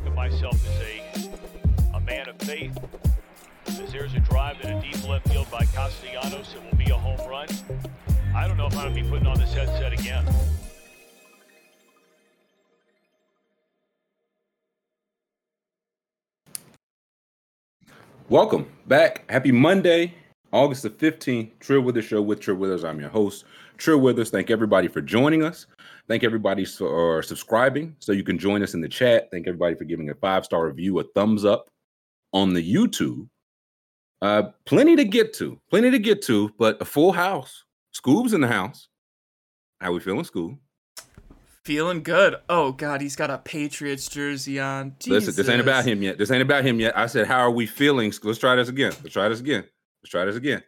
think of myself as a, a man of faith. As there's a drive in a deep left field by Castellanos, it will be a home run. I don't know if I'm going to be putting on this headset again. Welcome back. Happy Monday, August the 15th. Trill Withers Show with Trill Withers. I'm your host, Trill Withers. Thank everybody for joining us. Thank everybody for subscribing so you can join us in the chat. Thank everybody for giving a five star review, a thumbs up on the YouTube. Uh, plenty to get to, plenty to get to, but a full house. Scoob's in the house. How we feeling, Scoob? Feeling good. Oh God, he's got a Patriots jersey on. Jesus. Listen, this ain't about him yet. This ain't about him yet. I said, how are we feeling? Let's try this again. Let's try this again. Let's try this again.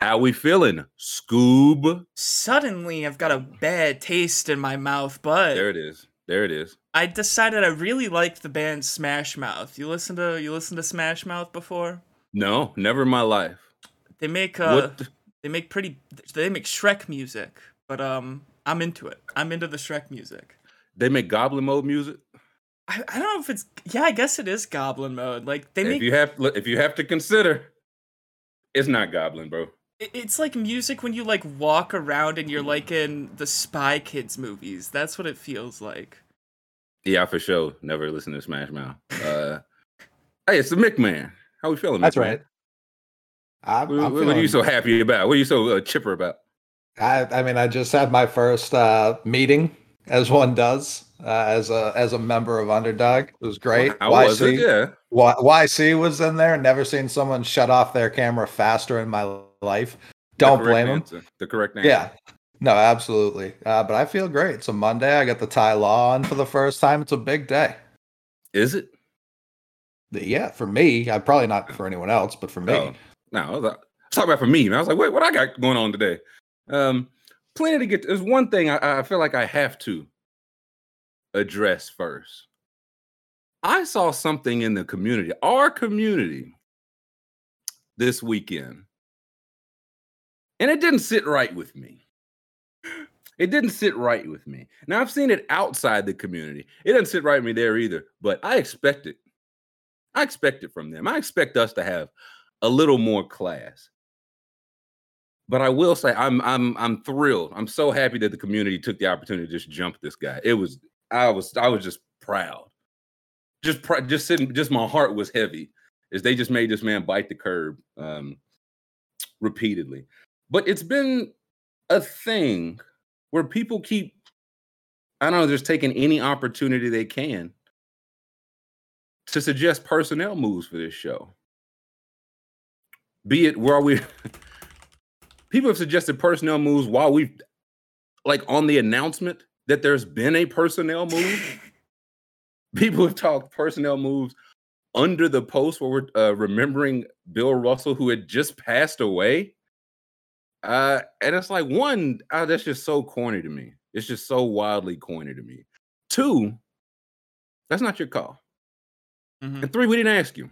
How we feeling, Scoob? Suddenly, I've got a bad taste in my mouth, but there it is. There it is. I decided I really liked the band Smash Mouth. You listen to you listen to Smash Mouth before? No, never in my life. They make uh, what? they make pretty they make Shrek music, but um, I'm into it. I'm into the Shrek music. They make Goblin Mode music. I, I don't know if it's yeah. I guess it is Goblin Mode. Like they make. If you have if you have to consider, it's not Goblin, bro. It's like music when you like walk around and you're like in the Spy Kids movies. That's what it feels like. Yeah, for sure. Never listen to Smash Mouth. Uh, hey, it's the Mick Man. How we feeling? That's right. I'm, what, I'm what, are you so happy about? What are you so uh, chipper about? I, I mean, I just had my first uh, meeting, as one does, uh, as a as a member of Underdog. It was great. How YC, was it? Yeah. YC was in there. Never seen someone shut off their camera faster in my life. Don't blame answer. him. The correct answer. Yeah. No, absolutely. Uh, but I feel great. It's a Monday. I got the Thai Law on for the first time. It's a big day. Is it? Yeah, for me. I probably not for anyone else, but for me. Oh, no, I was, talking about for me. Man. I was like, wait, what I got going on today? Um, plenty to get. To, there's one thing I, I feel like I have to address first. I saw something in the community, our community, this weekend, and it didn't sit right with me. It didn't sit right with me. Now I've seen it outside the community. It doesn't sit right with me there either, but I expect it. I expect it from them. I expect us to have a little more class. But I will say I'm I'm I'm thrilled. I'm so happy that the community took the opportunity to just jump this guy. It was I was I was just proud. Just just sitting just my heart was heavy as they just made this man bite the curb um repeatedly. But it's been a thing where people keep I don't know, just taking any opportunity they can to suggest personnel moves for this show. Be it where we people have suggested personnel moves while we've like on the announcement that there's been a personnel move. people have talked personnel moves under the post where we're uh, remembering Bill Russell, who had just passed away. Uh, and it's like one, uh, that's just so corny to me. It's just so wildly corny to me. Two, that's not your call. Mm-hmm. And three, we didn't ask you.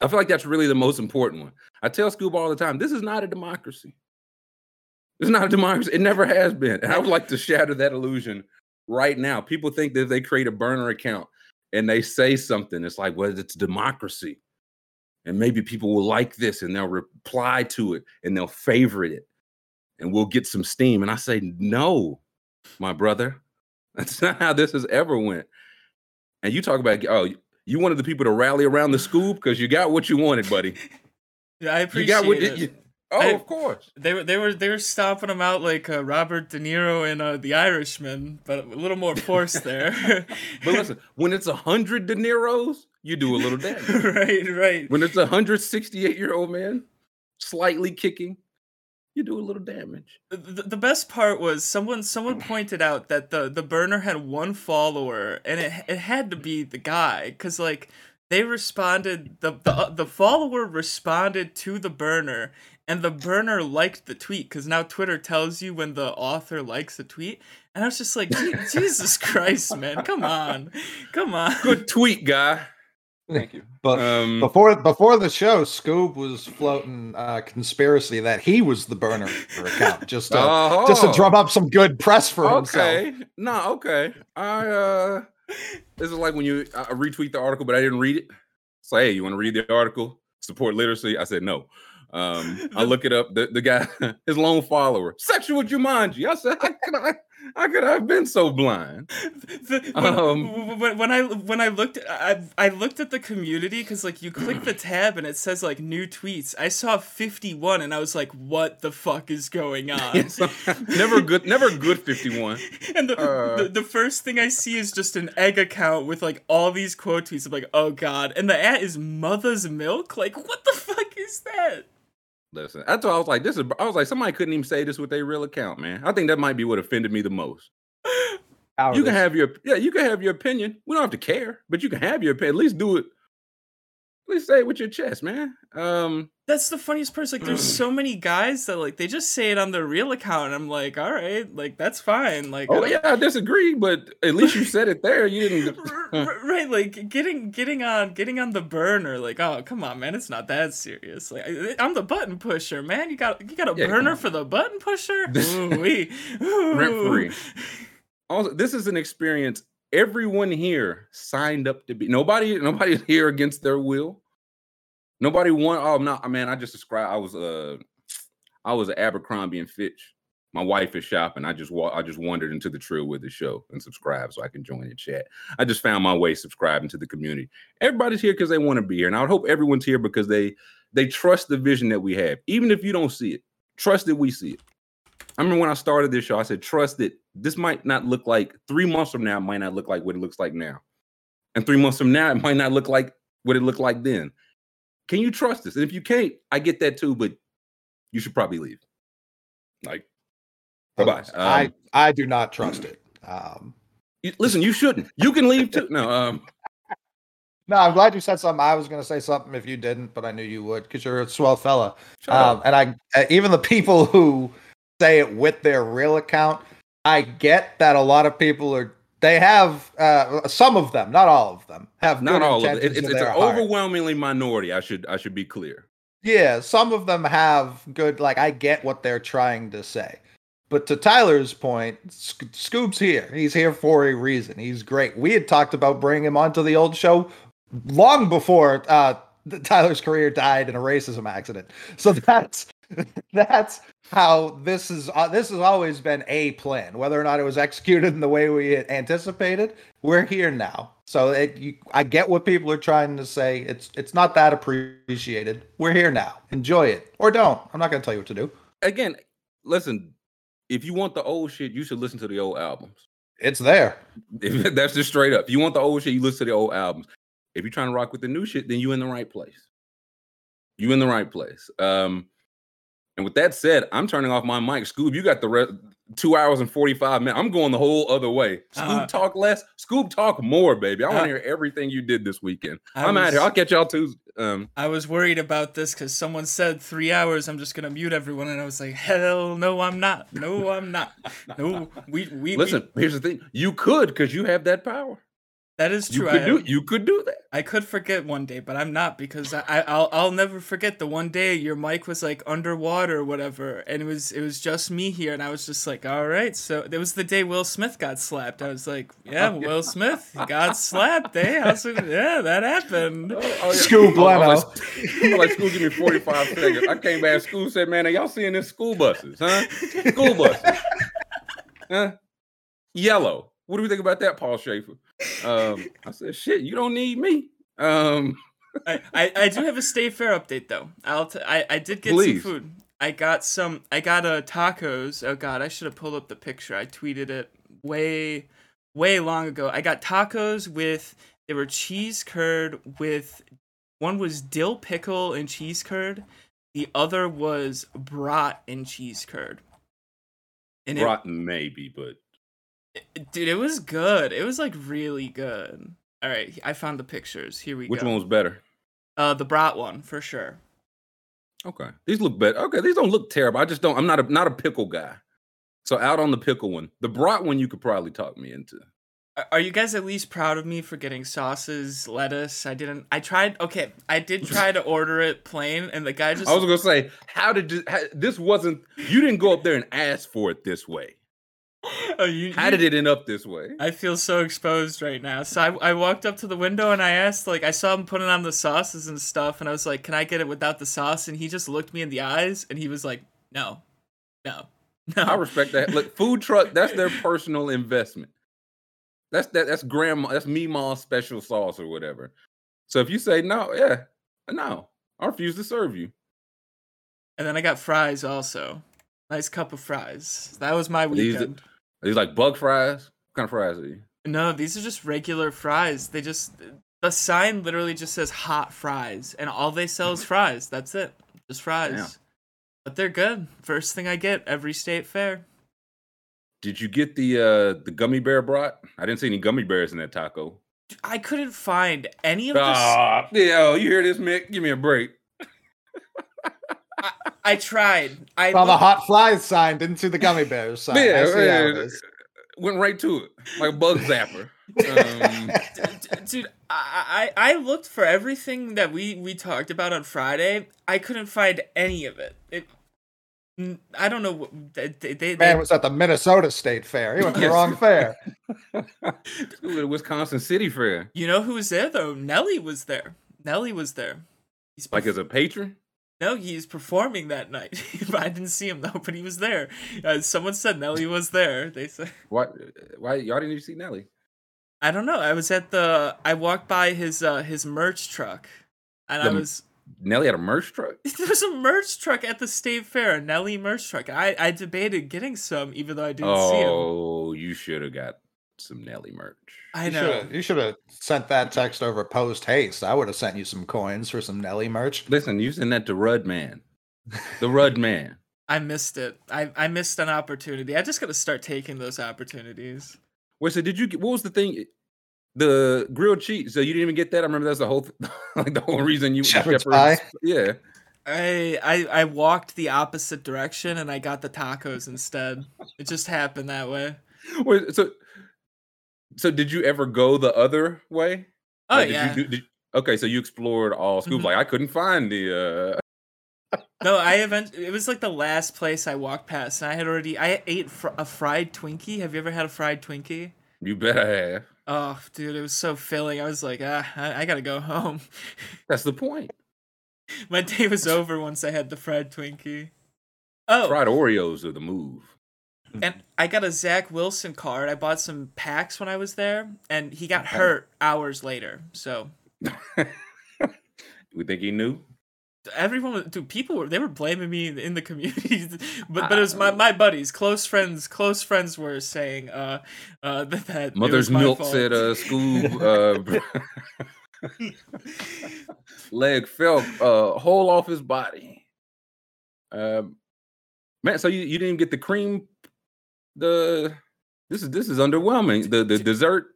I feel like that's really the most important one. I tell Scoob all the time, this is not a democracy. It's not a democracy. It never has been. And I would like to shatter that illusion right now. People think that they create a burner account and they say something, it's like, well, it's democracy. And maybe people will like this and they'll reply to it and they'll favorite it and we'll get some steam. And I say, no, my brother, that's not how this has ever went. And you talk about, oh, you wanted the people to rally around the Scoob because you got what you wanted, buddy. Yeah, I appreciate you got what, it. You, oh, I, of course. They were they were they were stomping them out like uh, Robert De Niro in uh, The Irishman, but a little more force there. but listen, when it's a hundred De Niros, you do a little damage. right, right. When it's a hundred sixty-eight year old man, slightly kicking, you do a little damage. The, the best part was someone someone pointed out that the the burner had one follower and it it had to be the guy cuz like they responded the the uh, the follower responded to the burner and the burner liked the tweet cuz now Twitter tells you when the author likes a tweet and I was just like Jesus Christ man come on. Come on. Good tweet guy. Thank you. But um, before before the show, Scoob was floating uh, conspiracy that he was the burner for account, just to, oh. just to drum up some good press for okay. himself. No, okay. I uh This is like when you I retweet the article, but I didn't read it. Say, hey, you want to read the article? Support literacy. I said no. Um, I look it up. The, the guy, his lone follower, sexual Jumanji. I said, how could I, how could I have been so blind? The, when, um, when, when, I when I looked, I I looked at the community because like you click the tab and it says like new tweets. I saw fifty one and I was like, what the fuck is going on? never good, never good fifty one. And the, uh, the, the first thing I see is just an egg account with like all these quote tweets. I'm like, oh god, and the ad is mother's milk. Like, what the fuck is that? Listen, that's why I was like, this is. I was like, somebody couldn't even say this with their real account, man. I think that might be what offended me the most. you can have your yeah, you can have your opinion. We don't have to care, but you can have your opinion. At least do it At least say it with your chest, man. Um, that's the funniest part. Like, there's so many guys that like they just say it on their real account. And I'm like, all right, like that's fine. Like, oh I yeah, I disagree, but at least you said it there. You didn't, right? Like getting getting on getting on the burner. Like, oh come on, man, it's not that serious. Like, I'm the button pusher, man. You got you got a yeah, burner for the button pusher. Ooh, we rent free. Also, this is an experience everyone here signed up to be nobody nobody's here against their will nobody want oh no man i just described i was uh i was at abercrombie and fitch. My wife is shopping. I just wa- i just wandered into the trail with the show and subscribe so i can join the chat. I just found my way subscribing to the community. Everybody's here because they want to be here and i would hope everyone's here because they they trust the vision that we have. Even if you don't see it trust that we see it. I remember when I started this show, I said, trust that this might not look like three months from now, it might not look like what it looks like now. And three months from now, it might not look like what it looked like then. Can you trust this? And if you can't, I get that too, but you should probably leave. Like, bye bye. Um, I, I do not trust it. Um, you, listen, you shouldn't. You can leave too. No, um, no, I'm glad you said something. I was going to say something if you didn't, but I knew you would because you're a swell fella. Um, and I, uh, even the people who say it with their real account. I get that a lot of people are they have uh, some of them, not all of them, have not all of it. It's, it's an overwhelmingly minority. I should I should be clear. Yeah, some of them have good. Like I get what they're trying to say, but to Tyler's point, Scoob's here. He's here for a reason. He's great. We had talked about bringing him onto the old show long before uh, Tyler's career died in a racism accident. So that's that's how this is uh, this has always been a plan. Whether or not it was executed in the way we anticipated we're here now. So it, you, i get what people are trying to say. It's it's not that appreciated. We're here now. Enjoy it. Or don't. I'm not going to tell you what to do. Again listen if you want the old shit you should listen to the old albums. It's there. That's just straight up. If you want the old shit you listen to the old albums. If you're trying to rock with the new shit then you in the right place. You in the right place. Um and with that said, I'm turning off my mic. Scoob, you got the rest two hours and 45 minutes. I'm going the whole other way. Scoob uh, talk less, Scoob talk more, baby. I want to uh, hear everything you did this weekend. I am out here. I'll catch y'all too. Um, I was worried about this because someone said three hours. I'm just gonna mute everyone, and I was like, hell no, I'm not. No, I'm not. No, we we listen. We, here's the thing: you could because you have that power. That is true. You could, do, you could do that. I could forget one day, but I'm not because I, I'll I'll never forget the one day your mic was like underwater or whatever, and it was it was just me here, and I was just like, all right. So it was the day Will Smith got slapped. I was like, yeah, Will Smith got slapped. Eh? Hey, yeah, that happened. Oh, oh, yeah. School oh, oh, blowout. I like, like, Scoob, give me 45 seconds. I came back. Scoob said, man, are y'all seeing this school buses, huh? School buses, huh? Yellow. What do we think about that, Paul Shaffer? Um, I said, shit, you don't need me. Um, I, I, I, do have a stay fair update though. I'll t- I, I did get Please. some food. I got some. I got a uh, tacos. Oh god, I should have pulled up the picture. I tweeted it way, way long ago. I got tacos with. They were cheese curd with. One was dill pickle and cheese curd. The other was brat and cheese curd. And brat it, maybe, but Dude, it was good. It was like really good. All right, I found the pictures. Here we Which go. Which one was better? Uh, the brat one for sure. Okay, these look better. Okay, these don't look terrible. I just don't. I'm not a not a pickle guy. So out on the pickle one, the brat one, you could probably talk me into. Are you guys at least proud of me for getting sauces, lettuce? I didn't. I tried. Okay, I did try to order it plain, and the guy just. I was gonna say, how did you, how, this wasn't? You didn't go up there and ask for it this way. Oh, you, How you- did it end up this way? I feel so exposed right now. So I, I walked up to the window and I asked, like, I saw him putting on the sauces and stuff, and I was like, "Can I get it without the sauce?" And he just looked me in the eyes and he was like, "No, no, no." I respect that. Look, food truck, that's their personal investment. That's that that's grandma, that's me mom's special sauce or whatever. So if you say no, yeah, no, I refuse to serve you. And then I got fries also. Nice cup of fries. That was my These- weekend. Are these like bug fries? What kind of fries are you? No, these are just regular fries. They just the sign literally just says hot fries, and all they sell is fries. That's it, just fries. Damn. But they're good. First thing I get every state fair. Did you get the uh the gummy bear brat? I didn't see any gummy bears in that taco. I couldn't find any of this. Ah, yeah, you hear this, Mick? Give me a break. I tried. I Saw the hot flies sign, didn't see the gummy bears sign. Yeah, I see how yeah. is. Went right to it like a bug zapper. Um, D- d- dude. I, I I looked for everything that we we talked about on Friday. I couldn't find any of it. It. n- I don't know. what- They, they, they, Man was at the Minnesota State Fair. He went to the wrong fair. Ooh, the Wisconsin City Fair. You know who was there though? Nelly was there. Nelly was there. He's Like as a patron? No, he's performing that night. I didn't see him though, but he was there. Uh, someone said Nelly was there. They said Why? Why y'all didn't even see Nelly? I don't know. I was at the. I walked by his uh his merch truck, and I was. Nelly had a merch truck. There was a merch truck at the state fair, a Nelly merch truck. I I debated getting some, even though I didn't see him. Oh, you should have got some Nelly merch. I You know. shoulda- You should have sent that text over post haste. I would have sent you some coins for some Nelly merch. Listen, you send that to Rud Man. The Rud Man. I missed it. I I missed an opportunity. I just got to start taking those opportunities. Wait, so did you get what was the thing? The grilled cheese. So you didn't even get that? I remember that's the whole th- like the whole reason you Shepherd's pie? Yeah. I, I I walked the opposite direction and I got the tacos instead. It just happened that way. Wait, so so did you ever go the other way? Oh Like, did yeah. You do, did, okay, so you explored all scoops. Mhm. Like I couldn't find the uh No, I event. It was like the last place I walked past, and I had already. I ate fr- a fried Twinkie. Have you ever had a fried Twinkie? You bet I have. Oh, dude, it was so filling. I was like, ah, I, I gotta go home. That's the point. My day was over once I had the fried Twinkie. Oh, Fried Oreos are the move. And I got a Zach Wilson card. I bought some packs when I was there, and he got hurt hours later. So we think he knew. everyone, was- dude, people were they were blaming me in the community, but but it was my my buddies, close friends, close friends were saying uh uh that, that Mother's milk fault. said uh school uh leg fell uh whole off his body. Um man, so you, you didn't get the cream the this is this is underwhelming. The the dessert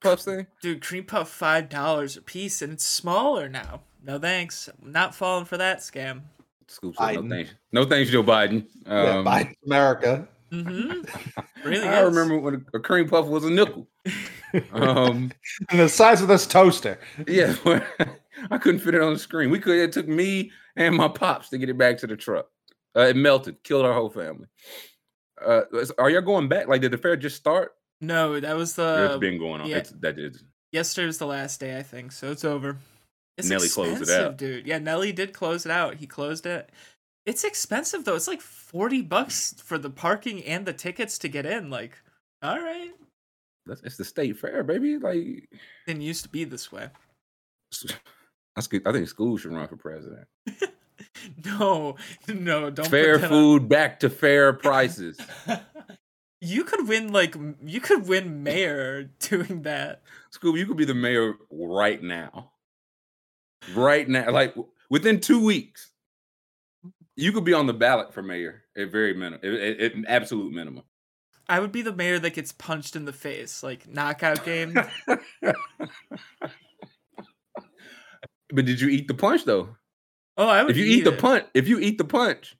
puffs thing. dude, cream puff five dollars a piece, and it's smaller now. No thanks, I'm not falling for that scam. Scoops no thanks. No thanks, Joe Biden. yeah, Um, Biden America. Mm-hmm. Really, I is. remember when a cream puff was a nickel. Um And the size of this toaster. Yeah, I couldn't fit it on the screen. We could. It took me and my pops to get it back to the truck. Uh, it melted, killed our whole family. Uh, are y'all going back? Like, did the fair just start? No, that was Or the it's been going on. yeah. It's, that is. yesterday was the last day, I think. So it's over. It's Nelly closed it out. dude. Yeah, Nelly did close it out. He closed it. It's expensive though. It's like forty bucks for the parking and the tickets to get in. Like, all right, That's, it's the state fair, baby. Like, didn't used to be this way. that's good. I think Scoob should run for president. No, no, don't. fair that on- food back to fair prices. you could win like you could win mayor doing that. Scoob, you could be the mayor right now. Right now, like within two weeks, you could be on the ballot for mayor at very minimum, at, at absolute minimum. I would be the mayor that gets punched in the face, like knockout game. But did you eat the punch though? Oh, I would. If you eat the it. punch, if you eat the punch,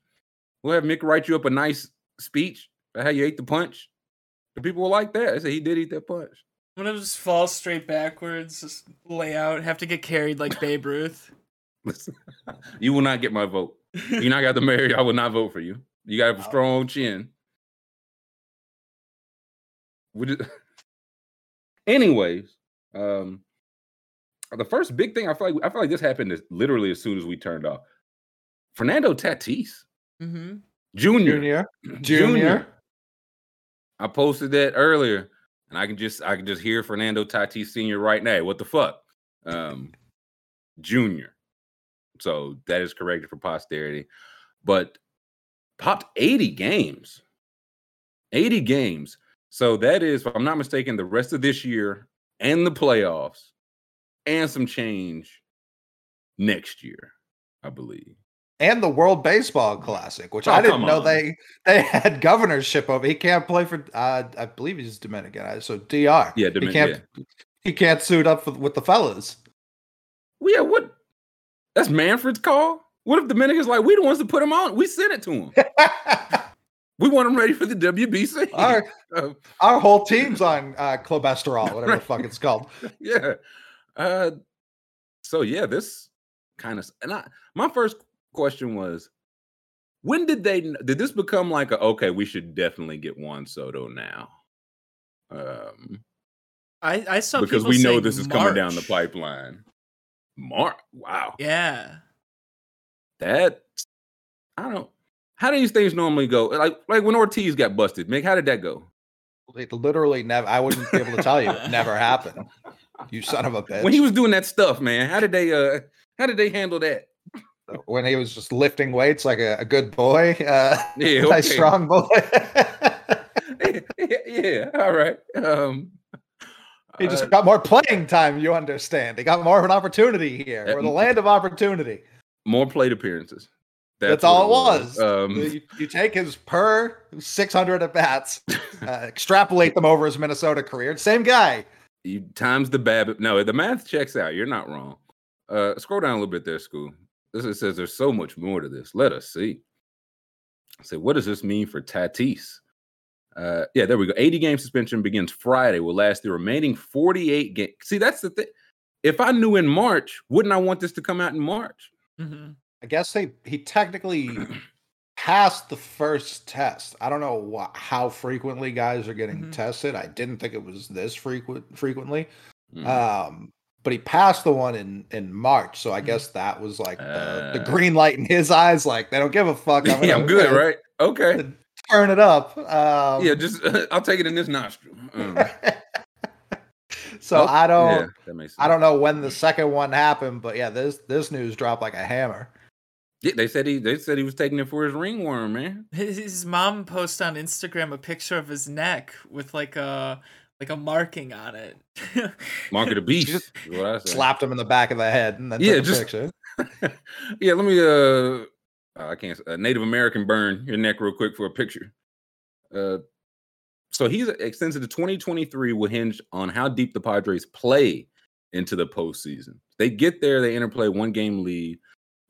we'll have Mick write you up a nice speech about how you ate the punch. The people will like that. They say he did eat that punch. I'm gonna just fall straight backwards, just lay out, have to get carried like Babe Ruth. Listen, you will not get my vote. You're not got the mayor. I will not vote for you. You got a strong chin. We just... Anyways, um, the first big thing I feel like I feel like this happened as, literally as soon as we turned off. Fernando Tatis Mm-hmm. Junior. Junior. Junior. Junior. I posted that earlier, and I can just I can just hear Fernando Tatis Senior right now. What the fuck, um, Junior. So that is corrected for posterity, but popped eighty games, eighty games. So that is, if I'm not mistaken, the rest of this year and the playoffs, and some change next year, I believe. And the World Baseball Classic, which Oh, I didn't know on. they they had governorship over. He can't play for. Uh, I believe he's Dominican, uh, so DR. Yeah, Dominican. he can't. He can't suit up with, with the fellas. Well, yeah, what? That's Manfred's call. What if Dominicans like we the ones to put him on? We sent it to him. We want him ready for the WBC. our our whole team's on uh, cholesterol, whatever the fuck it's called. yeah. Uh, so yeah, this kind of and I my first question was, when did they did this become like a okay? We should definitely get Juan Soto now, um, I I saw because we know saying this is coming down the pipeline. Mark, wow, Yeah. that I don't. How do these things normally go? Like like when Ortiz got busted, Mick, how did that go? It literally never. I wouldn't be able to tell you. It never happened. You son of a bitch. When he was doing that stuff, man, how did they uh how did they handle that? when he was just lifting weights like a, a good boy, uh, Yeah, nice strong boy. yeah, yeah, all right. Um he just uh, got more playing time. You understand? He got more of an opportunity here. We're the land of opportunity. more plate appearances. That's, what all it was. Um, you, you take his per 600 at bats, uh, extrapolate them over his Minnesota career. Same guy. You times the Babbitt. No, the math checks out. You're not wrong. Uh scroll down a little bit there, Scoob. This it says there's so much more to this. Let us see. Say, what does this mean for Tatis? Uh yeah, there we go. 80 game suspension begins Friday, will last the remaining 48 games. See, that's the thing. If I knew in March, wouldn't I want this to come out in March? hmm I guess they he technically passed the first test. I don't know wha- how frequently guys are getting Mhm. tested. I didn't think it was this frequent frequently. Mhm. Um, but he passed the one in in March, so I Mhm. guess that was like the, the Uh. green light in his eyes. Like they don't give a fuck. yeah, I'm good, gonna right? Okay. Turn it up. Um, yeah, just I'll take it in this nostril. Um, so oh, I don't. Yeah, that makes sense. I don't know when the second one happened, but yeah, this this news dropped like a hammer. Yeah, they said he they said he was taking it for his ringworm, man. His, his mom posted on Instagram a picture of his neck with like a like a marking on it. Mark of the beast. is what I. Slapped him in the back of the head and then Yeah, took a just- picture. yeah, let me uh I can't uh, Native American burn your neck real quick for a picture. Uh so he's extended to 2023 will hinge on how deep the Padres play into the postseason. They get there, they interplay one game lead.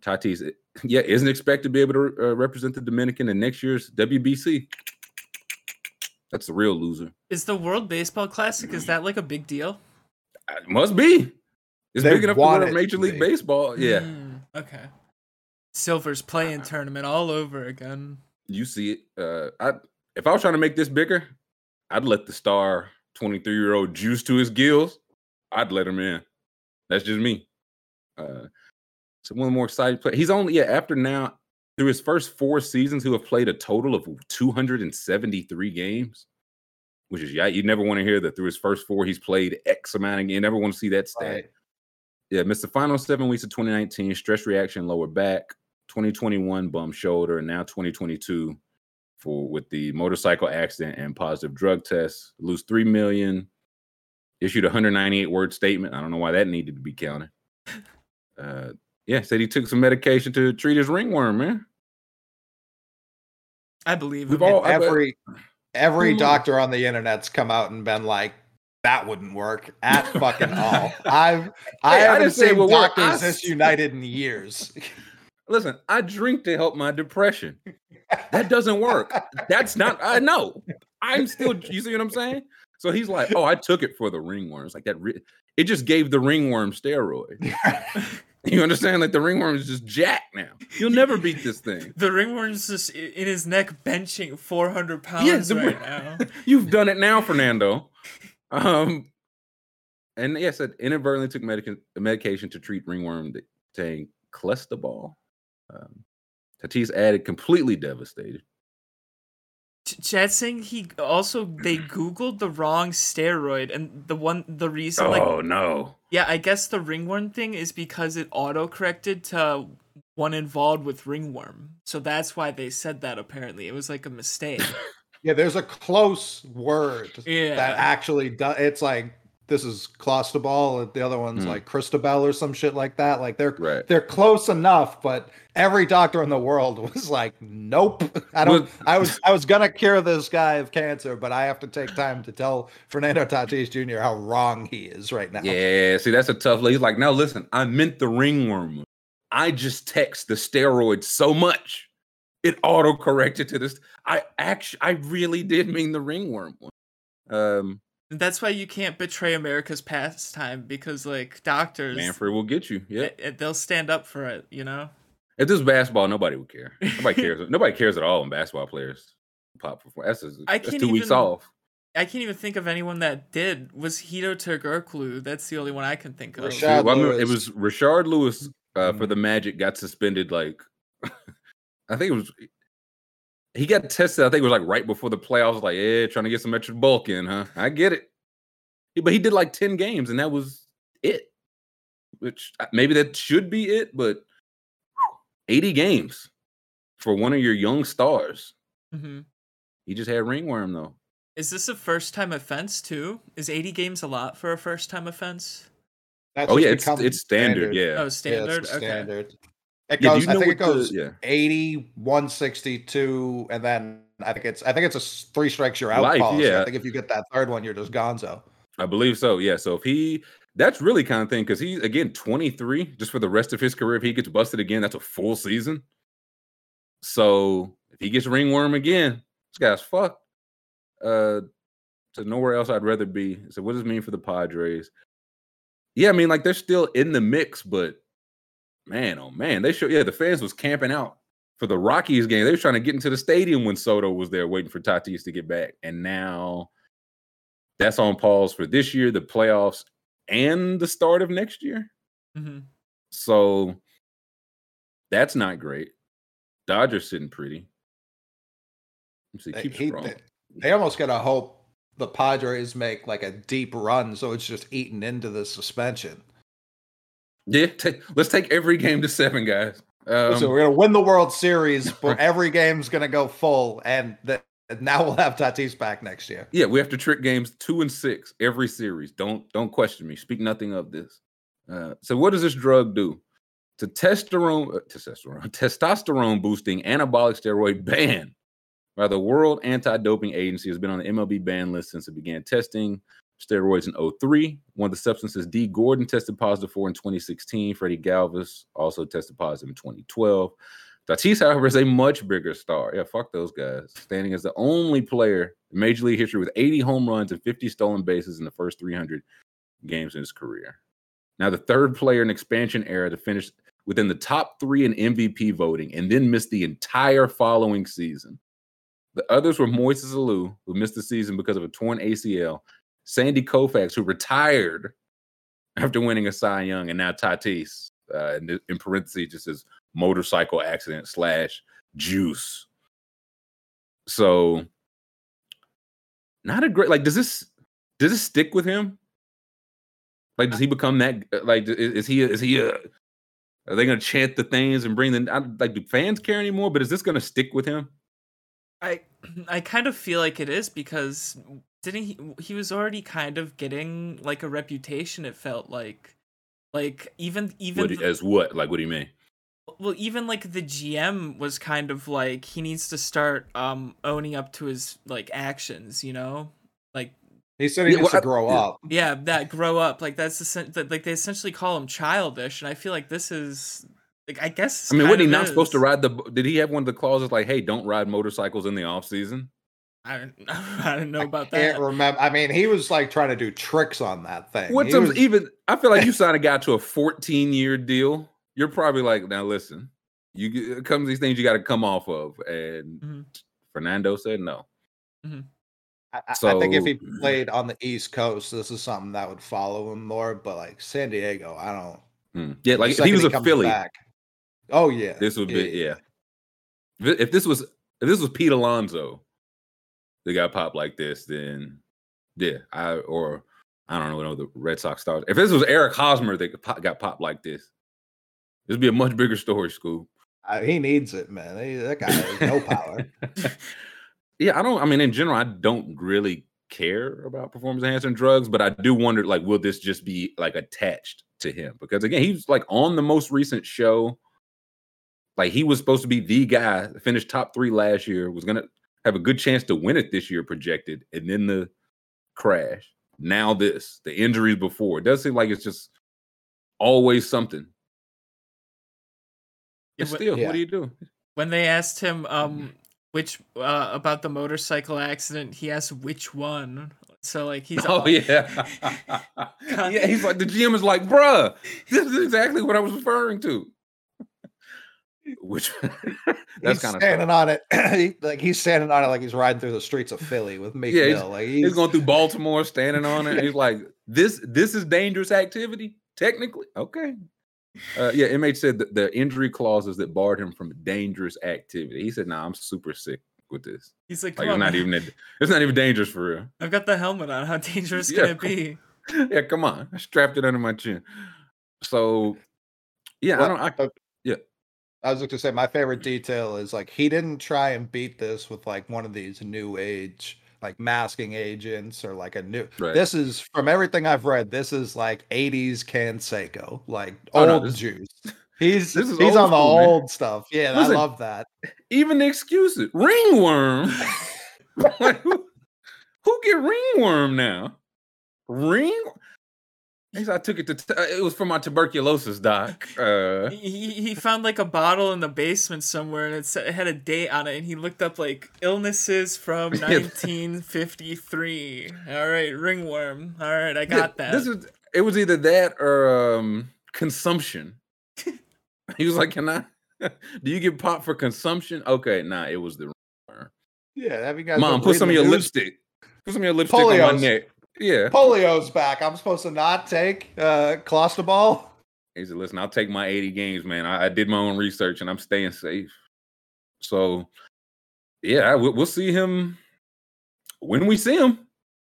Tatis, yeah, isn't expected to be able to uh, represent the Dominican in next year's WBC. That's the real loser. is the World Baseball Classic is that like a big deal? Uh, must be. It's They big enough to want win a Major League be. Baseball. Yeah, Mm, okay. Silver's playing tournament all over again. you see it. Uh, I if I was trying to make this bigger, I'd let the star 23 year old juice to his gills. I'd let him in. That's just me. Uh, so one of the more exciting play. He's only yeah after now through his first four seasons, who have played a total of 273 games, which is yeah you never want to hear that through his first four he's played X amount of games. You never want to see that stat. Right. Yeah, missed the final seven weeks of 2019, stress reaction, lower back, 2021 bum shoulder, and now 2022 for with the motorcycle accident and positive drug tests. Lose three million. Issued a 198 word statement. I don't know why that needed to be counted. Uh, yeah, said he took some medication to treat his ringworm, man. I believe We've him. all- every every Hulu. doctor on the internet's come out and been like, that wouldn't work at fucking all. I've I Hey, I haven't didn't say seen would work. I doctors this united in years. Listen, I drink to help my depression. That doesn't work. That's not. I know. I'm still. You see what I'm saying? So he's like, "Oh, I took it for the ringworms. Like that. Re- it just gave the ringworm steroid. You understand? Like the ringworm is just jack now. You'll never beat this thing. The ringworm's just in his neck benching 400 pounds right now. You've done it now, Fernando. Um, and yes, it inadvertently took medica- medication to treat ringworm, saying Clostebol. Um, Tatis added, completely devastated. Ch- saying he also they googled the wrong steroid and the one the reason like oh no! yeah I guess the ringworm thing is because it auto corrected to one involved with ringworm so that's why they said that apparently it was like a mistake Yeah, there's a close word Yeah. that actually does. It's like this is Clostebol, and the other one's Hmm. like Christabel or some shit like that. Like they're Right. they're close enough, but every doctor in the world was like, "Nope, I don't." I was I was gonna cure this guy of cancer, but I have to take time to tell Fernando Tatis Jr. how wrong he is right now. Yeah, see, that's a tough. He's like, now listen, I meant the ringworm. I just text the steroid so much, it auto corrected to this. I actually, I really did mean the ringworm one. Um, that's why you can't betray America's pastime because like doctors Manfred will get you. Yeah. they'll stand up for it you know If this was basketball, nobody would care. Nobody cares. nobody cares at all when basketball players pop perform. That's, just, I that's can't two weeks even- off. I can't even think of anyone that did was Hedo Turkoglu that's the only one I can think of Rashard well, I remember it was Rashard Lewis uh, for Mhm. the Magic got suspended. Like, I think it was he got tested. I think it was like right before the playoffs. Like, yeah, trying to get some extra bulk in, huh? I get it. But he did like ten games, and that was it. Which uh, maybe that should be it, but eighty games for one of your young stars. hmm He just had ringworm though. Is this a first time offense too? Is 80 games a lot for a first time offense? That's Oh yeah, it's it's standard. Yeah. Oh, Yeah, standard. it's okay. standard. It yeah. Goes. you I think it what the- goes yeah. 80, 162, and then I think it's I think it's a three strikes you're out Life, policy. yeah. I think if you get that third one, you're just gonzo. I believe so. Yeah. So if he, that's really kind of thing because he's again 23 just for the rest of his career. If he gets busted again, that's a full season. So if he gets ringworm again, this guy's fucked. Uh, so nowhere else I'd rather be. So what does it mean for the Padres? Yeah, I mean like they're still in the mix, but man, oh man, they show yeah the fans was camping out for the Rockies game. They were trying to get into the stadium when Soto was there waiting for Tatis to get back, and now that's on pause for this year, the playoffs, and the start of next year. hmm So that's not great. Dodgers sitting pretty. Let's see, They, keep he- they, they almost gotta hope the Padres make like a deep run, so it's just eaten into the suspension. Yeah, take, let's take every game to seven, guys. Um, so we're gonna win the World Series, but every game's gonna go full, and the, now we'll have Tatis back next year. yeah, we have to trick games two and six every series. Don't don't question me. Speak nothing of this. Uh, so what does this drug do? To testosterone, uh, testosterone, testosterone boosting anabolic steroid ban by the World Anti-Doping Agency has been on the MLB ban list since it began testing steroids in 03. One of the substances Dee Gordon tested positive for in 2016. Freddie Galvis also tested positive in 2012. Tatis, however, is a much bigger star. Yeah, fuck those guys. Standing as the only player in Major League history with 80 home runs and 50 stolen bases in the first 300 games in his career. Now, the third player in expansion era to finish within the top three in MVP voting and then missed the entire following season. The others were Moises Alou, who missed the season because of a torn ACL, Sandy Koufax, who retired after winning a Cy Young, and now Tatis, uh, in, in parentheses, just says motorcycle accident slash juice. So, not a great like. Does this does this stick with him? Like, does he become that? Like, is, he is he a? Are they gonna chant the things and bring the like? Do fans care anymore? But is this gonna stick with him? I I kind of feel like it is because didn't he he was already kind of getting like a reputation it felt like like even even What, do- as what? Like, what do you mean? well even like the GM was kind of like he needs to start um owning up to his like actions, you know? Like He said he Yeah, needs well, to grow yeah. up. yeah, that grow up like that's the sen- that, like they essentially call him childish and I feel like this is like I guess I mean, kind wasn't he of not supposed to ride the? Did he have one of the clauses like, "Hey, don't ride motorcycles in the off season"? I don't, I don't know about Can't that. remember. I mean, he was like trying to do tricks on that thing. What's He was- even? I feel like you signed a guy to a 14 year deal you're probably like, now listen, you get- it comes these things you got to come off of, and Mhm. Fernando said no. I, I- I think if he played on the East Coast, this is something that would follow him more. But like San Diego, I don't. Hmm. Yeah, like if he second was a Philly, back- oh yeah, this would be yeah. If if this was if this was Pete Alonso, they got popped like this, then yeah, I or I don't know the Red Sox stars. If this was Eric Hosmer that got pop- got popped like this, this would be a much bigger story, Scoob. Uh, he needs it, man. He, that guy has no power. yeah, I don't. I mean, in general, I don't really care about performance enhancing drugs, but I do wonder, like, will this just be like attached to him? Because again, he was like on the most recent show. Like he was supposed to be the guy, finished top three last year, was gonna have a good chance to win it this year, projected, and then the crash. Now this, the injuries before. It does seem like it's just always something. Yeah, But but- still, yeah. what do you do? when they asked him um which uh about the motorcycle accident, he asked which one. So like he's oh all- yeah, yeah. He's like the GM is like, bruh, this is exactly what I was referring to. Which that's kind of standing on it. like he's standing on it like he's riding through the streets of Philly with Meek Yeah, he's- Like he's he's, going through Baltimore, standing on it. He's like, this this is dangerous activity. Technically, okay. Uh, yeah, MH said that the injury clauses that barred him from dangerous activity. He said, "Nah, I'm super sick with this. he's like, Like, Come it's on, not man. even that- it's not even dangerous for real." I've got the helmet on. How dangerous Yeah, can it be? yeah, come on. I strapped it under my chin. So, yeah, I don't. I, uh, yeah. I was going to say my favorite detail is like he didn't try and beat this with like one of these new age like masking agents or like a new. Right. This is from everything I've read. This is like '80s Canseco, like Oh, no, old this- juice. He's he's on the school, man. old stuff. Yeah, Listen, I love that. even the excuses. Ringworm. like, who, who get ringworm now? Ring. He said, I took it to. T- uh, it was for my tuberculosis, doc. Uh, He, he he found like a bottle in the basement somewhere and it, said, it had a date on it and he looked up like illnesses from 1953 all right ringworm all right i got yeah, that This was It was either that or um, consumption. he was like, "Can I? Do you get popped for consumption?" Okay, nah. It was the ringworm. Yeah, have you guys? Mom, put some of your news? lipstick. Put some of your lipstick on my neck. Yeah. Polio's back. I'm supposed to not take uh Clostebol. He said, "Listen, I'll take my 80 games, man. I, I did my own research and I'm staying safe." So, yeah, we'll, we'll see him when we see him.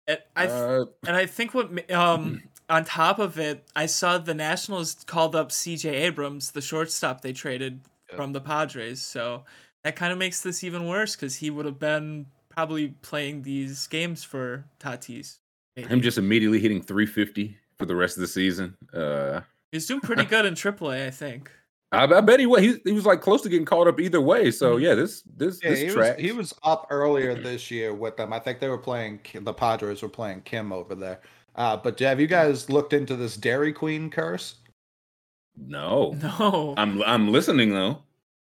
and i th- Uh, and i think what um on top of it i saw the nationals called up cj abrams the shortstop they traded Yeah. from the padres so that kind of makes this even worse because he would have been probably playing these games for tatis maybe. Him just immediately hitting 350 for the rest of the season. Uh, He's doing pretty good in AAA, I think. I, I bet he was. He, he was like close to getting caught up either way. So Mhm. yeah, this this Yeah, this he was, track. he was up earlier this year with them. I think they were playing the Padres were playing Kim over there. Uh, but have you guys looked into this Dairy Queen curse? no, No. I'm I'm listening though.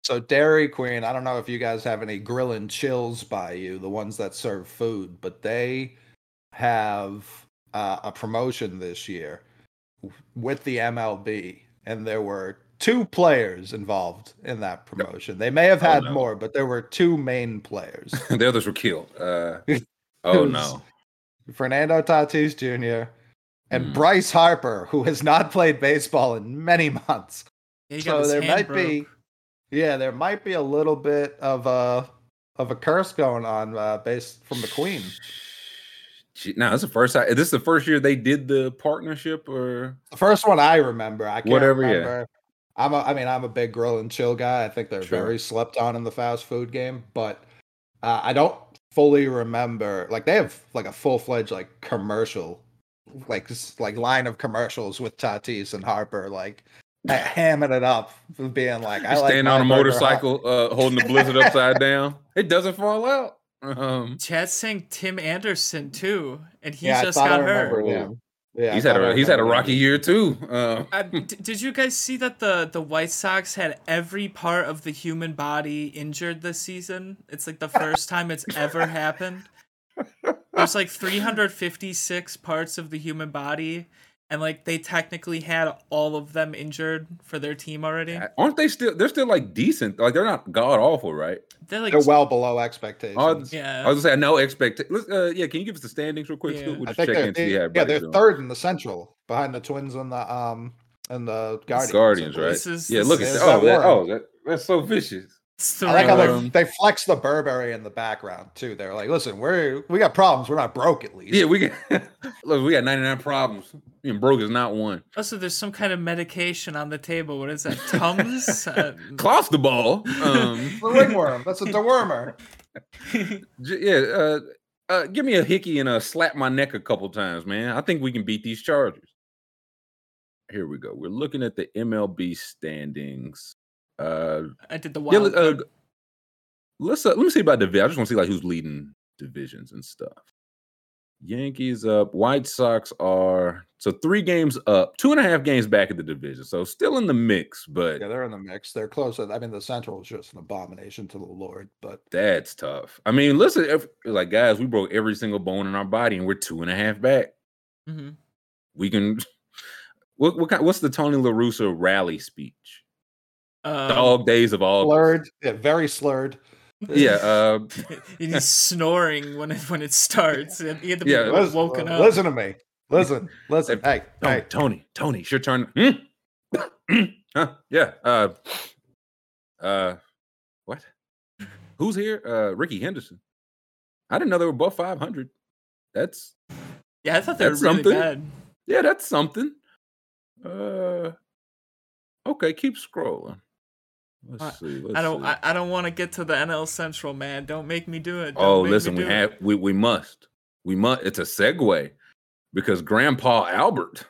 So Dairy Queen, I don't know if you guys have any grill and chills by you, the ones that serve food, but they have uh, a promotion this year with the MLB, and there were two players involved in that promotion. They may have Oh, had no. more, but there were two main players. the others were killed. Uh, oh no. Fernando Tatis Jr. and Mm. Bryce Harper, who has not played baseball in many months. Yeah, So there might broke. be, yeah, there might be a little bit of a of a curse going on uh, based from the Queen. Now this is the first time. Is this the first year they did the partnership, or The first one I remember, I can't Whatever, yeah. remember. I'm a, I mean, I'm a big grill and chill guy. I think they're Sure. very slept on in the fast food game, but uh, I don't fully remember. Like they have like a full fledged like commercial, like like line of commercials with Tatis and Harper, like ha- hamming it up, for being like, I like standing on a my burger hot." motorcycle, uh, holding the blizzard upside down? It doesn't fall out. Um, Chad's saying Tim Anderson too, and he Yeah, just I got hurt. remembered him. Yeah, I he's had thought I a he's had a remembered him. rocky year too. Uh, Uh, d- did you guys see that the the White Sox had every part of the human body injured this season? It's like the first time it's ever happened. There's like 356 parts of the human body, and like they technically had all of them injured for their team already. Aren't they still? They're still like decent. Like they're not god awful, right? They're like They're well below expectations. Oh, yeah. I was gonna say no expectation. Uh, yeah, can you give us the standings real quick? Yeah. We'll I think check they're, they, yeah, they're doing. third in the Central behind the Twins and the um and the Guardians. Guardians, right? This is- yeah, look at that. Oh, that that, oh, that, that's so vicious. It's I like how they, they flex the Burberry in the background too. They're like, listen, we're we got problems. We're not broke at least. Yeah, we got look. We got ninety nine problems. And broke is not one. Also, there's some kind of medication on the table. What is that? Tums? uh, Clostebol. Um, It's the ringworm. That's a dewormer. yeah. Uh, uh, give me a hickey and uh, slap my neck a couple times, man. I think we can beat these Chargers. Here we go. We're looking at the MLB standings. Uh, I did the wild. let- uh, card. let's uh, let me see about the division. I just want to see like who's leading divisions and stuff. Yankees up. White Sox are so three games up, two and a half games back in the division. So still in the mix, but Yeah, they're in the mix. They're close. I mean, the Central is just an abomination to the Lord. But that's tough. I mean, listen, if, like guys, we broke every single bone in our body, and we're two and a half back. Mhm. We can. What, what kind, what's the Tony La Russa rally speech? Um, Dog days of all. slurred. Yeah, very slurred. Yeah. Uh, he's snoring when it when it starts. and He had to be Yeah. Listen, woken uh, up. listen to me. Listen. Listen. Hey, Tony, hey. Tony, Tony, it's your turn. Hmm? huh? Yeah. Uh, uh, what? Who's here? Uh, Rickey Henderson. I didn't know they were both 500. That's Yeah, I thought they were That's really something. bad. yeah, that's something. Uh, okay, keep scrolling. Let's I- see. Let's I don't. see. I, I don't want to get to the NL Central, man. Don't make me do it. Don't oh, listen, we it. have we we must we must. It's a segue because Grandpa Albert.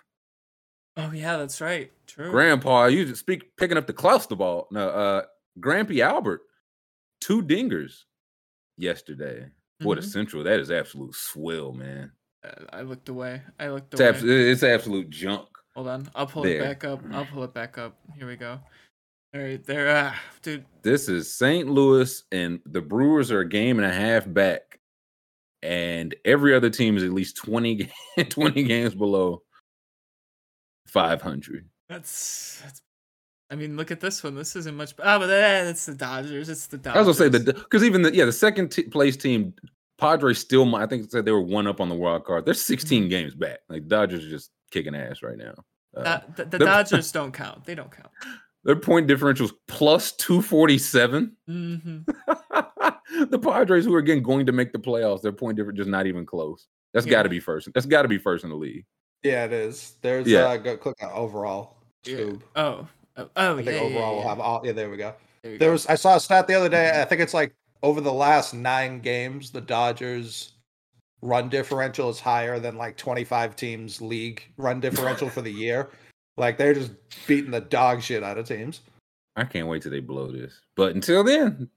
Oh yeah, that's right. True. Grandpa, you just speak picking up the Clostebol. No, uh, Grampy Albert, two dingers yesterday. Boy, the Mhm. Central, that is absolute swill, man. Uh, I looked away. I looked It's, away. abs- it's absolute junk. Hold on. I'll pull There. it back up. I'll pull it back up. Here we go. All right, there. Ah, dude. This is St. Louis, and the Brewers are a game and a half back, and every other team is at least 20, 20 games below 500. That's that's. I mean, look at this one. This isn't much. Ah, but that, that's the Dodgers. It's the Dodgers. I was gonna say the because even the yeah the second t- place team Padres still I think it said they were one up on the wild card. They're 16 games back. Like Dodgers are just kicking ass right now. Uh, the, the the- Dodgers don't count. They don't count. their point differentials plus 247. hmm the Padres who are again going to make the playoffs, their point difference just not even close. That's Yeah. got to be first. That's got to be first in the league. Yeah, it is. There's Yeah. uh go click on overall. Yeah. Oh. Oh, oh I think yeah, overall yeah, we'll have all yeah, there we go. There we There go. was I saw a stat the other day. I think it's like over the last nine games, the Dodgers run differential is higher than like 25 teams league run differential for the year. Like they're just beating the dog shit out of teams. I can't wait till they blow this. But until then,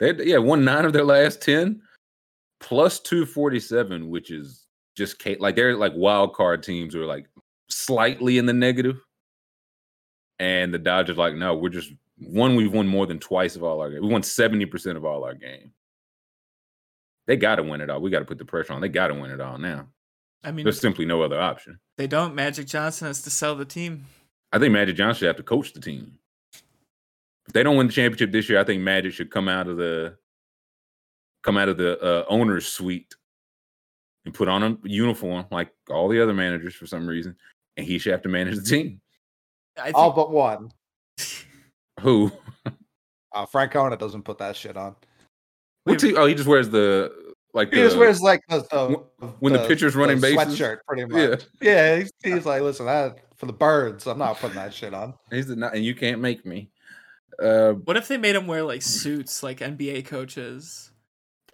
they yeah won nine of their last ten, plus two forty seven, which is just like they're like wild card teams who are like slightly in the negative. and the Dodgers like no, we're just one. We've won more than twice of all our games. We won seventy percent of all our game. They got to win it all. We got to put the pressure on. They got to win it all now. I mean, There's simply no other option. they don't. Magic Johnson has to sell the team. I think Magic Johnson should have to coach the team. If they don't win the championship this year, I think Magic should come out of the come out of the uh, owner's suite and put on a uniform like all the other managers for some reason, and he should have to manage the team. I think, All but one. Who? Uh, Francona doesn't put that shit on. What's he? Oh, he just wears the like He just wears like the, the when the pitcher's running bases? sweatshirt, pretty much. Yeah, he's, he's like, listen, that for the birds, I'm not putting that shit on. He's not, and you can't make me. Uh, what if they made him wear like suits, like NBA coaches?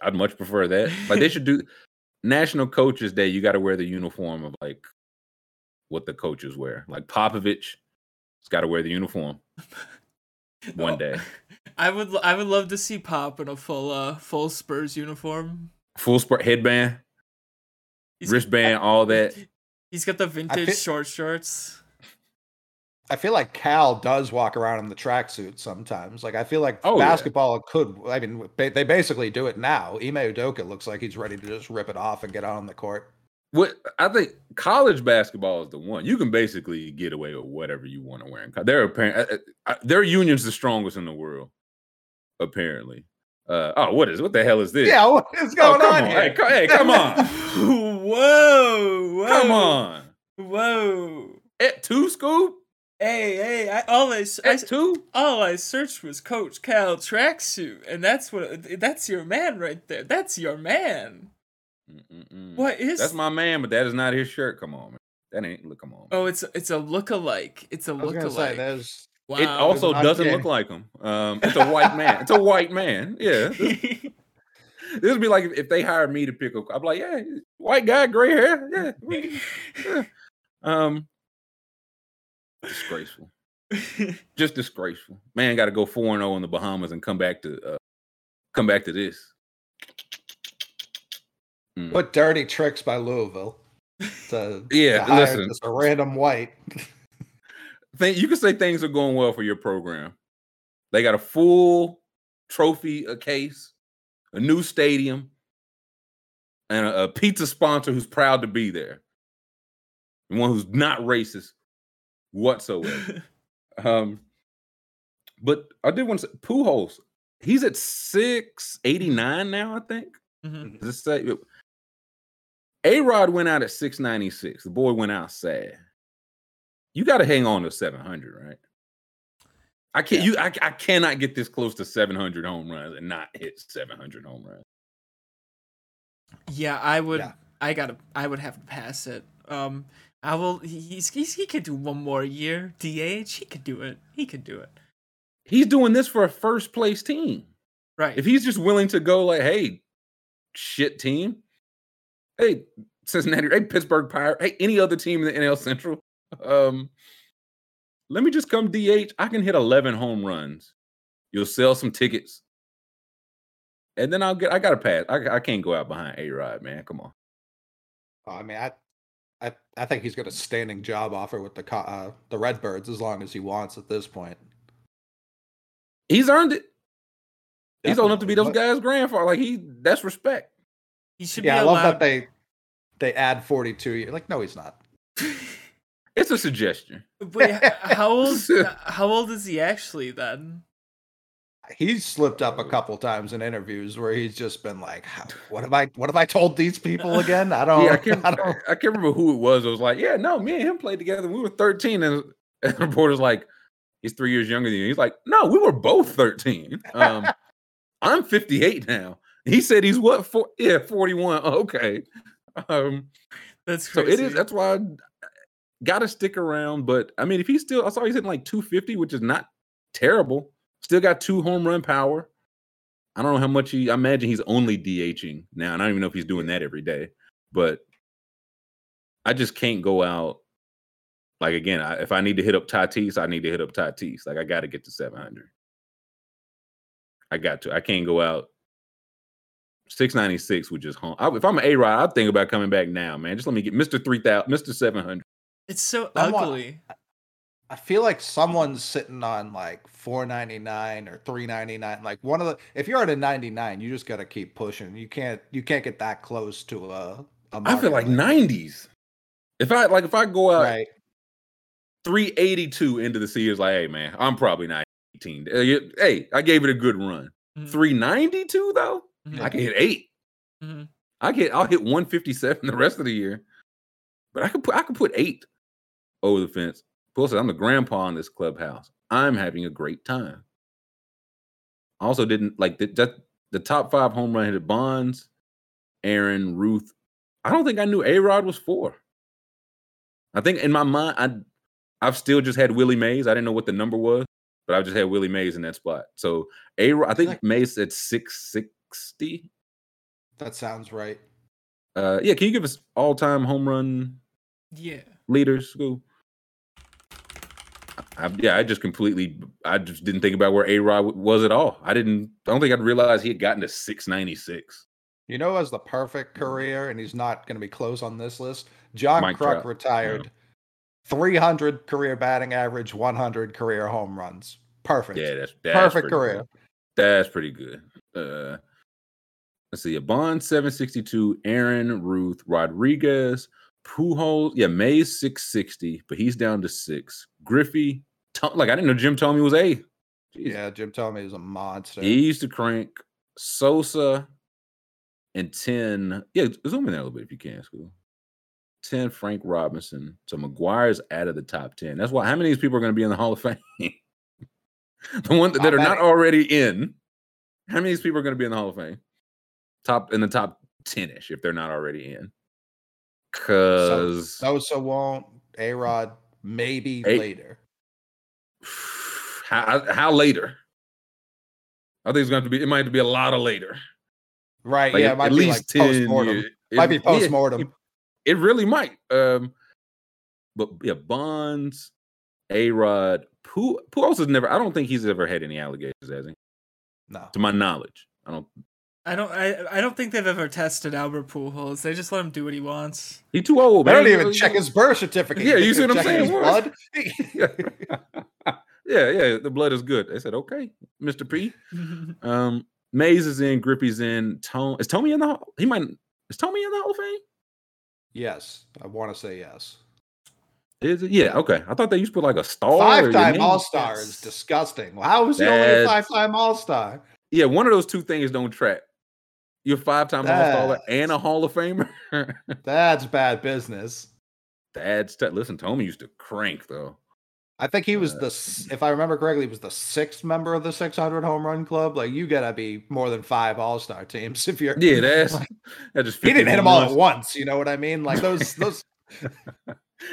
I'd much prefer that. Like they should do National Coaches Day. You got to wear the uniform of like what the coaches wear. Like Popovich, has got to wear the uniform one Oh, day. I would. l- I would love to see Pop in a full, uh, full Spurs uniform. Full sport headband, He's- wristband, all that. He's got the vintage fi- short shorts. I feel like Cal does walk around in the tracksuit sometimes. Like I feel like Oh, yeah. basketball could. I mean, they basically do it now. Ime Udoka looks like he's ready to just rip it off and get out on the court. what I think college basketball is the one you can basically get away with whatever you want to wear. In co- their apparent uh, uh, their union's the strongest in the world, apparently. Uh, oh, what is what the hell is this? Yeah, what is Oh, going come on, on. here? Hey, hey, come on, whoa, whoa, come on. whoa. At two, Scoob? Hey, hey! I all I, s- I At s- two? all I searched was Coach Cal tracksuit, and that's what that's your man right there. That's your man. Mm-mm-mm. What is? That's my man, but that is not his shirt. Come on, man. That ain't look. Come on. Oh, it's it's a look-alike. It's a was gonna say look-alike. there's Wow. it also doesn't look like him. Um, it's a white man. It's a white man. Yeah. This, this would be like if, if they hired me to pick a. I'm like, yeah, white guy, gray hair. Yeah. yeah. Um. Disgraceful. Just disgraceful. Man, got to go four and zero in the Bahamas and come back to uh, come back to this. Mm. what dirty tricks by Louisville. To, Yeah, to hire listen. just a random white. Think you can say things are going well for your program. They got a full trophy a case, a new stadium, and a, a pizza sponsor who's proud to be there. And one who's not racist whatsoever. um, but I did want to say Pujols. He's at six eighty nine now. I think. Mhm. Does it say? A Rod went out at 696. The boy went out sad. You got to hang on to 700, right? I can't. Yeah. You, I, I cannot get this close to 700 home runs and not hit 700 home runs. Yeah, I would. Yeah. I gotta. I would have to pass it. Um, I will. he- He's, he's he could do one more year. DH. He could do it. He could do it. He's doing this for a first place team. Right. If he's just willing to go, like, hey, shit team, hey, Cincinnati, hey, Pittsburgh Pirate, hey, any other team in the NL Central, um, let me just come DH. I can hit 11 home runs. You'll sell some tickets. And then I'll get, I got to pass. I, I can't go out behind A Rod, man. Come on. I mean, I, I, I think he's got a standing job offer with the Co- uh, the Redbirds as long as he wants at this point. He's earned it. He's old enough to be those guys' grandfather. Like, he, that's respect. he should Yeah, I love that they they add 42 years. Like, no, he's not. It's a suggestion. Wait, how old? how old is he actually then? He's slipped up a couple times in interviews where he's just been like, "What have I? What have I told these people again? I don't. yeah, I can't, I don't I can't remember who it was. I was like, yeah, no, me and him played together. We were 13. And, and the reporter's like, he's three years younger than you. He's like, no, we were both 13. Um, I'm 58 now. He said he's what? For, yeah, 41. Oh, okay. Um, That's so it is. That's why I got to stick around. But I mean, if he's still, I saw he's hitting like 250, which is not terrible. Still got two home run power. I don't know how much he. I imagine he's only DHing now, and I don't even know if he's doing that every day. But I just can't go out. Like again, I, if I need to hit up Tatis, I need to hit up Tatis. Like I got to get to 700. I got to. I can't go out. 696 would just home. I, if I'm an A Rod, I'd think about coming back now, man. Just let me get Mr. 3000, Mr. 700. It's so Somewhat- ugly. I feel like someone's sitting on like 499 or 399. Like one of the if you're at a 99, you just got to keep pushing. You can't you can't get that close to a. a I feel like 90s. If I like, if I go out right. 382 into the season, like, hey man, I'm probably not 18. Uh, Hey, I gave it a good run. Mhm. 392 though, Mhm. I can hit 8 Mhm. I get, I'll hit 157 the rest of the year. But I could put, I could put eight over the fence. Plus, I'm the grandpa in this clubhouse. I'm having a great time. I also didn't like the, that, the top five home run hitter Bonds, Aaron, Ruth. I don't think I knew A Rod was four. I think in my mind, I I've still just had Willie Mays. I didn't know what the number was, but I just had Willie Mays in that spot. So A Rod, I think Like- Mays said 660. That sounds right. Uh, yeah, can you give us all time home run Yeah. leaders? Scoob. I, yeah, I just completely, I just didn't think about where A Rod was at all. I didn't, I don't think I'd realize he had gotten to 696. You know, as the perfect career, and he's not going to be close on this list. John Mike Kruk Trout, retired, 300 career batting average, 100 career home runs. Perfect. Yeah, that's, that's perfect career. good. That's pretty good. Uh, let's see, a Bond 762, Aaron, Ruth, Rodriguez, Pujols, yeah, Mays 660, but he's down to six. Griffey, Tom, like I didn't know Jim Thome was A. Jeez. Yeah, Jim Thome is a monster. He used to crank Sosa and 10. Yeah, zoom in there a little bit if you can, Scoob. 10 Frank Robinson. So McGwire's out of the top 10. That's why how many of these people are going to be in the Hall of Fame? the one that Not are not already in. How many of these people are going to be in the Hall of Fame? Top in the top 10ish if they're not already in. Cause Sosa won't. A Rod maybe A- later. how how later? I think it's going to be it might be a lot of later. Right. Like, yeah, at- it might at be least like 10 post-mortem. years. Might be It- post-mortem. It, it really might. Um, but yeah, Bonds, A Rod, else has never? I don't think he's ever had any allegations, has he? No. To my knowledge, I don't. I don't. I, I don't think they've ever tested Albert Pujols. They just let him do what he wants. He too old. Man. They don't even he- check his birth certificate. Yeah, you see what I'm saying? Blood. yeah, yeah. The blood is good. They said, okay, Mister P. Um, Mays is in. Griffey's in. Tone is Thome in the? Hall- He might. Is Thome in the Hall of Fame? yes, I want to say yes. Is it? Yeah. Okay. I thought they used to put like a star. Five-time. All Star is Yes. How was he only a five-time All Star? Yeah, one of those two things don't track. You're five time All Star and a Hall of Famer. That's bad business. That's t- listen. Thome used to crank though. I think he was Uh, the, if I remember correctly, he was the sixth member of the 600 home run club. Like you gotta be more than five All Star teams if you're. Yeah, that's Like, that just. he 50 didn't hit them all runs. at once. You know what I mean? Like those those.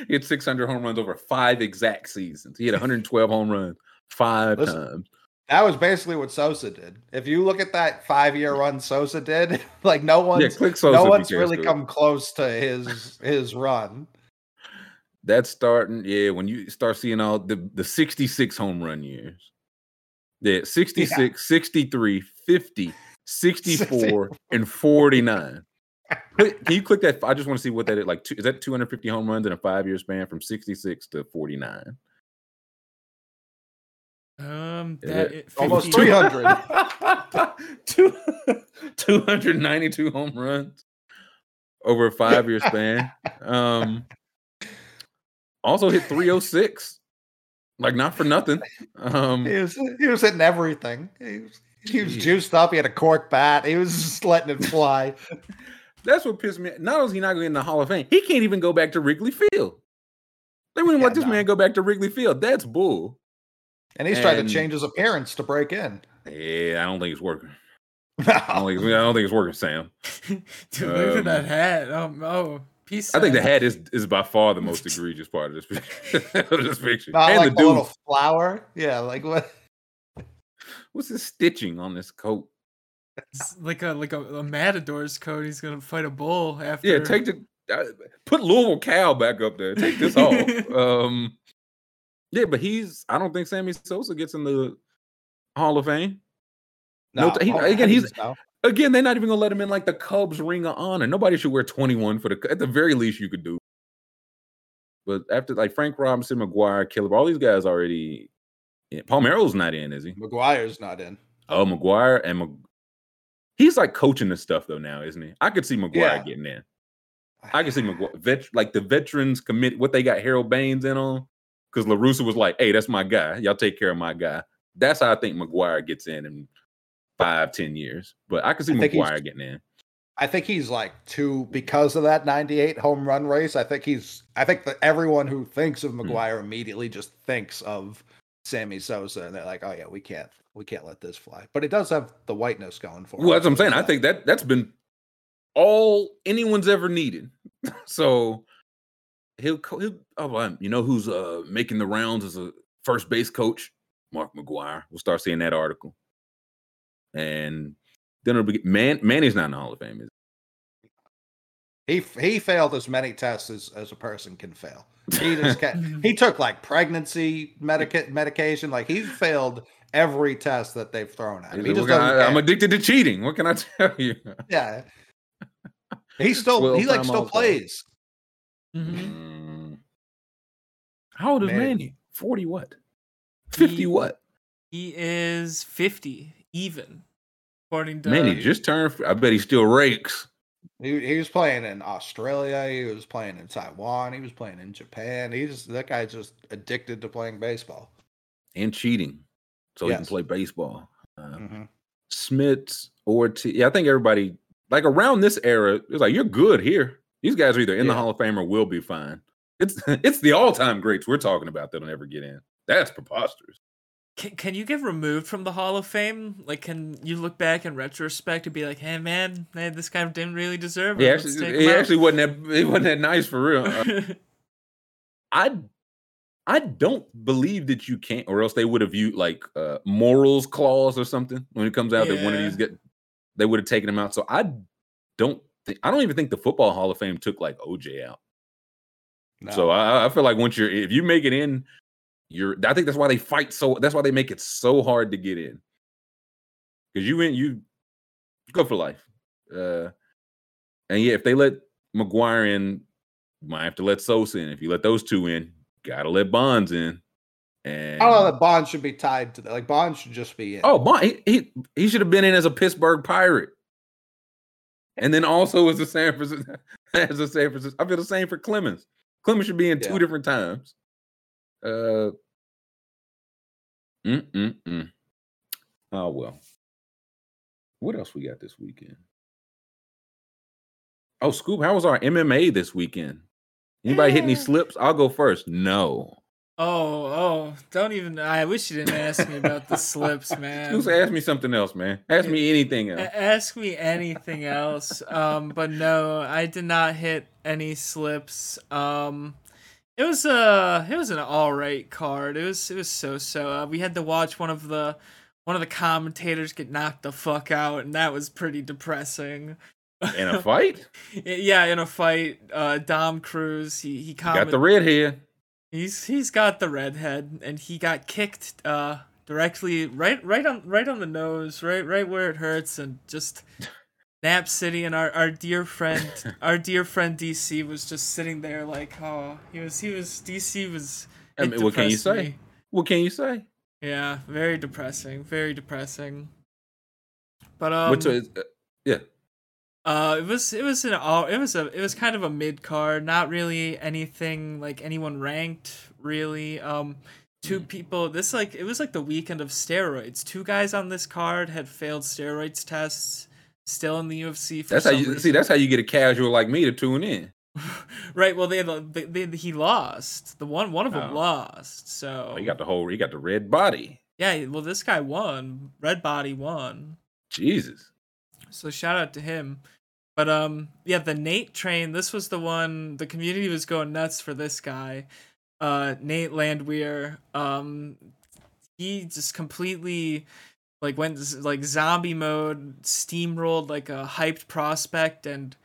He had 600 home runs over five exact seasons. He had 112 home runs five Listen, times. That was basically what Sosa did. If you look at that five-year run Sosa did, like no Yeah, one's click Sosa. no one's really Stu. come close to his his run. That's starting. Yeah, when you start seeing all the the 66 home run years. Yeah, 66, 63, 50, 64, and 49. Can you click that? I just want to see what that is. Like, two, is that 250 home runs in a five year span from 66 to 49? Um, that, it- almost 50 300. Two- 292 home runs over a five year span. Um, also hit 306. Like, not for nothing. Um, He was he was hitting everything. He was, he was juiced up. He had a cork bat. He was just letting it fly. That's what pissed me. Not only is he not going in the Hall of Fame, he can't even go back to Wrigley Field. They wouldn't Yeah, let this no. man go back to Wrigley Field. That's bull. And he's trying And- to change his appearance to break in. Yeah, I don't think it's working. I don't think, I don't think it's working, Sam. Dude, look at that Um, hat. Oh, oh, peace. I think the hat is is by far the most egregious part of this picture. of this picture. Not and like the the, dude, little flower. Yeah, like what? what's his stitching on this coat? It's like a like a, a matador's coat. He's gonna fight a bull after. Yeah, take the uh, put Louisville cow back up there. Take this off. um, yeah, but he's. I don't think Sammy Sosa gets in the Hall of Fame. No, he- oh, again, he's- no. Again, they're not even gonna let him in like the Cubs Ring of Honor. Nobody should wear 21 for the at the very least you could do. But after like Frank Robinson, McGwire, Killer, all these guys already. Yeah, Palmeiro's not in, is he? McGwire's not in. Oh, McGwire and Mc... he's like coaching this stuff though now, isn't he? I could see McGwire Yeah. getting in. I can see McGwire, vet, like the veterans commit what they got Harold Baines in on because La Russa was like, "Hey, that's my guy. Y'all take care of my guy." That's how I think McGwire gets in in five, ten years. But I can see I McGwire getting in. I think he's like two because of that 98 home run race. I think he's I think that everyone who thinks Hmm. of McGwire immediately just thinks of Sammy Sosa and they're like, "Oh yeah, we can't we can't let this fly." But it does have the whiteness going for it. Well, that's what I'm saying. I think that that's been all anyone's ever needed. so he'll, he'll oh, um, you know who's uh making the rounds as a first base coach? Mark McGwire. We'll start seeing that article, and then it'll be man. Manny's not in the Hall of Fame. Is He he failed as many tests as, as a person can fail. He just he took like pregnancy medica- medication. Like he failed every test that they've thrown at him. He just I, I'm addicted to cheating. What can I tell you? yeah. He still he like still plays. Mhm. Mm. How old is Man. Manny? Forty what? Fifty He- what? He is fifty even. According to Man, he just turned. I bet he still rakes. He, he was playing in Australia. He was playing in Taiwan. He was playing in Japan. He's that guy's just addicted to playing baseball. and cheating so he can play baseball. Uh, Mhm. Smits or T. Yeah, I think everybody like around this era it's like you're good here. These guys are either in the Hall of Fame or will be fine. It's it's the all time greats we're talking about that'll never get in. That's preposterous. Can, can you get removed from the Hall of Fame? Like, can you look back in retrospect and be like, "Hey, man, man this guy didn't really deserve it." He actually, he actually wasn't that. It wasn't that nice for real. Uh, I I don't believe that you can't, or else they would have viewed like uh, morals clause or something when it comes out that one of these get they would have taken him out. So I don't I don't even think the football Hall of Fame took like OJ out. So I, I feel like once you're if you make it in, you're I think that's why they fight so that's why they make it so hard to get in. Because you in you go for life. Uh and yeah, if they let McGwire in, you might have to let Sosa in. If you let those two in, gotta let Bonds in. And I don't know that Bond should be tied to that. Like Bond should just be in. oh Bond, he, he he should have been in as a Pittsburgh pirate. And then also as a San Francisco as a San Francisco. I feel the same for Clemens. Clemens should be in two different times. Uh mm-mm-mm. Oh well. What else we got this weekend? Oh, Scoob, how was our MMA this weekend? Anybody hit any slips? I'll go first. No. Oh, oh, don't even. I wish you didn't ask me about the slips, man. Scoob, ask me something else, man. Ask me anything else. Ask me anything else. Um, but no, I did not hit any slips. Um, it was a it was an all right card. It was it was so so. Uh, we had to watch one of the one of the commentators get knocked the fuck out, and that was pretty depressing. In a fight? yeah, in a fight, uh, Dom Cruz he he Got the red redhead. He's he's got the redhead, and he got kicked uh directly right right on right on the nose, right right where it hurts, and just Nap City and our, our dear friend our dear friend DC was just sitting there like oh he was he was DC was. I mean, what can you say? me. What can you say? Yeah, very depressing, very depressing. But um, uh, yeah. Uh, it was it was an all it was a it was kind of a mid card, not really anything like anyone ranked really. Um, two Mm. people. This like it was like the weekend of steroids. Two guys on this card had failed steroids tests. Still in the UFC. For That's how you see. That's how you get a casual like me to tune in. right. Well, they, they, they he lost. The one one of them Oh. lost. So Oh, you got the whole. You got the red body. yeah. Well, this guy won. Red Body won. Jesus. So shout out to him. But um yeah, the Nate train, this was the one the community was going nuts for this guy. Uh Nate Landwehr. Um he just completely like went like zombie mode, steamrolled like a hyped prospect and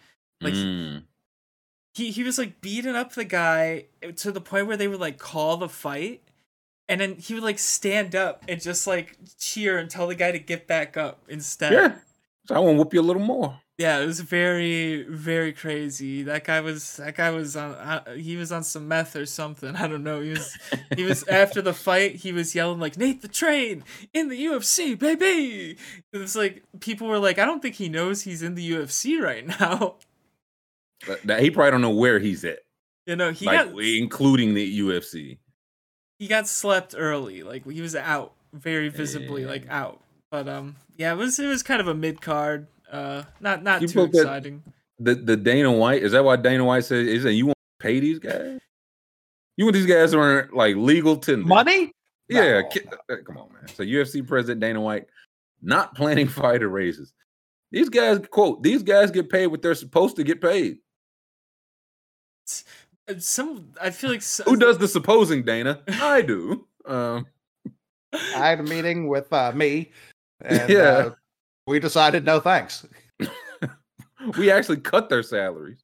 like Mm. he he was like beating up the guy to the point where they would like call the fight and then he would like stand up and just like cheer and tell the guy to get back up instead. yeah. So I want to whoop you a little more. Yeah, it was very, very crazy. That guy was that guy was on uh, he was on some meth or something. I don't know. He was he was after the fight. He was yelling like Nate the Train in the UFC, baby. It was like people were like, I don't think he knows he's in the UFC right now. But that- he probably don't know where he's at. You know, he like got including the UFC. he got slept early. Like he was out, very visibly like out. But um, yeah, it was it was kind of a mid card. Uh, not not You too put that- exciting. The the Dana White is that why Dana White said is that you want to pay these guys? You want these guys who are like legal tender? Money? Yeah, No. ki- uh, come on, man. So UFC president Dana White not planning fighter raises. These guys quote these guys get paid what they're supposed to get paid. Uh, Some I feel like s- Who does the supposing, Dana? I do. Um, I had a meeting with uh, me, and Yeah. uh, we decided no thanks. we actually cut their salaries.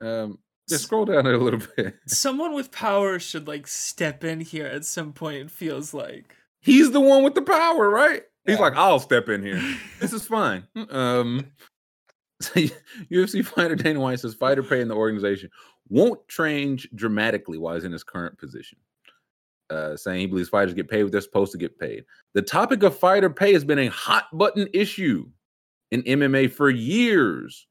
Um, just scroll down there a little bit. someone with power should like step in here at some point. It feels like. He's the one with the power, right? He's like, I'll step in here. This is fine. Um, so UFC fighter Dana White says fighter pay in the organization won't change dramatically while he's in his current position. Uh, saying he believes fighters get paid what they're supposed to get paid. The topic of fighter pay has been a hot button issue in MMA for years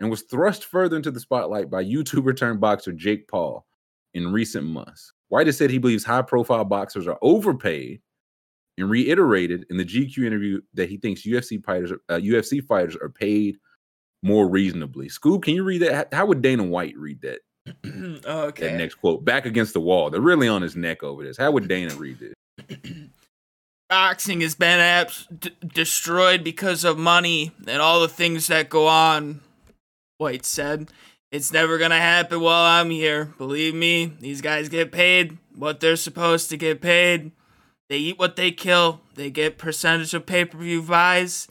and was thrust further into the spotlight by YouTuber turned boxer Jake Paul in recent months. White has said he believes high profile boxers are overpaid and reiterated in the GQ interview that he thinks UFC fighters, uh, UFC fighters are paid more reasonably. Scoob, can you read that? How would Dana White read that? Oh, okay. That next quote, back against the wall. They're really on his neck over this. How would Dana read this? Boxing has been abs- d- destroyed because of money and all the things that go on. White said, "It's never gonna happen while I'm here. Believe me, these guys get paid what they're supposed to get paid. They eat what they kill. They get percentage of pay-per-view buys,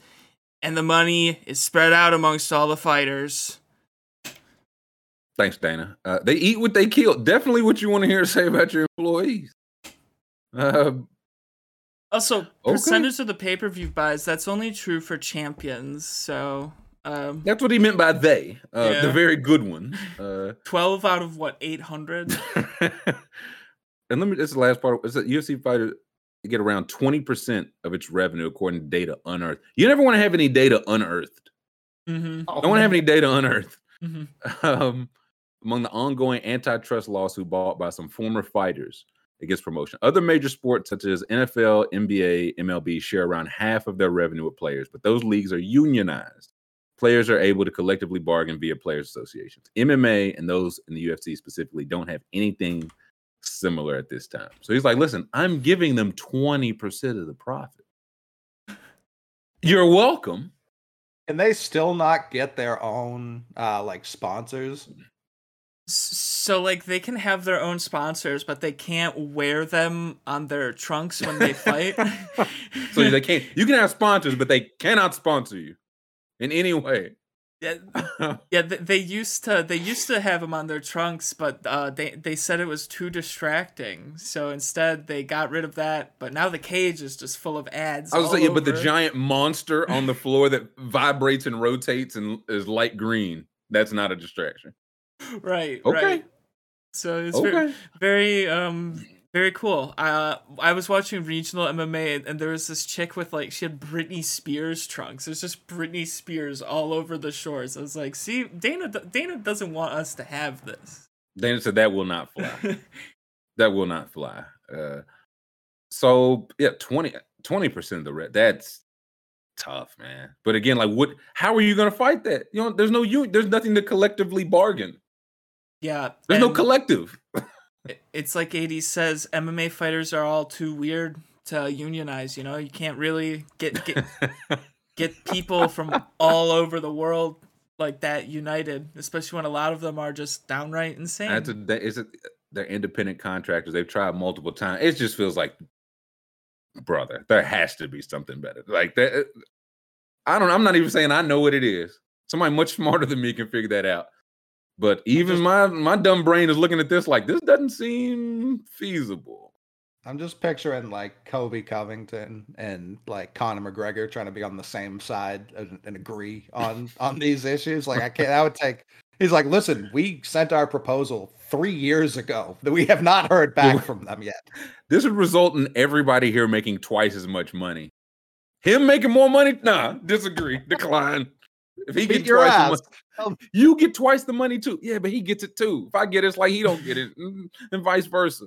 and the money is spread out amongst all the fighters." Thanks, Dana. Uh, they eat what they kill. Definitely what you want to hear say about your employees. Uh, Also, Okay. percentage of the pay-per-view buys, that's only true for champions. So, um, that's what he meant by they, uh, Yeah. the very good one. Uh, 12 out of what, 800? and let me. This is the last part. Is that UFC fighters get around twenty percent of its revenue according to data unearthed. You never want to have any data unearthed. mm-hmm. I don't want to have any data unearthed. Mm-hmm. um, among the ongoing antitrust lawsuit brought by some former fighters against promotion. Other major sports such as NFL, NBA, MLB share around half of their revenue with players, but those leagues are unionized. Players are able to collectively bargain via players associations. MMA and those in the UFC specifically don't have anything similar at this time. So he's like, listen, I'm giving them 20% of the profit. You're welcome. And they still not get their own uh like sponsors? So, like, they can have their own sponsors, but they can't wear them on their trunks when they fight. So they can't. You can have sponsors, but they cannot sponsor you in any way. yeah, yeah, th- they used to they used to have them on their trunks, but uh, they they said it was too distracting. So instead, they got rid of that. But now the cage is just full of ads. I was all saying, but the giant monster on the floor that vibrates and rotates and is light green. That's not a distraction. right, Okay. right. So it's very, Okay. very um very cool. Uh, I was watching regional MMA and, and there was this chick with like she had Britney Spears trunks. There's just Britney Spears all over the shorts. I was like, see, Dana Dana doesn't want us to have this. Dana said that will not fly. that will not fly. Uh, so yeah, 20 percent of the red. That's tough, man. But again, like, what? How are you going to fight that? You know, there's no you. There's nothing to collectively bargain. Yeah, There's no collective. It's like AD says, MMA fighters are all too weird to unionize. You know, you can't really get get get people from all over the world like that united, especially when a lot of them are just downright insane. That's a, that is a, they're independent contractors. They've tried multiple times. It just feels like, brother, there has to be something better. Like that. Uh, I don't. I'm not even saying I know what it is. Somebody much smarter than me can figure that out. But even just- my my dumb brain is looking at this like this doesn't seem feasible. I'm just picturing like Colby Covington and like Conor McGregor trying to be on the same side and, and agree on on these issues. Like I can't. That would take. He's like, listen, we sent our proposal three years ago that we have not heard back from them yet. This would result in everybody here making twice as much money. Him making more money? Nah, disagree, decline. If he Beat gets your twice the ass. money, Um, you get twice the money too. Yeah, but he gets it too. If I get it, it's like he don't get it, and vice versa.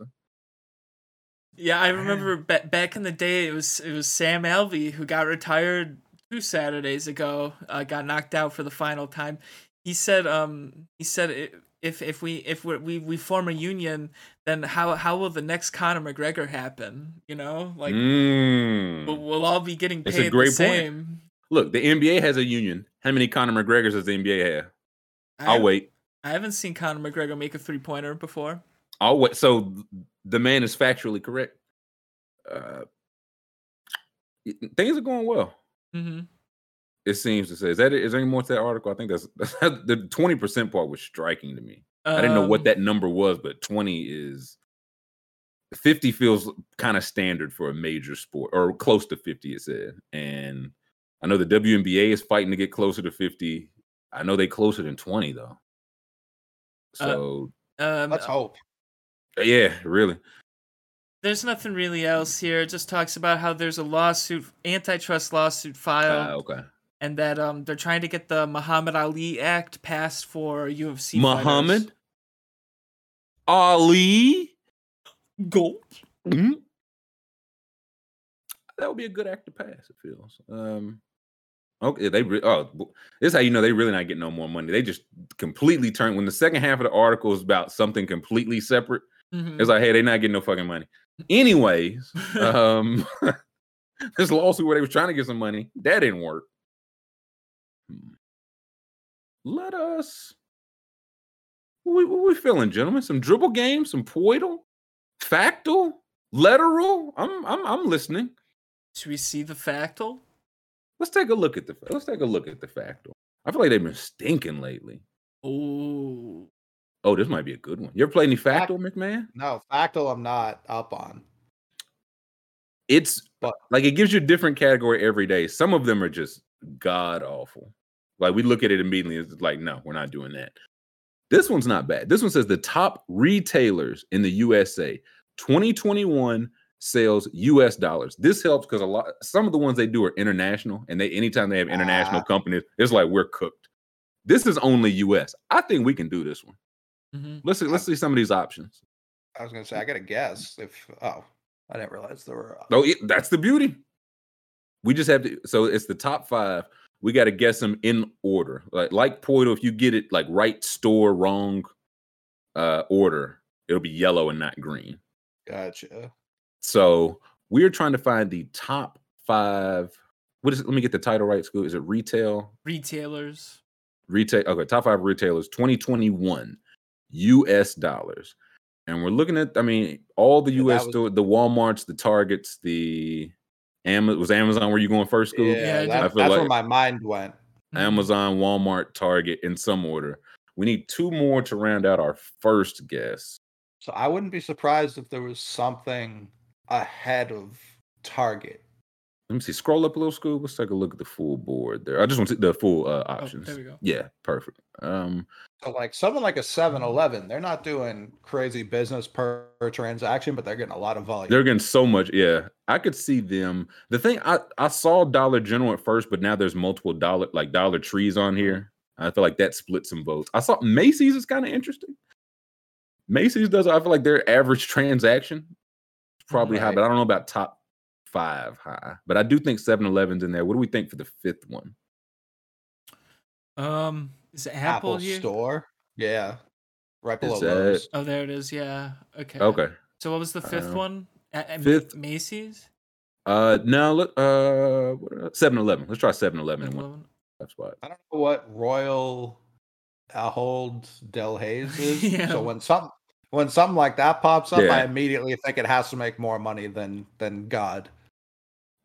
Yeah, I remember ba- back in the day, it was it was Sam Alvey who got retired two Saturdays ago. Uh, got knocked out for the final time. He said, um, he said i- if if we if we we we form a union, then how how will the next Conor McGregor happen? You know, like Mm. we'll, we'll all be getting It's a paid great the point. Look, the NBA has a union. How many Conor McGregors does the NBA have? I I'll wait. I haven't seen Conor McGregor make a three pointer before. I'll wait. So the man is factually correct. Uh, things are going well. hmm It seems to say. Is that it? Is there any more to that article? I think that's, that's the twenty percent part was striking to me. I didn't know what Um, that number was, but 20 is 50 feels kind of standard for a major sport or close to 50, it said. And I know the WNBA is fighting to get closer to 50. I know they closer than 20 though. Uh, So Um, Let's hope. yeah, really. There's nothing really else here. It just talks about how there's a lawsuit, antitrust lawsuit filed, Ah, okay. and that um they're trying to get the Muhammad Ali Act passed for UFC. Muhammad Ali. Go. Mhm. That would be a good act to pass. It feels. Um, okay, they re- oh, this is how you know they really not getting no more money. They just completely turn when the second half of the article is about something completely separate. Mhm. It's like, hey, they not getting no fucking money. Anyways, um, this lawsuit where they was trying to get some money that didn't work. Hmm. Let us. What we, what we feeling, gentlemen? Some dribble game, some poidal, Factle, letteral. I'm I'm I'm listening. Should we see the Factle? Let's take a look at the let's take a look at the Factle. I feel like they've been stinking lately. Oh, Oh, this might be a good one. You ever play any Fact- McMahon? No, Factle, I'm not up on. It's But- like it gives you a different category every day. Some of them are just god awful. Like we look at it immediately, it's like, no, we're not doing that. This one's not bad. This one says the top retailers in the USA 2021 sales US dollars. This helps because a lot some of the ones they do are international, and they anytime they have international Ah. companies, it's like we're cooked. This is only US. I think we can do this one. hmm Let's see, let's see some of these options. I was gonna say I gotta guess if oh I didn't realize there were uh, Oh, it, that's the beauty. We just have to. So it's the top five. We got to guess them in order. Like like Poito, if you get it like right store wrong uh order, it'll be yellow and not green. gotcha. So we're trying to find the top five. What is it? Let me get the title right. Scoob. Is it retail? retailers. Retail. Okay, top five retailers 2021 US dollars. And we're looking at, I mean, all the Yeah, that US was- store, the Walmarts, the Targets, the Amazon was Amazon where you going first, Scoob? Yeah, Yeah, that- I feel that's where my mind went. Mhm. Amazon, Walmart, Target in some order. We need two more to round out our first guess. So I wouldn't be surprised if there was something ahead of Target. Let me see. Scroll up a little, Scoob. Let's take a look at the full board there. I just want to see the full uh, Oh, options. there we go. Yeah, perfect. Um, So like someone like a 7-Eleven, they're not doing crazy business per, per transaction, but they're getting a lot of volume. they're getting so much. Yeah, I could see them. The thing I I saw Dollar General at first, but now there's multiple dollar like Dollar Trees on here. I feel like that split some votes. I saw Macy's is kind of interesting. Macy's does. I feel like their average transaction is probably high, but I don't know about top five high. But I do think 7-Eleven's in there. What do we think for the fifth one? Um, is it Apple, Apple? Store. Yeah. Right below Is that- Lowe's. Oh, there it is. Yeah. Okay. Okay. So what was the fifth Uh, one? At, at fifth- Macy's. Uh, now look. Uh, what, 7-Eleven. Let's try 7-Eleven in one 7-Eleven? that spot. I don't know what Royal Ahold Delhaize is. Yeah. So when some when something like that pops up, I immediately think it has to make more money than than God.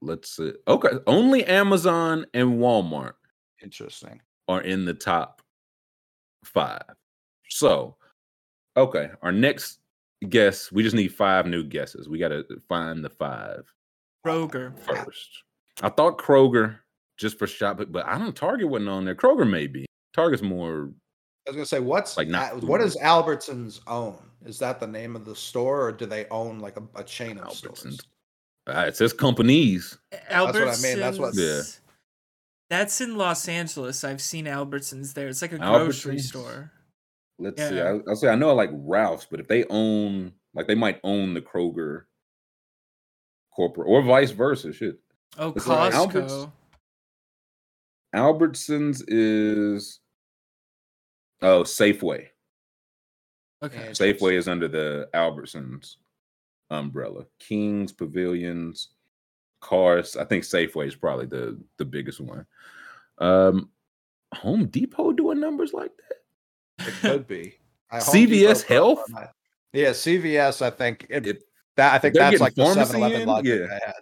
Let's see. Okay, only Amazon and Walmart Interesting. are in the top five. So, okay, our next guess, we just need five new guesses. We got to find the five Kroger. first. I thought Kroger just for shopping, but I don't. Target wasn't on there. Kroger maybe. Target's more. I was gonna say, what's Like, not a- what does Albertsons own? Is that the name of the store, or do they own like a, a chain of stores? Albertsons. Uh, it says companies. Albertsons. That's what I mean, that's what- Yeah. That's in Los Angeles. I've seen Albertsons there. It's like a grocery Albertsons? store. Let's see. Yeah. I, I'll say I know I like Ralph's, but if they own, like, they might own the Kroger corporate, or vice versa. Shit. Oh, It's like Costco. Albert's- Albertsons is oh Safeway. Okay. And- Safeway is under the Albertsons umbrella. Kings, Pavilions, Cars. I think Safeway is probably the the biggest one. Um, Home Depot doing numbers like that. It could be. CVS Depot Health? might- Yeah, CVS. I think it, It- that. I think that's like getting the 7-Eleven in? logic Yeah. I had.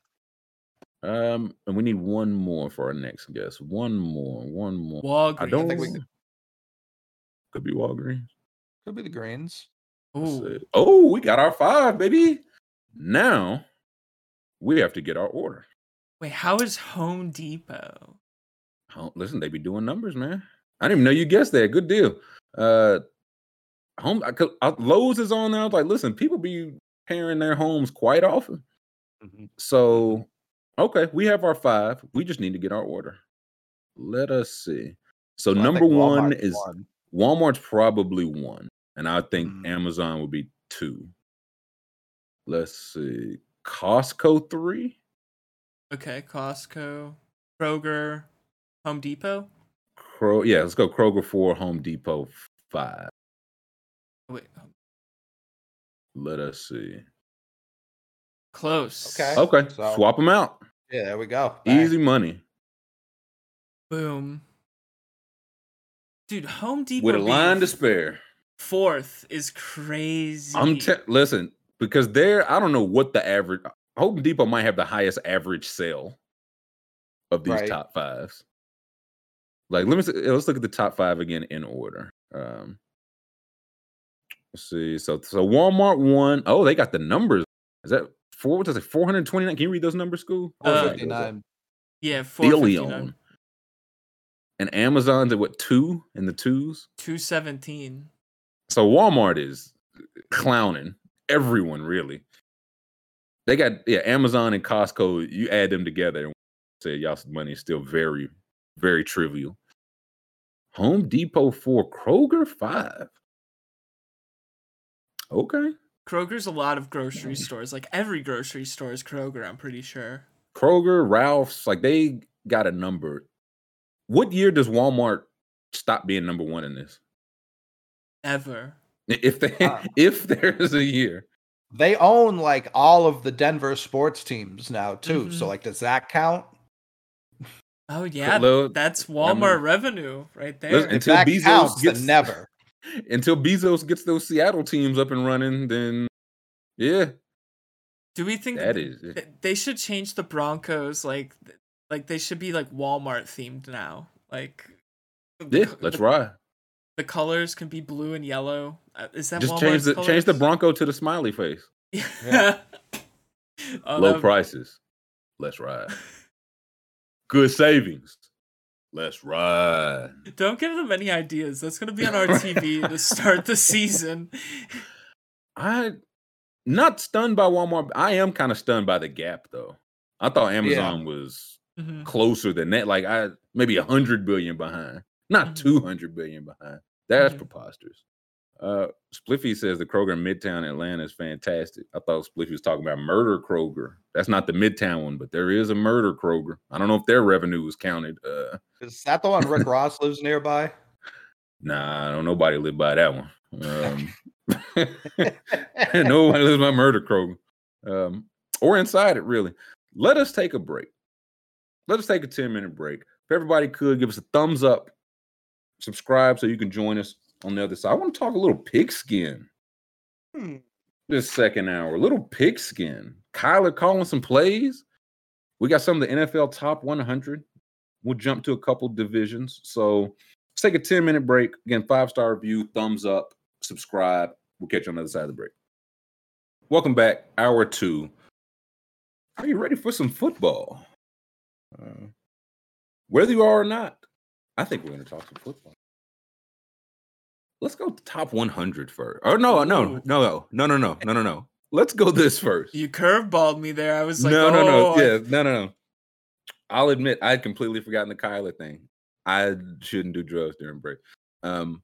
Um, and we need one more for our next guest. One more. One more. Walgreens. I don't think we think could be Walgreens. Could be the Greens. Let's Ooh. Oh, we got our five, baby. Now we have to get our order. Wait, how is Home Depot? Oh, listen, they be doing numbers, man. I didn't even know you guessed that. Good deal. Uh, home I could, uh, Lowe's is on there. I was like, listen, people be pairing their homes quite often. Mhm. So, okay, we have our five. We just need to get our order. Let us see. So, So number one Walmart's is one. Walmart's probably one, and I think Mhm. Amazon would be two. Let's see. Costco three. Okay, Costco, Kroger, Home Depot. Kro- yeah, let's go Kroger four, Home Depot five. Oh, Wait, um, Let us see. close. Okay. Okay, So- swap them out. Yeah, there we go. Bang. Easy money Boom. Dude, Home Depot with a line to spare. fourth is crazy. I'm te- listen because there. I don't know what the average. Home Depot might have the highest average sale of these Right. top fives. Like, let me see, let's look at the top five again in order. Um, let's see. So, so Walmart one. Oh, they got the numbers. Is that four? What does it? Four hundred twenty nine. Can you read those numbers, school? Uh, yeah, 459. Billion. And Amazon's at what two in the twos? 217. So Walmart is clowning everyone really. They got yeah, Amazon and Costco. You add them together and say y'all's money is still very, very trivial. Home Depot four, Kroger five. Okay, Kroger's a lot of grocery stores. Like every grocery store is Kroger, I'm pretty sure. Kroger, Ralph's, like they got a number. What year does Walmart stop being number one in this? Ever. If they, Ah. if there's a year, They own like all of the Denver sports teams now too. So Mhm. like, does that count? Oh yeah, Lo- that's Walmart mean- revenue right there. Listen, If Until that Bezos counts, gets- then never. until Bezos gets those Seattle teams up and running, then yeah, Do we think that th- is th- they should change the Broncos like th- like they should be like Walmart themed now? Like the yeah. co- Let's the, ride. The colors can be blue and yellow. Uh, Is that Just Walmart's change the change the? Bronco to the smiley face. Yeah. Oh, Low that- prices. Let's ride. Good savings. Let's ride. Don't give them any ideas. That's gonna be on our TV to start the season. I not stunned by Walmart. I am kind of stunned by the gap though. I thought Amazon was Mhm. closer than that. Like I maybe a hundred billion behind, not Mhm. two hundred billion behind. That's Mhm. preposterous. Uh, Spliffy says the Kroger in Midtown Atlanta is fantastic. I thought Spliffy was talking about Murder Kroger. That's not the Midtown one, but there is a Murder Kroger. I don't know if their revenue was counted. Uh, Is that the one Rick Ross lives nearby? nah, I don't. Nobody live by that one. Um, nobody lives by Murder Kroger, um, or inside it. Really. Let us take a break. Let us take a ten minute break. If everybody could give us a thumbs up, subscribe so you can join us on the other side. I want to talk a little pigskin. Hmm. this second hour. A little pigskin. Kyler calling some plays. We got some of the NFL top 100. We'll jump to a couple divisions. So let's take a 10 minute break. Again, five star review, thumbs up, subscribe. We'll catch you on the other side of the break. Welcome back. Hour two. Are you ready for some football? Uh, whether you are or not, I think we're going to talk some football. Let's go top 100 first. Or no, no, no, no, no, no, no, no, no, no. Let's go this first. You curveballed me there. I was like, no, oh, no, no. Yeah, no, no, no. I'll admit I had completely forgotten the Kyler thing. I shouldn't do drugs during break. Um,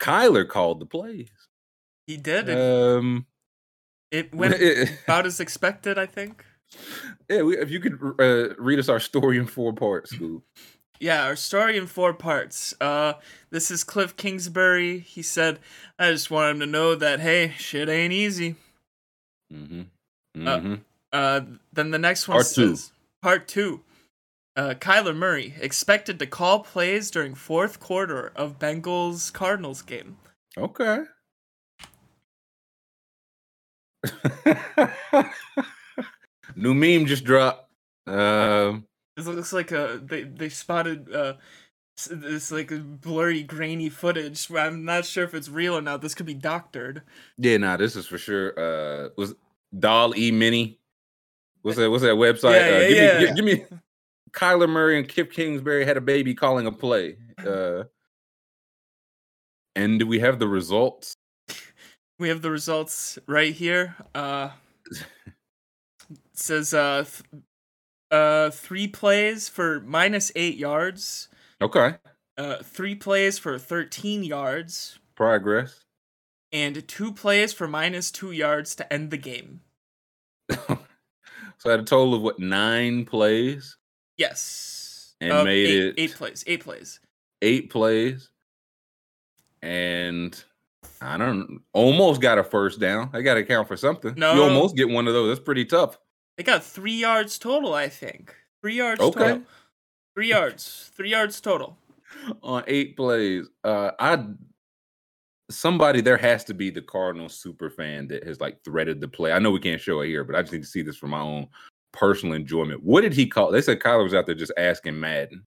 Kyler called the plays. he did. Um, it went about as expected, I think. Yeah, we, if you could uh, read us our story in four parts, Scoob. Yeah, our story in four parts. Uh, this is Cliff Kingsbury. He said, "I just want him to know that hey, shit ain't easy." Mm-hmm. Uh, Mm-hmm. Uh, then the next one Part two. part two. Uh, Kyler Murray expected to call plays during fourth quarter of Bengals Cardinals game. okay. New meme just dropped. Um, It looks like uh they they spotted uh this like blurry grainy footage. I'm not sure if it's real or not. This could be doctored. Yeah, nah, this is for sure. Uh, was Doll E Mini? What's that? What's that website? Yeah, uh, yeah, give yeah. me, gi- give me. Kyler Murray and Kip Kingsbury had a baby calling a play. Uh, and do we have the results? We have the results right here. Uh, says uh, th- uh, three plays for minus eight yards. Okay. Uh, three plays for thirteen yards, Progress. and two plays for minus two yards to end the game. so I had a total of what nine plays, Yes. And Uh, made eight, it- eight plays. Eight plays. eight plays, and I don't almost got a first down. I got to count for something. No. you almost get one of those. That's pretty tough. They got three yards total, I think. Three yards Okay. total. Three yards. Three yards total. on eight plays. Uh, I somebody there has to be the Cardinals super fan that has like threaded the play. I know we can't show it here, but I just need to see this for my own personal enjoyment. What did he call? They said Kyler was out there just asking Madden,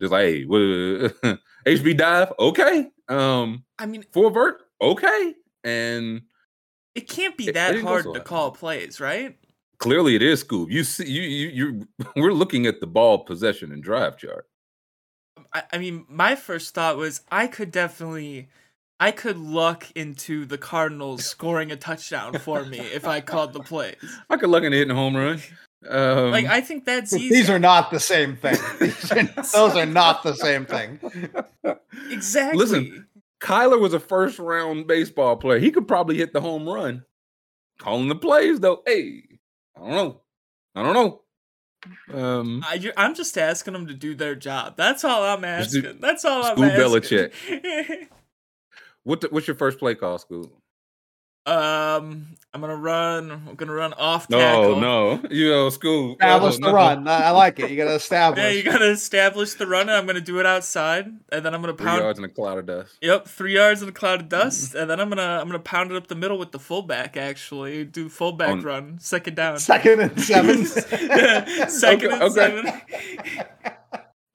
just like, hey, what, HB dive, okay, um, I mean, full vert, okay, and it can't be It- it that hard so to hard. call plays, right? Clearly it is Scoob. You see, you you you we're looking at the ball possession and drive chart. I, I mean, my first thought was I could definitely, I could luck into the Cardinals scoring a touchdown for me if I called the plays. I could look into hitting a home run. Um, Like, I think that's easy. These are not the same thing. Are- Those are not the same thing. exactly. Listen, Kyler was a first round baseball player. He could probably hit the home run. Calling the plays though. Hey, I don't know. I don't know. Um, I, I'm just asking them to do their job. That's all I'm Just do- asking. That's all I'm asking. what the, what's your first play call, school? Um, I'm gonna run. I'm gonna run off tackle. no, no, you know, school. Establish no, the no. run. I I like it. You got to establish. Yeah, you gotta establish the run. And I'm gonna do it outside, and then I'm gonna Three pound. yards in a cloud of dust. Yep, three yards in a cloud of dust, and then I'm gonna I'm gonna pound it up the middle with the fullback. Actually, do fullback On- run, second down. Second and seven. Second Okay, and okay. seven.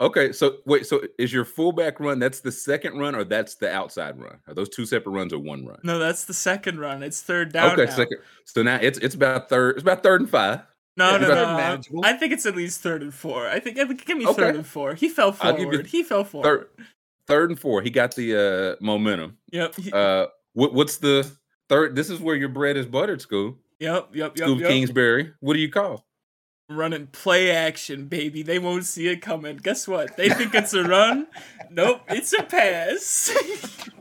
Okay, so wait, so is your fullback run? That's the second run, or that's the outside run? Are those two separate runs or one run? No, that's the second run. It's third down. okay, now. second. So now it's it's about third. It's about third and five. No, Yeah, no, no. manageable. I think it's at least third and four. I think give me Okay. third and four. He fell I'll give you forward. He fell forward. Third, third and four. He got the uh momentum. Yep. he- Uh, what, what's the third? This is where your bread is buttered, school. yep. Yep. Yep. School yep. Kingsbury. What do you call? Running play action, baby. They won't see it coming. Guess what? They think it's a run. nope, it's a pass.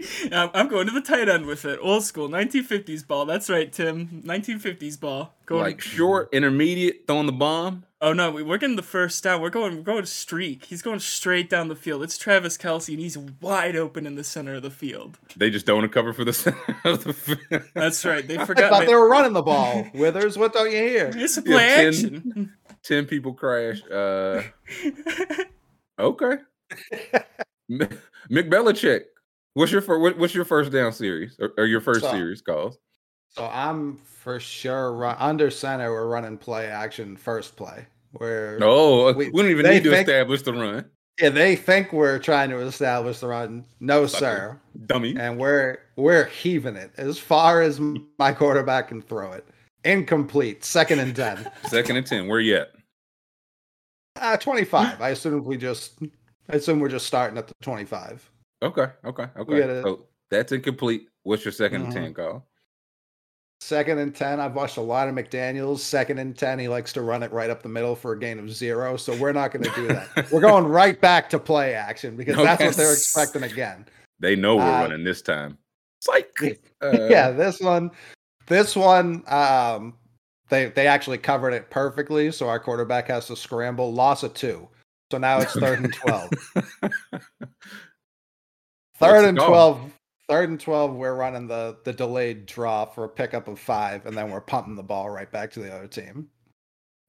I'm I'm going to the tight end with it. Old school, 1950s ball. That's right, Tim. 1950s ball. Going. Like short, intermediate, throwing the bomb. oh no, we- we're getting the first down. We're going. We're going streak. He's going straight down the field. It's Travis Kelce, and he's wide open in the center of the field. They just don't cover for the center of the field. That's right. They I forgot. thought ma- they were running the ball. Withers, what don't you hear? It's a Yeah, play 10 action. Ten people crash. Uh, okay. M- Mick Belichick. What's your fir- what, what's your first down series or, or your first So- series calls? So I'm for sure run, under center. We're running play action first play. Where Oh, we, we- don't even need to think- establish the run, yeah, they think we're trying to establish the run. No, sir. dummy. And we're we're heaving it as far as my quarterback can throw it. Incomplete. Second and ten. Second and ten. Where you at? Uh, 25. I assume we just I assume we're just starting at the 25. Okay, okay, okay. gotta- So that's incomplete. What's your 2nd and Mhm. ten call? Second and 10. I've watched a lot of McDaniels. Second and 10, he likes to run it right up the middle for a gain of zero. So we're not going to do that. we're going right back to play action because that's what they're expecting again. They know we're Uh, running this time. Psych. Uh, yeah, this one, this one, um, they they actually covered it perfectly. So our quarterback has to scramble. Loss of two. So now it's third and 12. What's Third the and call? 12. Third and 12, we're running the the delayed draw for a pickup of five, and then we're pumping the ball right back to the other team.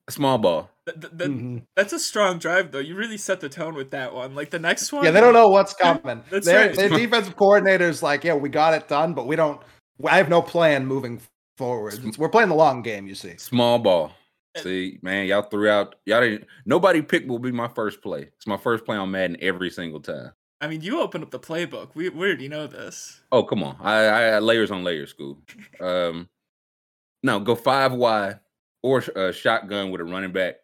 Small ball. Th- th- th- Mhm. That's a strong drive, though. You really set the tone with that one. Like the next one. Yeah, they don't know what's coming. That's their, right. their defensive coordinator's like, yeah, we got it done, but we don't. I have no plan moving forward. It's- We're playing the long game, you see. Small ball. Uh, See, man, y'all threw out. Y'all didn't. Nobody picked will be my first play. It's my first play on Madden every single time. I mean, you open up the playbook. We, we already know this. Oh, come on. I, I layers on layers, school. Um, no, go five wide or uh, shotgun with a running back.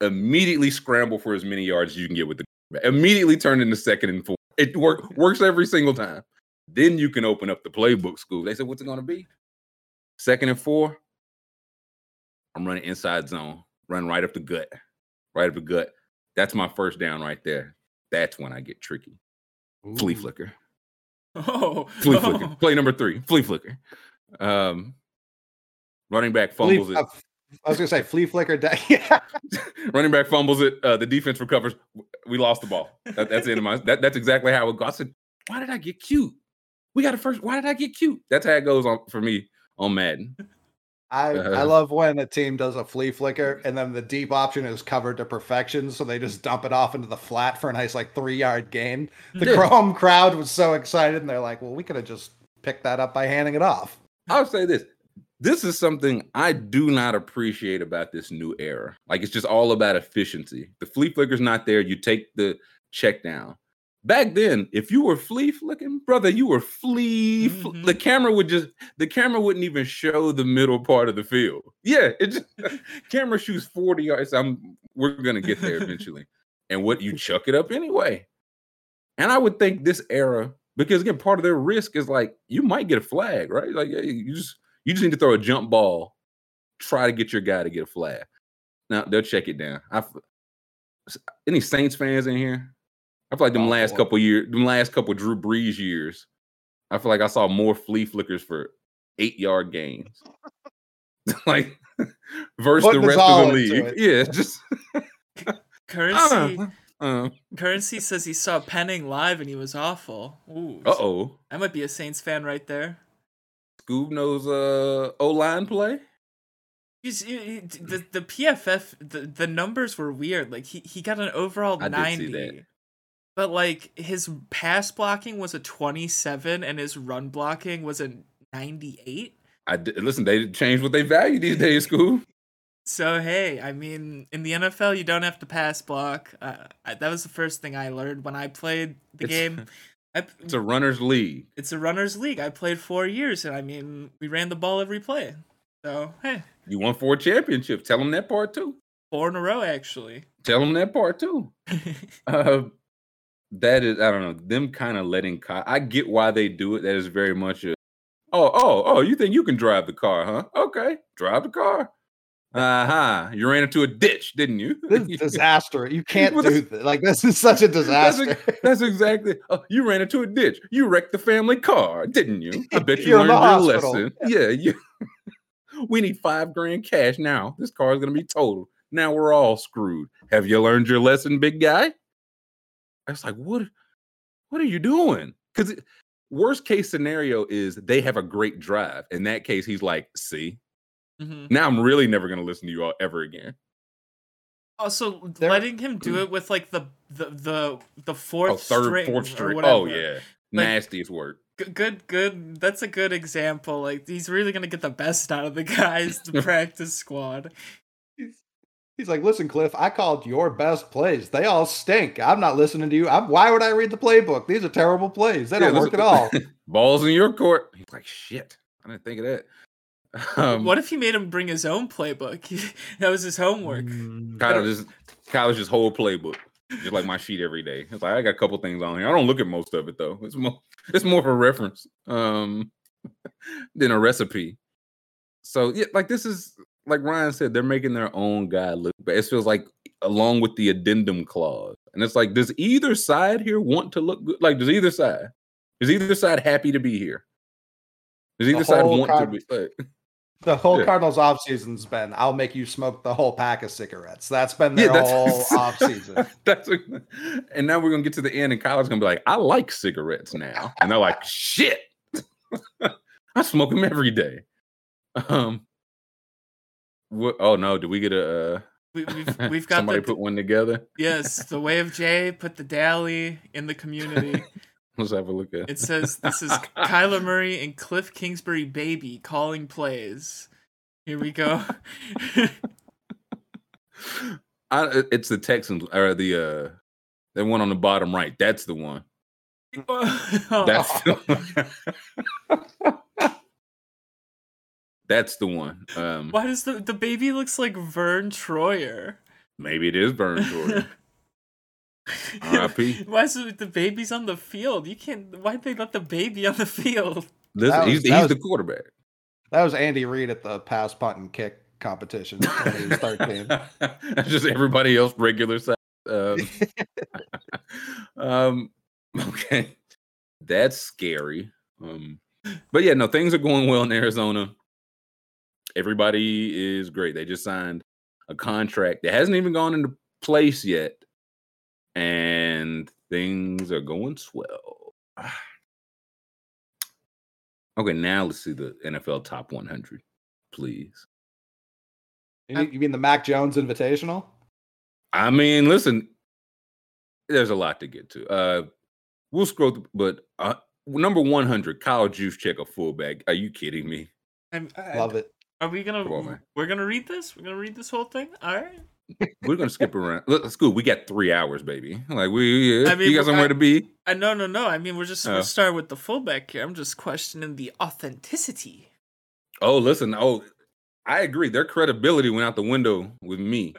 Immediately scramble for as many yards as you can get with the. Immediately turn into second and four. It work, works every single time. Then you can open up the playbook school. They said, what's it gonna be? Second and four. I'm running inside zone, run right up the gut, right up the gut. That's my first down right there. That's when I get tricky. Flea flicker. Oh, Flea flicker. oh. Play number three. Flea flicker. Um, running back Flea- fumbles it. uh, I was gonna say flea flicker. Da- yeah. running back fumbles it. Uh, the defense recovers. We lost the ball. That, that's the end of my. That, that's exactly how it goes. I said, "Why did I get cute? We got a first. Why did I get cute?" That's how it goes on for me on Madden. I, I Uh-huh. love when a team does a flea flicker and then the deep option is covered to perfection, so they just dump it off into the flat for a nice like three yard gain. The. Chrome crowd was so excited, and they're like, "Well, we could have just picked that up by handing it off." I'll say this. This is something I do not appreciate about this new era. Like it's just all about efficiency. The flea flicker's not there. You take the check down. Back then, if you were flea flicking, brother, you were flea. fl- Mhm. The camera would just the camera wouldn't even show the middle part of the field. Yeah, it just camera shoots 40 yards. I'm we're gonna get there eventually. and what you chuck it up anyway. And I would think this era, because again, part of their risk is like you might get a flag, right? Like you just you just need to throw a jump ball, try to get your guy to get a flag. Now they'll check it down. I any Saints fans in here? I feel like them Oh, last boy. couple years, them last couple Drew Brees years. I feel like I saw more flea flickers for eight yard gains. like versus Putting the rest of the league. Yeah, just Currency uh Currency says he saw Penning live and he was awful. Ooh. oh. That might be a Saints fan right there. Scoob knows uh O line play. He's, he, he- the the PFF the, the numbers were weird. Like he, he got an overall I did see ninety, that. But like his pass blocking was a twenty seven and his run blocking was a ninety eight. I did, listen. They changed what they value these days, school So hey, I mean, in the NFL, you don't have to pass block. Uh, I, that was the first thing I learned when I played the It's- game. I, It's a runner's league. it's a runners league. I played four years, and I mean, we ran the ball every play. So hey, You won four championships. Tell them that part too. four in a row actually. Tell them that part too. Uh, that is, I don't know, them kind of letting. Ky- I get why they do it. That is very much a. Oh, oh, oh! You think you can drive the car, huh? Okay, drive the car. Uh huh. You ran into a ditch, didn't you? This disaster. You can't do this. Like this is such a That's, disaster. that's exactly. Oh, you ran into a ditch. You wrecked the family car, didn't you? I bet you learned your lesson. Yeah, you. we need five grand cash now. This car is gonna be totaled. Now we're all screwed. Have you learned your lesson, big guy? I was like, what? What are you doing? Because worst case scenario is they have a great drive. In that case, he's like, see, Mhm. now I'm really never gonna listen to you all ever again. Also, There- letting him do it with like the the the the fourth Oh, third, string fourth or string. Oh yeah, nastiest work. G- good, good. That's a good example. Like he's really gonna get the best out of the guys, the practice squad. He's, he's like, listen, Cliff, I called your best plays. They all stink. I'm not listening to you. I'm, why would I read the playbook? These are terrible plays. They don't work at all. balls in your court. He's like, shit. I didn't think of that. Um, what if he made him bring his own playbook? that was his homework. Mm, kind of just Kyle's whole playbook, just like my sheet every day. It's like I got a couple things on here. I don't look at most of it though. It's more, it's more of a reference um, than a recipe. So yeah, like this is like Ryan said, they're making their own guy look. But it feels like along with the addendum clause, and it's like, does either side here want to look good? Like, does either side? Is either side happy to be here? Does either side want to be? Like, The whole Yeah. Cardinals offseason's been, I'll make you smoke the whole pack of cigarettes. That's been Yeah, their that's- whole offseason. That's a, and now we're gonna get to the end, and Kyle's gonna be like, "I like cigarettes now," and they're like, "Shit, I smoke them every day." Um, what? Oh no, did we get a? Uh, We, we've we've got somebody the put one together. yes, the way of Jay put the DALL-E in the community. Let's have a look at. It It says this is Kyler Murray and Cliff Kingsbury baby calling plays. Here we go. I, it's the Texans or the uh, the one on the bottom right. That's the one. That's the one. That's the one. Um, Why does the the baby looks like Verne Troyer? maybe it is Verne Troyer. R.I.P.. Why is it the baby's on the field? You can't. Why'd they let the baby on the field? Listen, That he's, he's was- the quarterback. That was Andy Reid at the pass, punt, and kick competition when he was 13. That's just everybody else regular size. Um, um, okay, that's scary. Um, but yeah, no, things are going well in Arizona. Everybody is great. They just signed a contract that hasn't even gone into place yet, and things are going swell. Okay, now let's see the NFL top 100, please. You mean- the Mac Jones Invitational? I mean, listen, there's a lot to get to. Uh, we'll scroll, through, but uh, number 100, Kyle Juszczyk, a fullback. Are you kidding me? I'm, I, Love it. Are we gonna? On, we're gonna read this. We're gonna read this whole thing. All right. We're gonna skip around. Look, It's cool. We got three hours, baby. Like we, I mean, you got I- somewhere to be. I no no no. I mean, we're just Oh. we're starting with the fullback here. I'm just questioning the authenticity. Oh, listen. Oh, I agree. Their credibility went out the window with me.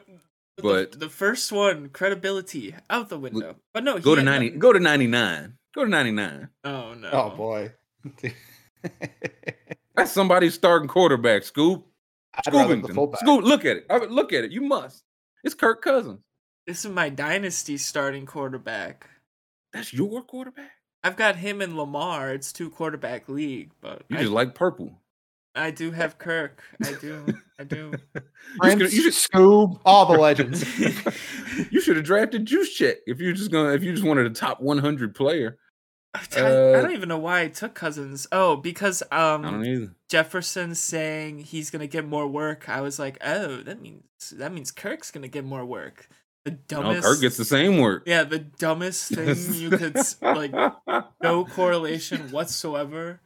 But- the, first one, credibility out the window. But no, Go to ninety. nothing- Go to ninety nine. Go to ninety nine. Oh no. Oh boy. That's somebody's starting quarterback. Scoop. I'd rather the Scoopington. fullback. Scoop. Look at it. I mean, Look at it. You must. It's Kirk Cousins. This is my dynasty starting quarterback. That's your quarterback. I've got him and Lamar. It's two quarterback league, but You I, just like purple. I do have Kirk. I do. I do. You Prince, should- you should- Scoob, all the legends. you should have drafted Juszczyk if you're just gonna if you just wanted a top 100 player. I, I Uh, don't even know why I took Cousins. Oh, because I um. Jefferson saying he's gonna get more work. I was like, oh, that means that means Kirk's gonna get more work. The No, dumbest. Kirk gets the same work. yeah, the dumbest thing you could like. No correlation whatsoever.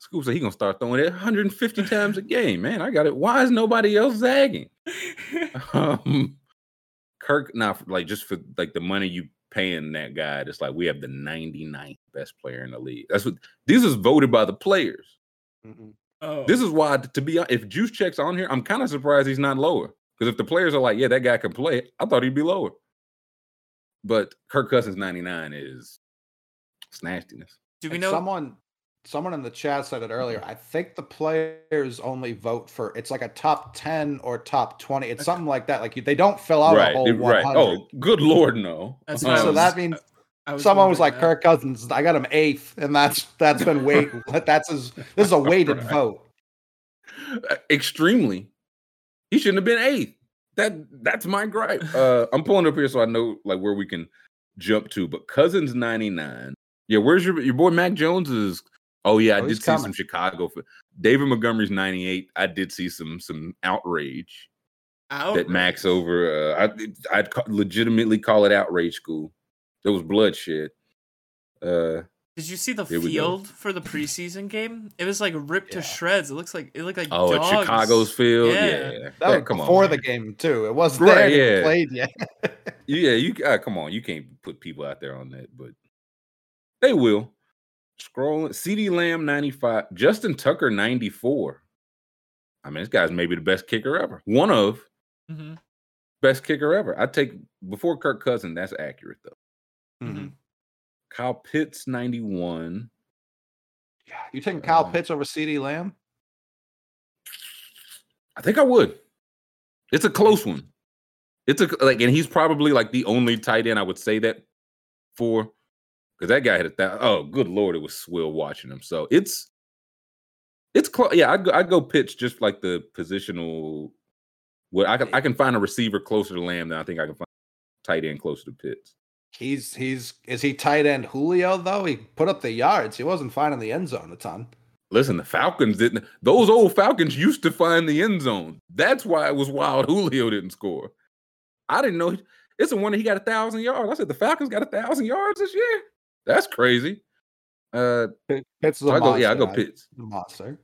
School said he gonna start throwing it 150 times a game. Man, I got it. Why is nobody else zagging? Um, Kirk, not like just for like the money you paying that guy. It's like we have the 99th best player in the league. That's what this is voted by the players. Mhm. oh, This is why, to be hon- if Juszczyk's on here, I'm kind of surprised he's not lower. Because if the players are like, yeah, that guy can play, I thought he'd be lower. But Kirk Cousins 99 is it's nastiness. do we know? someone someone in the chat said it earlier. I think the players only vote for it's like a top 10 or top 20. It's something like that. Like you, they don't fill out right, a whole they- 100. right. Oh, good lord, no. That's Um, what so was- that means was someone was like that. Kirk Cousins. I got him eighth, and that's that's been weight. that's his. This is a weighted Right. vote. uh, extremely. He shouldn't have been eighth. That that's my gripe. Uh, I'm pulling up here so I know like where we can jump to. But Cousins 99. Yeah, where's your your boy Mac Jones is? Oh yeah, I Oh, did he's see some. Chicago. David Montgomery's 98. I did see some some outrage that Max over. Uh, I I'd ca- legitimately call it outrage school. There was bloodshed. Uh, Did you see the Here we go. field for the preseason game? It was like ripped to shreds. It looks like it looked like oh, dogs. Chicago's field. Yeah. Yeah, That Yeah, was come on. before man. the game too. It wasn't Right, there. Yeah. yeah. Played yet. Yeah, you uh, come on, you can't put people out there on that, but they will. Scrolling, CeeDee Lamb 95, Justin Tucker 94. I mean, this guy's maybe the best kicker ever. One of hmm best kicker ever. I take before Kirk Cousin, that's accurate though. Mhm. Kyle Pitts 91. Yeah, you taking Kyle Uh, Pitts over CeeDee Lamb? I think I would. It's a close one. It's a like, and he's probably like the only tight end I would say that for, because that guy had a thousand. Oh, good lord, it was swill watching him. So it's it's close. Yeah, I'd go, I'd go Pitts just like the positional. What I can I eh can find a receiver closer to Lamb than I think I can find tight end closer to Pitts. He's he's is he tight end Julio though? He put up the yards. He wasn't finding the end zone a ton. Listen, the Falcons didn't. Those old Falcons used to find the end zone. That's why it was wild. Julio didn't score. I didn't know. It's a wonder he got a thousand yards. I said the Falcons got a thousand yards this year. That's crazy. Uh, Pitt- Pitts is so a I go. Yeah, I go monster. Pitts. A monster.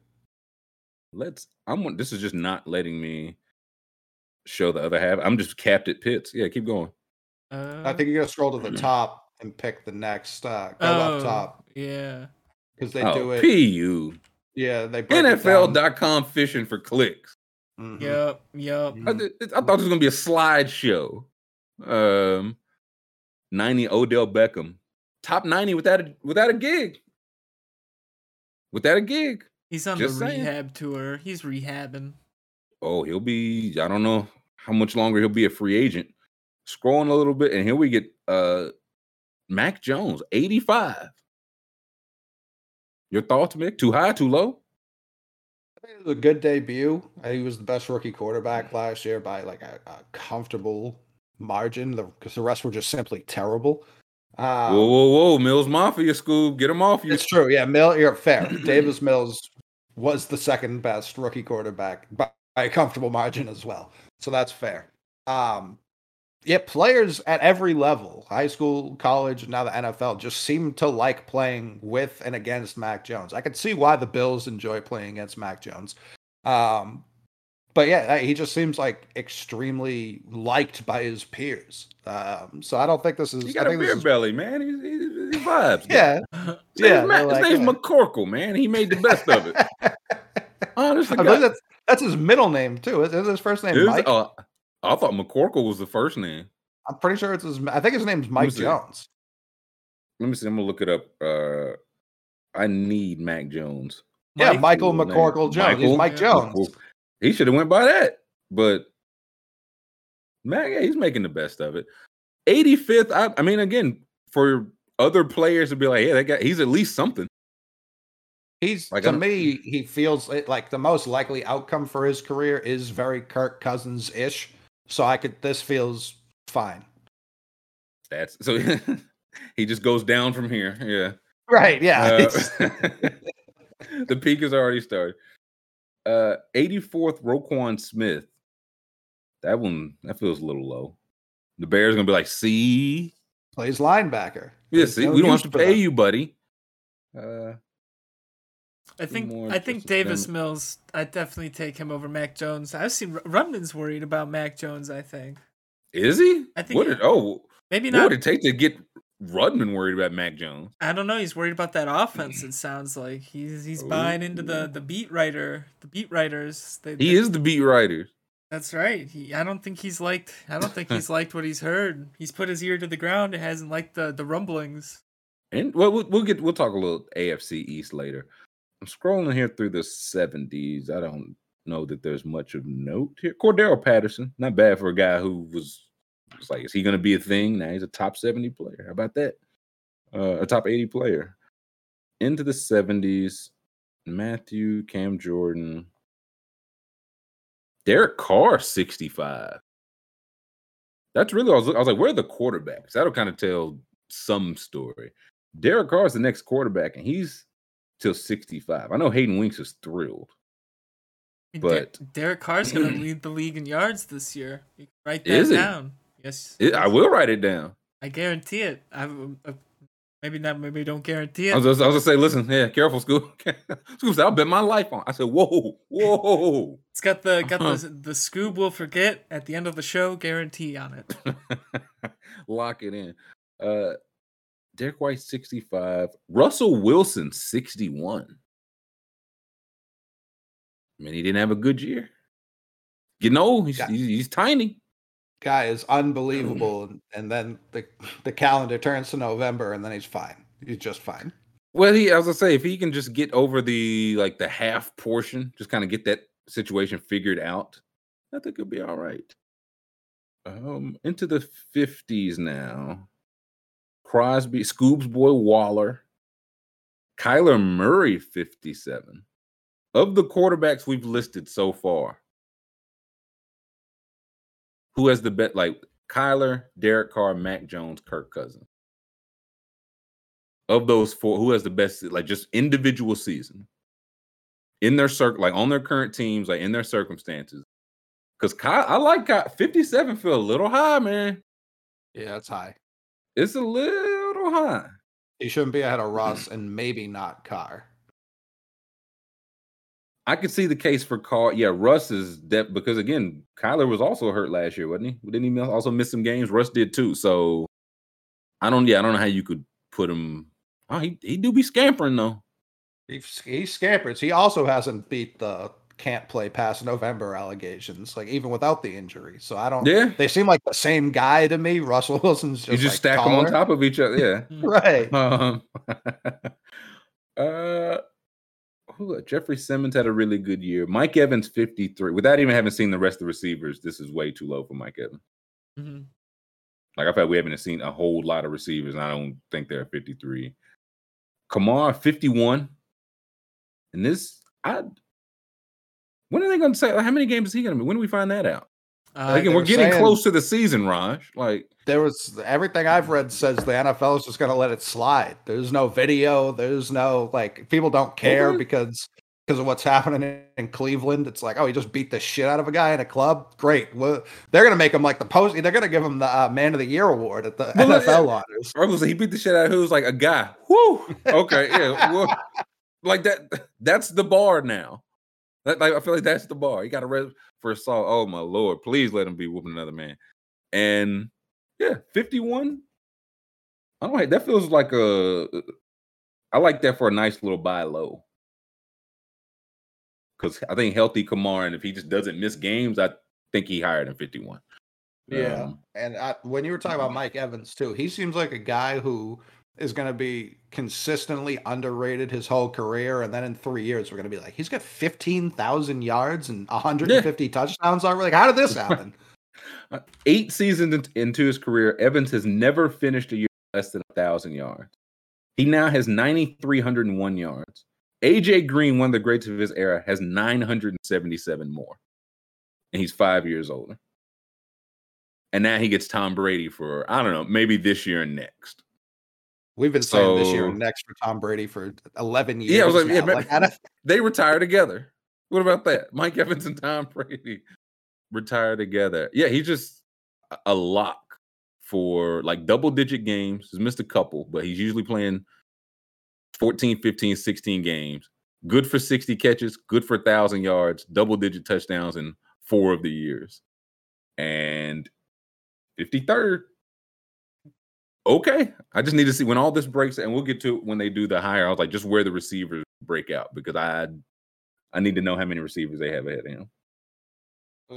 Let's. I'm. This is just not letting me show the other half. I'm just capped at Pitts. Yeah, keep going. Uh, I think you got to scroll to the top and pick the next. Uh, go oh, up top Yeah. because they oh, do it. pu Yeah, they break it down. NFL.com fishing for clicks. Mhm. Yep. Yep. I, th- I thought it was gonna be a slideshow. Um, 90 Odell Beckham. Top 90 without a without a gig. Without a gig. He's on Just the saying. rehab tour. He's rehabbing. Oh, he'll be, I don't know how much longer he'll be a free agent. Scrolling a little bit, and here we get uh Mac Jones, 85. Your thoughts, Mick? Too high, too low? I think it was a good debut. He was the best rookie quarterback last year by like a, a comfortable margin because the rest were just simply terrible. Um, whoa, whoa, whoa. Mills Mafia Scoob. Get him off you. It's true. Yeah, Mill, you're fair. Davis Mills was the second best rookie quarterback by, by a comfortable margin as well. So that's fair. Um, yeah, players at every level, high school, college, now the NFL, just seem to like playing with and against Mac Jones. I could see why the Bills enjoy playing against Mac Jones. Um, but yeah, he just seems like extremely liked by his peers. Um, so I don't think this is. He I got a think this beer is- belly, man. He, he, he vibes. Yeah, His name's, yeah. Matt- they're his like, name's yeah. McCorkle, man. He made the best of it. Honestly, I believe that's that's his middle name too. Is, is his first name Is- Mike? uh, I thought McCorkle was the first name. I'm pretty sure it's his. I think his name's Mike see. Jones. Let me see. I'm gonna look it up. Uh, I need Mac Jones. yeah, Mike- Michael Cool name. McCorkle Jones. He's Mike Jones. McCorkle. He should have went by that, but Mac, yeah, he's making the best of it. 85th. I, I mean, again, for other players to be like, yeah, that guy, he's at least something. He's Like, to me, he feels it, like the most likely outcome for his career is very Kirk Cousins ish. So I could. This feels fine. That's so he just goes down from here. Yeah. Right? Yeah. Uh, the peak has already started. Uh 84th Roquan Smith. That one that feels a little low. The Bears gonna be like, see, plays linebacker. yeah, see, no we don't have to pay them. you, buddy. Uh I think I think Davis them- Mills. I definitely take him over Mac Jones. I've seen R- Rumden's worried about Mac Jones. I think is he? I think what he- did, oh maybe not. what not. would it take to get Rudman worried about Mac Jones? I don't know. He's worried about that offense. It sounds like he's he's oh. buying into the the beat writer, the beat writers. They, He is the beat writer. That's right. He. I don't think he's liked. I don't think he's liked what he's heard. He's put his ear to the ground. It hasn't liked the the rumblings. And well, we'll we'll get we'll talk a little AFC East later. I'm scrolling here through the 70s. I don't know that there's much of note here. Cordarrelle Patterson, not bad for a guy who was, was like, is he going to be a thing? Now he's a top 70 player. How about that? Uh, a top 80 player. Into the 70s, Matthew, Cam Jordan, Derek Carr, 65. That's really, I was, I was like, where are the quarterbacks? That'll kind of tell some story. Derek Carr is the next quarterback, and he's till 65. I know Hayden Winks is thrilled. Der- But- Derek Carr's gonna lead the league in yards this year. Write that down. Yes, It- I will write it down. I guarantee it. I uh, maybe not. Maybe don't guarantee I it. was, just, I was just say, listen, yeah, careful, school. school said, I'll bet my life on. I said, whoa, whoa. It's got the got Uh-huh. the the Scoob will forget at the end of the show guarantee on it. Lock it in. Uh Derek White 65, Russell Wilson 61. I mean, he didn't have a good year. You know, he's, he's, he's tiny. Guy is unbelievable, and, and then the the calendar turns to November, and then he's fine. He's just fine. Well, he, as I say, if he can just get over the like the half portion, just kind of get that situation figured out, I think it'll be all right. Um, into the fifties now. Crosby, Scoob's boy Waller, Kyler Murray, fifty-seven. Of the quarterbacks we've listed so far, who has the bet? Like Kyler, Derek Carr, Mac Jones, Kirk Cousins of those four, who has the best, like just individual season in their circle, like on their current teams, like in their circumstances? Because Kyle, I like Ky- 57 feel a little high, man. Yeah, that's high. It's a little high. He shouldn't be ahead of Russ, and maybe not Carr. I could see the case for Carr. Yeah, Russ is depth because again, Kyler was also hurt last year, wasn't he? Didn't he also miss some games? Russ did too. So I don't. Yeah, I don't know how you could put him. Oh, he he do be scampering though. He he scampers. He also hasn't beat the can't play past November allegations, like even without the injury. So I don't. Yeah. They seem like the same guy to me. Russell Wilson's just You just like, stack them on top of each other. Yeah. Right. Um, uh, who, Jeffrey Simmons had a really good year. Mike Evans, 53. Without even having seen the rest of the receivers, this is way too low for Mike Evans. Mhm. Like, I felt we haven't seen a whole lot of receivers, and I don't think they're 53. Kamara, 51. And this, I, when are they going to say, how many games is he going to be? When do we find that out? Uh, Again, we're getting saying- close to the season, Raj. Like, There was everything I've read says the NFL is just going to let it slide. There's no video. There's no like people don't care because because of what's happening in, Cleveland. It's like oh, he just beat the shit out of a guy in a club. Great. Well, they're going to make him like the post. They're going to give him the uh, Man of the Year award at the Well, NFL honors. Ruggles, he beat the shit out of who's like a guy. Whoo. Okay, yeah. Well, like that. That's the bar now. That, like I feel like that's the bar. He got a arrested for assault. Oh my lord! Please let him be whooping another man. And yeah, fifty-one. I don't. That feels like a. I like that for a nice little buy low. Because I think healthy Kamara, and if he just doesn't miss games, I think he higher than fifty-one. Yeah. Um, And I, when you were talking about Mike Evans too, he seems like a guy who is going to be consistently underrated his whole career, and then in three years we're going to be like, he's got fifteen thousand yards and 150 touchdowns already. Like, how did this happen? Uh, Eight seasons into his career, Evans has never finished a year less than a thousand yards. He now has 9,301 yards. AJ Green, one of the greats of his era, has 977 more. And he's five years older. And now he gets Tom Brady for, I don't know, maybe this year and next. We've been saying this year next for Tom Brady for 11 years. Yeah, I was like, yeah, Like, don't- They retire together. What about that? Mike Evans and Tom Brady retire together. Yeah, he's just a- a lock for like double digit games. He's missed a couple, but he's usually playing 14, 15, 16 games. Good for 60 catches, good for 1,000 yards, double digit touchdowns in four of the years. And 53rd. Okay. I just need to see when all this breaks, and we'll get to it when they do the hire. I was like, just where the receivers break out because I I need to know how many receivers they have ahead of him.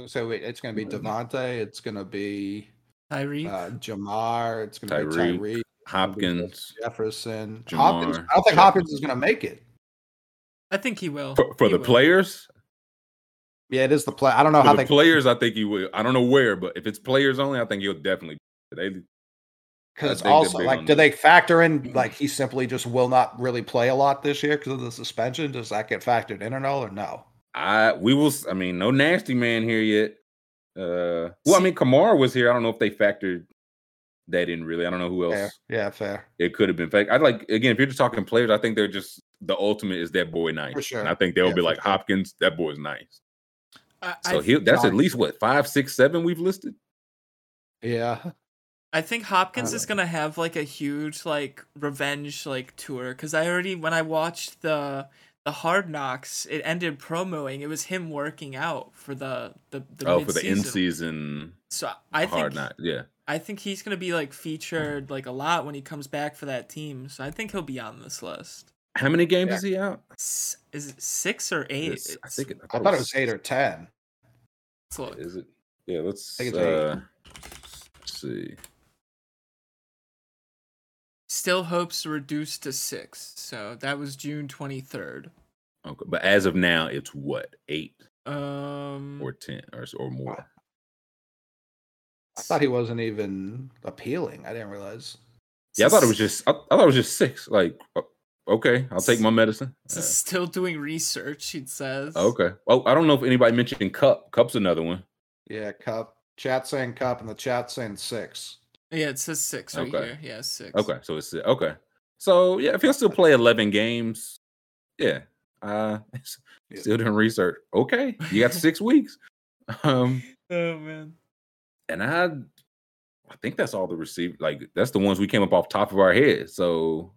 so it's going to be Davante. It's going to be Tyreek. uh, Ja'Marr. It's going to be Tyreek, Tyreek. Hopkins Jefferson. Ja'Marr, Hopkins. I don't think Hopkins is going to make it. I think he will. for, for He the will. players. Yeah, it is the play. I don't know For how the they players, I think he will. I don't know where, but if it's players only, I think he'll definitely. They because also like do they factor in like he simply just will not really play a lot this year because of the suspension? Does that get factored in at all or no? I we will. I mean, no nasty man here yet. Uh, well, I mean, Kamara was here. I don't know if they factored that in. Really, I don't know who else Fair. Yeah, fair. it could have been fake. I'd like again if you're just talking players. I think they're just the ultimate is that boy nice. For sure. And I think they'll Yeah, be like sure. Hopkins. That boy's nice. I, So I, he that's at least what five, six, seven we've listed. Yeah. I think Hopkins I is gonna have like a huge like revenge like tour because I already when I watched the the Hard Knocks it ended promoing it was him working out for the the, the oh, for the in mid-season. So I hard think not. Yeah. I think he's gonna be like featured like a lot when he comes back for that team. So I think he'll be on this list. How many games Yeah. is he out? S- Is it six or eight? It's- I think it, I thought it was eight or ten. Let's look. Is it? Yeah. Let's. I think it's eight. uh, let's see. Still hopes to reduce to six. So that was June twenty third. Okay, but as of now, it's what eight Um, or ten or or more. I thought he wasn't even appealing. I didn't realize. Yeah, I thought it was just. I, I thought it was just six. Like, okay, I'll take my medicine. So Uh, still doing research, it says. okay. Well, I don't know if anybody mentioned Kupp. Kupp's another one. Yeah, Kupp. Chat saying Kupp and the chat saying six. Yeah, it says six right Okay. here. Yeah, six. Okay, so it's okay. So yeah, if he'll still play eleven games, yeah. Uh, Yeah. still doing research. Okay, you got six weeks. Um, Oh man. and I, I think that's all the receive. Like that's the ones we came up off top of our head. So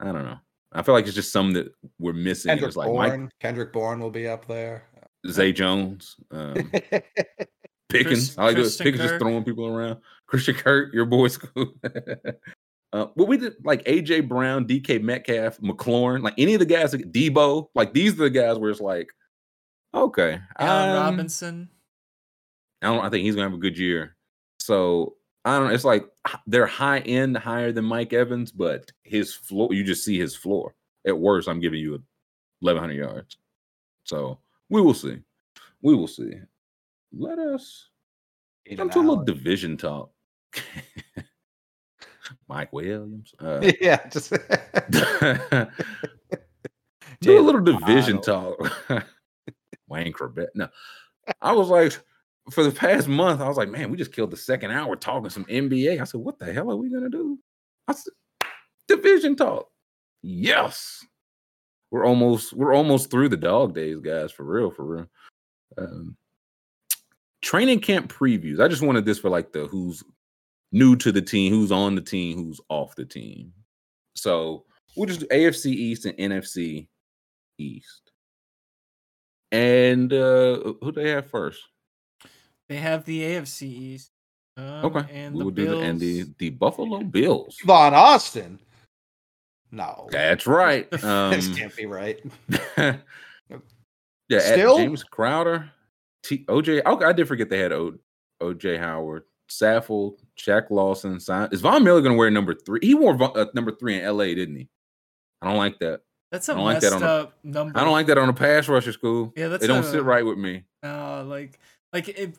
I don't know. I feel like it's just some that we're missing. Kendrick It's like Mike Bourne. Kendrick Bourne will be up there. Zay Jones, um, Pickens. Chris- I like it. Christian Pickens just throwing people around. Christian Kirk, your boy school. uh, what we did, like AJ Brown, DK Metcalf, McLaurin, like any of the guys, like Deebo, like these are the guys where it's like, Okay. Allen um, Robinson. I don't. I think he's gonna have a good year. So I don't. know. It's like they're high end, higher than Mike Evans, but his floor. You just see his floor. At worst, I'm giving you 1,100 yards. So we will see. We will see. Let us Keenan come to a little division talk. Mike Williams. Uh, yeah, just do a little division talk. Wayne Corbett. No, I was like, for the past month, I was like, man, we just killed the second hour talking some NBA. I said, what the hell are we gonna do? I said, division talk. Yes, we're almost we're almost through the dog days, guys. For real, for real. Um, training camp previews. I just wanted this for like the who's new to the team, who's on the team, who's off the team. So we'll just do AFC East and NFC East. And uh who do they have first? They have the AFC East. Um, Okay. And we the will do the and the, the Buffalo Bills. Von Austin. No, That's right. this Um can't be right. yeah, Still? James Crowder, T, OJ. Okay, I did forget they had o, OJ Howard, Saffold, Shaq Lawson. Sign, is Von Miller going to wear number three? He wore Von- uh, number three in LA, didn't he? I don't like that. That's a I don't like messed that on up number. I don't like that on a pass rusher school. Yeah, that's it don't a- sit right with me. Uh, like, like if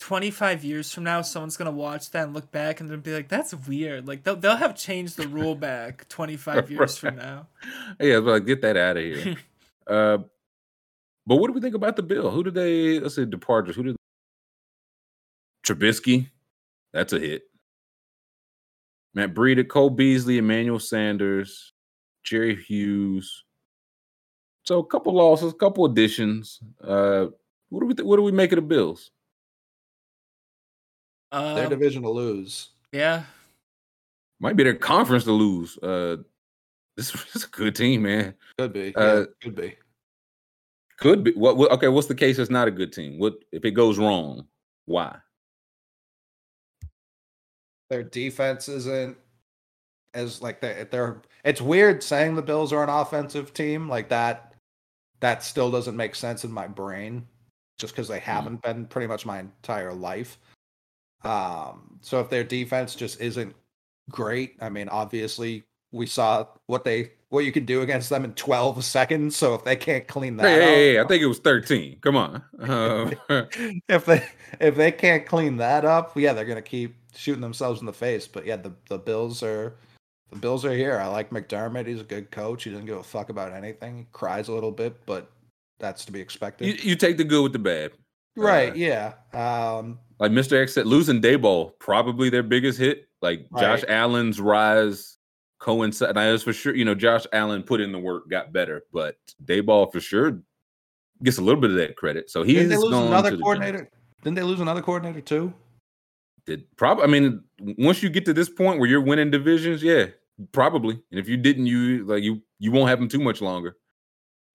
twenty five years from now, someone's gonna watch that and look back and they'll be like, "That's weird." Like they'll they'll have changed the rule back twenty five years from now. Yeah, but like, get that out of here. uh, but what do we think about the bill? Who did they? Let's say departures. Who did? Trubisky, that's a hit. Matt Breida, Cole Beasley, Emmanuel Sanders, Jerry Hughes. So a couple losses, a couple additions. Uh, what do we th- what do we make of the Bills? Their Um, division to lose. yeah, Might be their conference to lose. Uh, this, this is a good team, man. Could be. uh, yeah, could be. Could be. What, what? Okay, what's the case? It's not a good team. What if it goes wrong? Why? Their defense isn't as like they they're it's weird saying the Bills are an offensive team like that that still doesn't make sense in my brain just because they haven't been pretty much my entire life. Um so if their defense just isn't great, I mean obviously we saw what they what you can do against them in 12 seconds, so if they can't clean that Hey, up, hey, hey, I think it was 13. Come on. Uh, if they if they can't clean that up, yeah, they're gonna keep shooting themselves in the face. But yeah, the the Bills are the Bills are here. I like McDermott. He's a good coach. He doesn't give a fuck about anything. He cries a little bit, but that's to be expected. you, you take the good with the bad. right? uh, yeah. Um. Like Mr. X said, losing Daboll, probably their biggest hit. Like Josh Allen's rise coincide. Now, that's for sure. You know, Josh Allen put in the work, got better, but Daboll for sure gets a little bit of that credit. So he's Didn't they lose another to the coordinator? Didn't they lose another coordinator too? Did probably? I mean, once you get to this point where you're winning divisions, yeah, probably. And if you didn't, you like you you won't have them too much longer.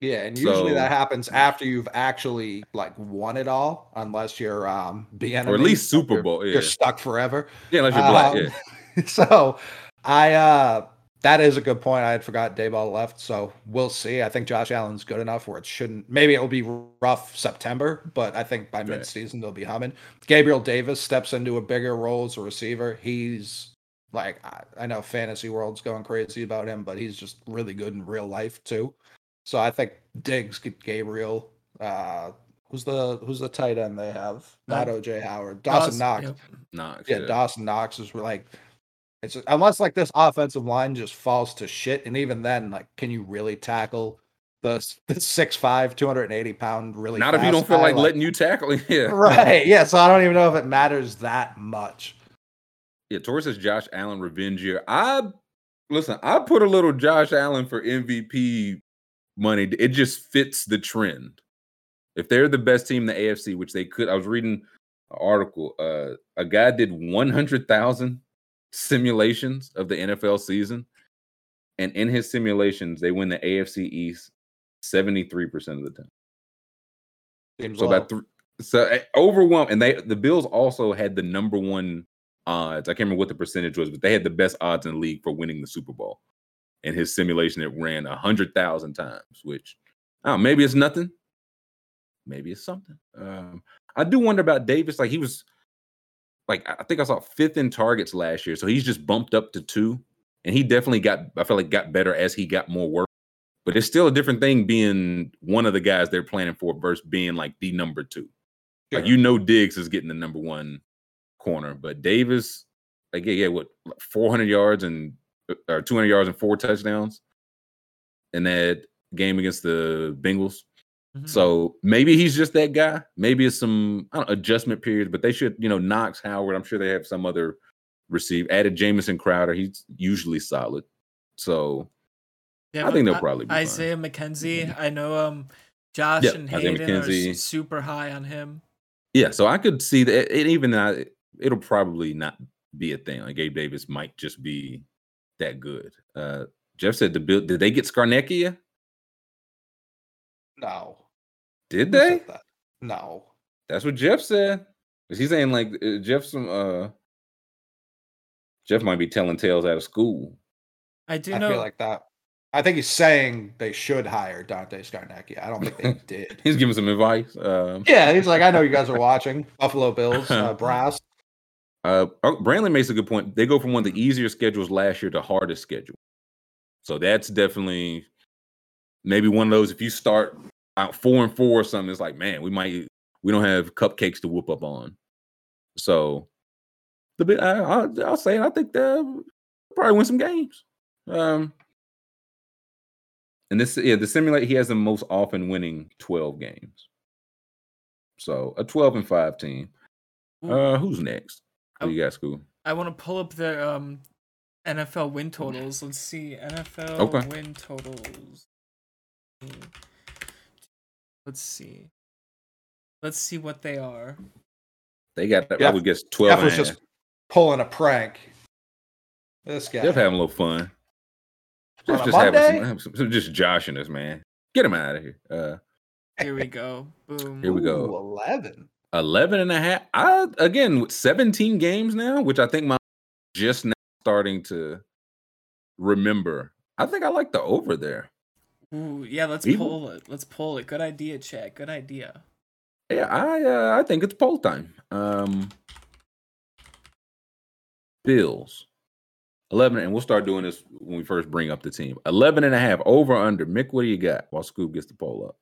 Yeah, and usually So- that happens after you've actually like won it all, unless you're um BN Or at least Super you're, Bowl, You're stuck forever. Yeah, unless you're black. Um, Yeah. so I uh that is a good point. I had forgot Daboll left, so we'll see. I think Josh Allen's good enough where it shouldn't. Maybe it'll be rough September, but I think by Right. mid-season they'll be humming. Gabriel Davis steps into a bigger role as a receiver. He's like I, know fantasy world's going crazy about him, but he's just really good in real life too. So I think Diggs, get Gabriel. Uh, who's the who's the tight end they have? Not OJ Howard. Dawson Knox. yep. Knox. Yeah, Dawson Knox is like it's unless like this offensive line just falls to shit, and even then, like, can you really tackle the, the 6'5", 280 pound really? Not if you don't feel guy? like letting you tackle. Yeah. right. Yeah, so I don't even know if it matters that much. Yeah, Torres says Josh Allen revenge year. I listen, I put a little Josh Allen for MVP money. It just fits the trend. If they're the best team in the AFC, which they could, I was reading an article. Uh, a guy did 100,000 simulations of the NFL season. And in his simulations, they win the AFC East 73% of the time. Seems So low. about three, so uh, overwhelmed, and they the Bills also had the number one odds. I can't remember what the percentage was, but they had the best odds in the league for winning the Super Bowl. In his simulation, it ran a hundred thousand times, which I don't know, maybe it's nothing, maybe it's something. Um, I do wonder about Davis. Like he was, like I think I saw fifth in targets last year, so he's just bumped up to two, and he definitely got. I feel like got better as he got more work. But it's still a different thing being one of the guys they're planning for versus being like the number two. Like you know, Diggs is getting the number one corner, but Davis, like yeah, yeah, what 400 yards and uh, or 200 yards and four touchdowns in that game against the Bengals. Mhm. So maybe he's just that guy. Maybe it's some I don't know, adjustment period, but they should, you know, Knox, Howard. I'm sure they have some other receive. Added Jamison Crowder. He's usually solid. So Yeah, I think they'll probably be fine. Isaiah McKenzie. I know um Josh Yeah, and Hayden are McKenzie. s- super high on him. yeah, so I could see that. And even uh, it'll probably not be a thing. Like Gabe Davis might just be that good. Uh Jeff said the bill. Did they get Scarnecchia? No. Did Who they? that? No. That's what Jeff said. Is he saying like uh, Jeff some uh Jeff might be telling tales out of school. I do I know feel like that. I think he's saying they should hire Dante Scarnecchia. I don't think they did. He's giving some advice. Um Yeah, he's like, I know you guys are watching Buffalo Bills, uh, brass. uh oh, Brandley makes a good point. They go from one of the easier schedules last year to hardest schedule. So that's definitely maybe one of those if you start out four and four or something, it's like, man, we might we don't have cupcakes to whoop up on. So the bit I, I'll, I'll say I think they'll probably win some games. Um and this yeah, the simulate he has the most often winning 12 games. So a 12 and 5 team. Uh who's next? Who Oh. you got, Scoob? I want to pull up the um NFL win totals. Let's see NFL Okay. win totals. Let's see. Let's see what they are. They got I Jeff- would guess 12 Jeff was just pulling a prank. This guy. Jeff having a little fun. Jeff just having some, some- some- just joshing us, man. Get him out of here. Uh Here we go. Boom. Here we go. Ooh, 11. 11 and a half. I again with 17 games now, which I think my just now starting to remember. I think I like the over there. Ooh, yeah, let's Even- pull it. Let's pull it. Good idea, Chad. Good idea. Yeah, I uh, I think it's poll time. Um Bills. 11 and we'll start doing this when we first bring up the team. 11 and a half over under. Mick, what do you got while Scoob gets the poll up?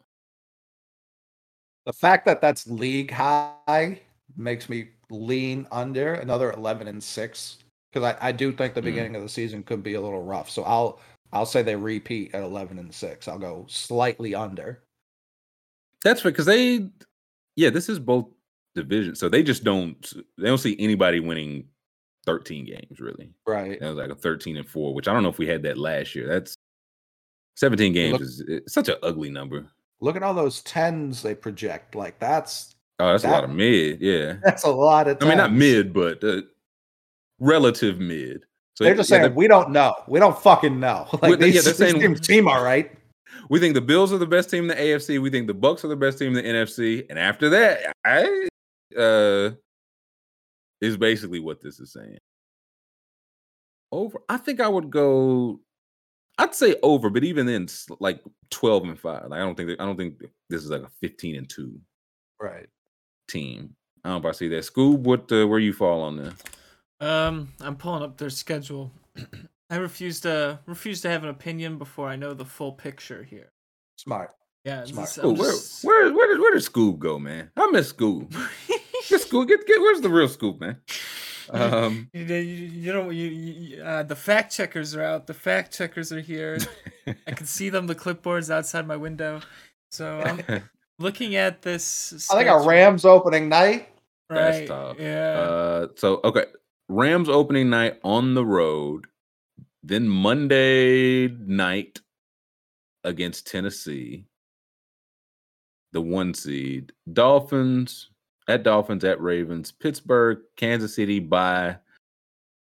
The fact that that's league high makes me lean under another 11 and 6 because I, I do think the Mm. beginning of the season could be a little rough. So I'll I'll say they repeat at 11 and 6. I'll go slightly under. That's right. because they, yeah, this is both divisions, so they just don't they don't see anybody winning thirteen games really. Right. That was like a thirteen and four, which I don't know if we had that last year. That's seventeen games Look- is such an ugly number. Look at all those 10s they project. Like that's Oh, that's a lot of mid. Yeah, that's a lot of I mean not mid, but uh, relative mid. So They're just yeah, saying we don't know. We don't fucking know. Like Well, yeah, they're saying- teams seem all right. we think the Bills are the best team in the AFC. We think the Bucs are the best team in the NFC. And after that, I uh is basically what this is saying. Over. I think I would go. I'd say over, but even then, like twelve and five. Like I don't think that, I don't think this is like a fifteen and two Right. team. I don't know if I see that. Scoob, what uh, where you fall on this? Um, I'm pulling up their schedule. I refuse to refuse to have an opinion before I know the full picture here. Smart. Yeah, Smart. this- Oh, I'm where just- where where did where did Scoob go, man? I miss Scoob. Get Scoob. Get get. Where's the real Scoob, man? Um. You, you, you know, you, you, uh, the fact checkers are out. The fact checkers are here. I can see them. The clipboards outside my window. So I'm looking at this. I think a Rams opening night. That's Right. tough. Yeah. Uh, so okay, Rams opening night on the road, then Monday night against Tennessee, the one seed. Dolphins at Dolphins at Ravens, Pittsburgh, Kansas City by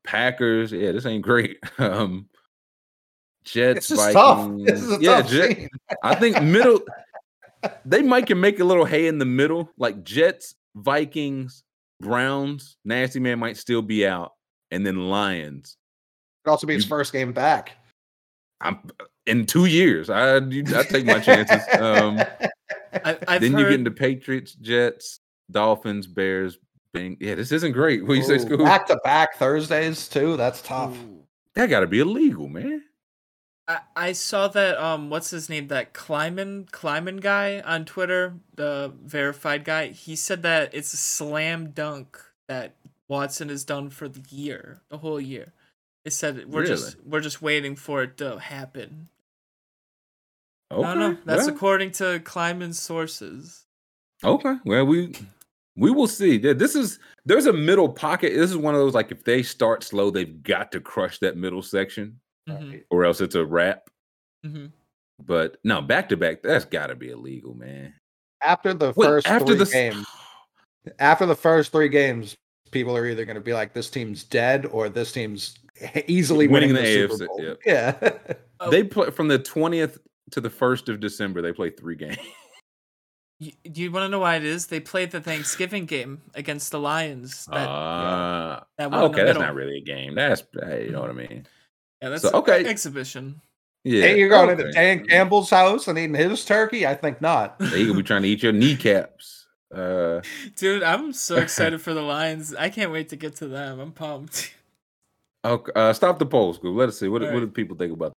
Packers. Yeah, this ain't great. Um, Jets, This is tough. Vikings. This is yeah, tough Jet- I think middle. They might can make a little hay in the middle, like Jets, Vikings, Browns. Nasty man might still be out, and then Lions. It also be his You- first game back. I'm in two years. I you- I take my chances. Um, I, then heard, you get into Patriots, Jets, Dolphins, Bears. Bing. Yeah, this isn't great. What you say, Scoob? back to back Thursdays too. That's tough. Ooh. That got to be illegal, man. I, I saw that um what's his name that Kleiman Kleiman guy on Twitter the verified guy he said that it's a slam dunk that Watson is done for the year the whole year. It said we're just we're just waiting for it to happen. Okay. I don't. That's well, according to Kleiman's sources. okay. Well, we we will see. This is there's a middle pocket. This is one of those like if they start slow, they've got to crush that middle section, hmm or else it's a wrap. hmm But no, back to back, that's got to be illegal, man. After the Wait, first after three the s- games, after the first three games, people are either going to be like, "This team's dead," or "This team's easily Winning winning, the the, AFC, Super Bowl." yep. Yeah. Oh. They play from the twentieth to the first of December. They play three games. Y- do you want to know why it is? They played the Thanksgiving game against the Lions. That Ah, that one in the okay, that's not really a game. That's hey, you know what I mean. Yeah, that's so, okay. exhibition. Yeah, Hey, you're going okay. into Dan Campbell's house and eating his turkey? I think not. They gonna be trying to eat your kneecaps. Uh, Dude, I'm so excited for the Lions. I can't wait to get to them. I'm pumped. okay, uh, stop the polls, Scoob. Let us see what, All what do people think about.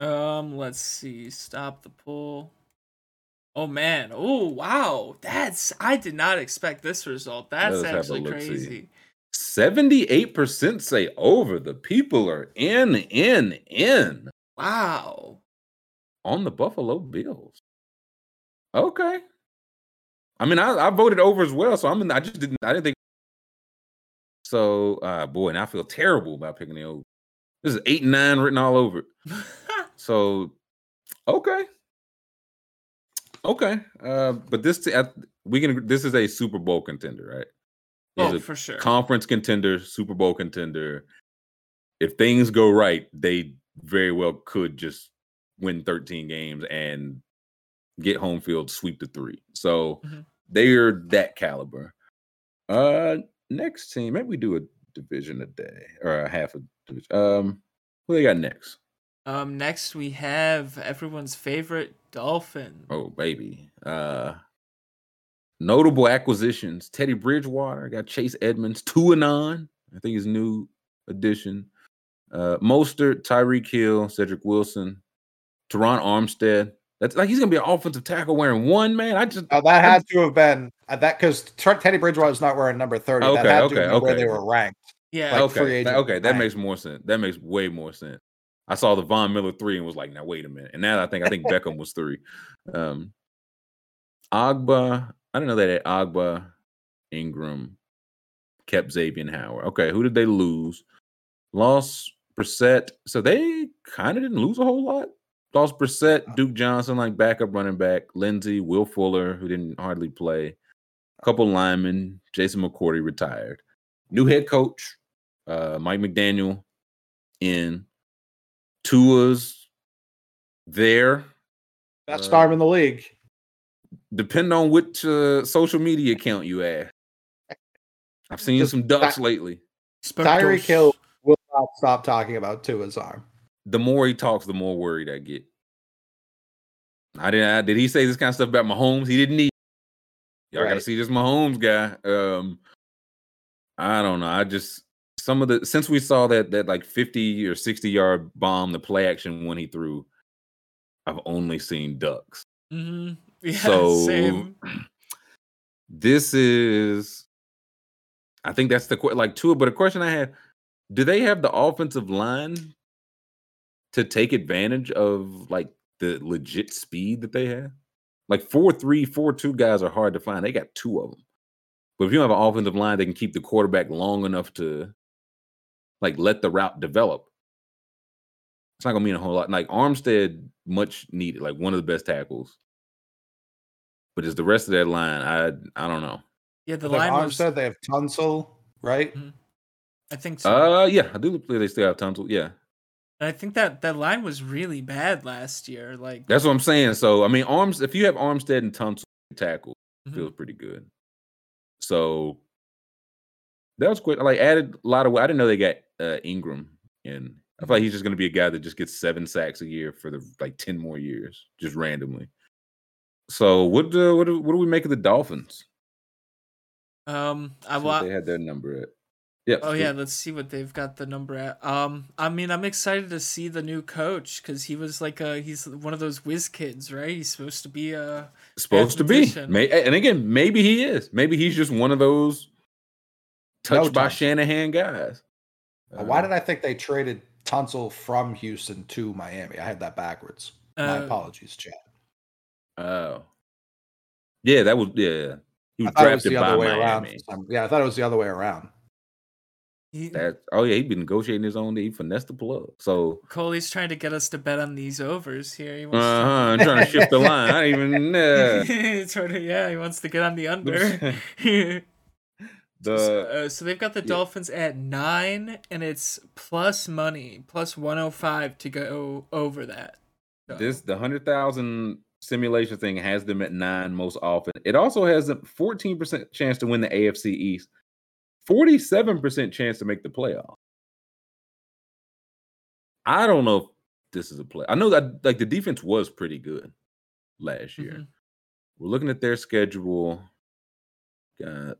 Um, let's see. Stop the poll. Oh man. Oh wow. That's I did not expect this result. That's Let us have a actually look-see. crazy. Seventy-eight percent say over. The people are in, in, in Wow. on the Buffalo Bills. Okay. I mean, I, I voted over as well, so I'm. In, I just didn't. I didn't think. So, uh, boy, and I feel terrible about picking the over. This is eight and nine written all over. it. So, okay, okay. Uh, but this t- I- we can. This is a Super Bowl contender, right? Oh, for sure. conference contender, Super Bowl contender. If things go right, they very well could just win 13 games and get home field, sweep the three. So Mhm. they're that caliber. Uh, next team, maybe we do a division a day or a half a division. Um, who they got next? Um, next we have everyone's favorite Dolphin. Oh, baby. Uh, notable acquisitions: Teddy Bridgewater got Chase Edmonds, Tuanon. I think his new addition. Uh, Mostert, Tyreek Hill, Cedric Wilson, Terron Armstead. That's like he's gonna be an offensive tackle wearing one man. I just Oh, that had to have been uh, that because Teddy Bridgewater's not wearing number thirty. Okay, that had to okay, have been where they were ranked. Yeah. like, okay, free tha- agent okay, that rank. makes more sense. That makes way more sense. I saw the Von Miller three and was like, now wait a minute. And now I think I think Beckham was three. Um Ogbah, I don't know that Ogbah, Ingram kept Xavier Howard. Okay, who did they lose? Lost Brissett. So they kind of didn't lose a whole lot. Lost Brissett, Duke Johnson, like backup running back, Lindsey, Will Fuller, who didn't hardly play. A couple linemen, Jason McCourty retired. New head coach, uh, Mike McDaniel in. Tua's there. Best Uh, arm in the league. Depend on which uh, social media account you add. I've seen Just some ducks Ty- lately. Tyreek Spectros. Hill will not stop talking about Tua's arm. The more he talks, the more worried I get. I didn't. I, did he say this kind of stuff about Mahomes? He didn't need. Y'all got to Right. see this Mahomes guy. Um, I don't know. I just some of the since we saw that that like fifty or sixty yard bomb, the play action when he threw, I've only seen ducks. Mm-hmm. Yeah, so same. this is i think that's the like two but a question i have do they have the offensive line to take advantage of like the legit speed that they have? Like four three four two guys are hard to find. They got two of them but if you have an offensive line they can keep the quarterback long enough to like let the route develop it's not gonna mean a whole lot. Like armstead much needed like one of the best tackles but is the rest of that line? I I don't know. Yeah, the The line was. Armstead, they have Tunsil, right? I think so. Uh, yeah, I do believe they still have Tunsil. Yeah, And I think that that line was really bad last year. Like, that's what I'm saying. So I mean, arms. If you have Armstead and Tunsil tackle, Mhm. feels pretty good. So that was quick. Like added a lot of. I didn't know they got uh, Ingram, and I feel like he's just going to be a guy that just gets seven sacks a year for the like ten more years, just randomly. So what do what do, what do we make of the Dolphins? Um, I See what wa- they had their number at. Yep. Oh Scoob. yeah, let's see what they've got the number at. Um, I mean, I'm excited to see the new coach because he was like a he's one of those whiz kids, right? He's supposed to be a supposed to be. May, and again, maybe he is. Maybe he's just one of those touched No by time. Shanahan guys. Uh, Why Uh, did I think they traded Tunsil from Houston to Miami? I had that backwards. My Uh, apologies, Chad. Oh, yeah, that was yeah. He was thought it was drafted the by other way Miami. around. for some- Yeah, I thought it was the other way around. he, That oh yeah, he'd been negotiating his own. He finessed the plug. So Coley's trying to get us to bet on these overs here. He uh-huh, I'm trying to shift the line. I didn't even uh, to, trying to- yeah, he wants to get on the under. the uh, so they've got the yeah. Dolphins at nine, and it's plus money, plus 105 to go over that. So- this the hundred thousand simulation thing has them at nine most often. It also has a fourteen percent chance to win the AFC East, forty seven percent chance to make the playoff. I don't know if this is a play. I know that like the defense was pretty good last year. Mhm. We're looking at their schedule. Got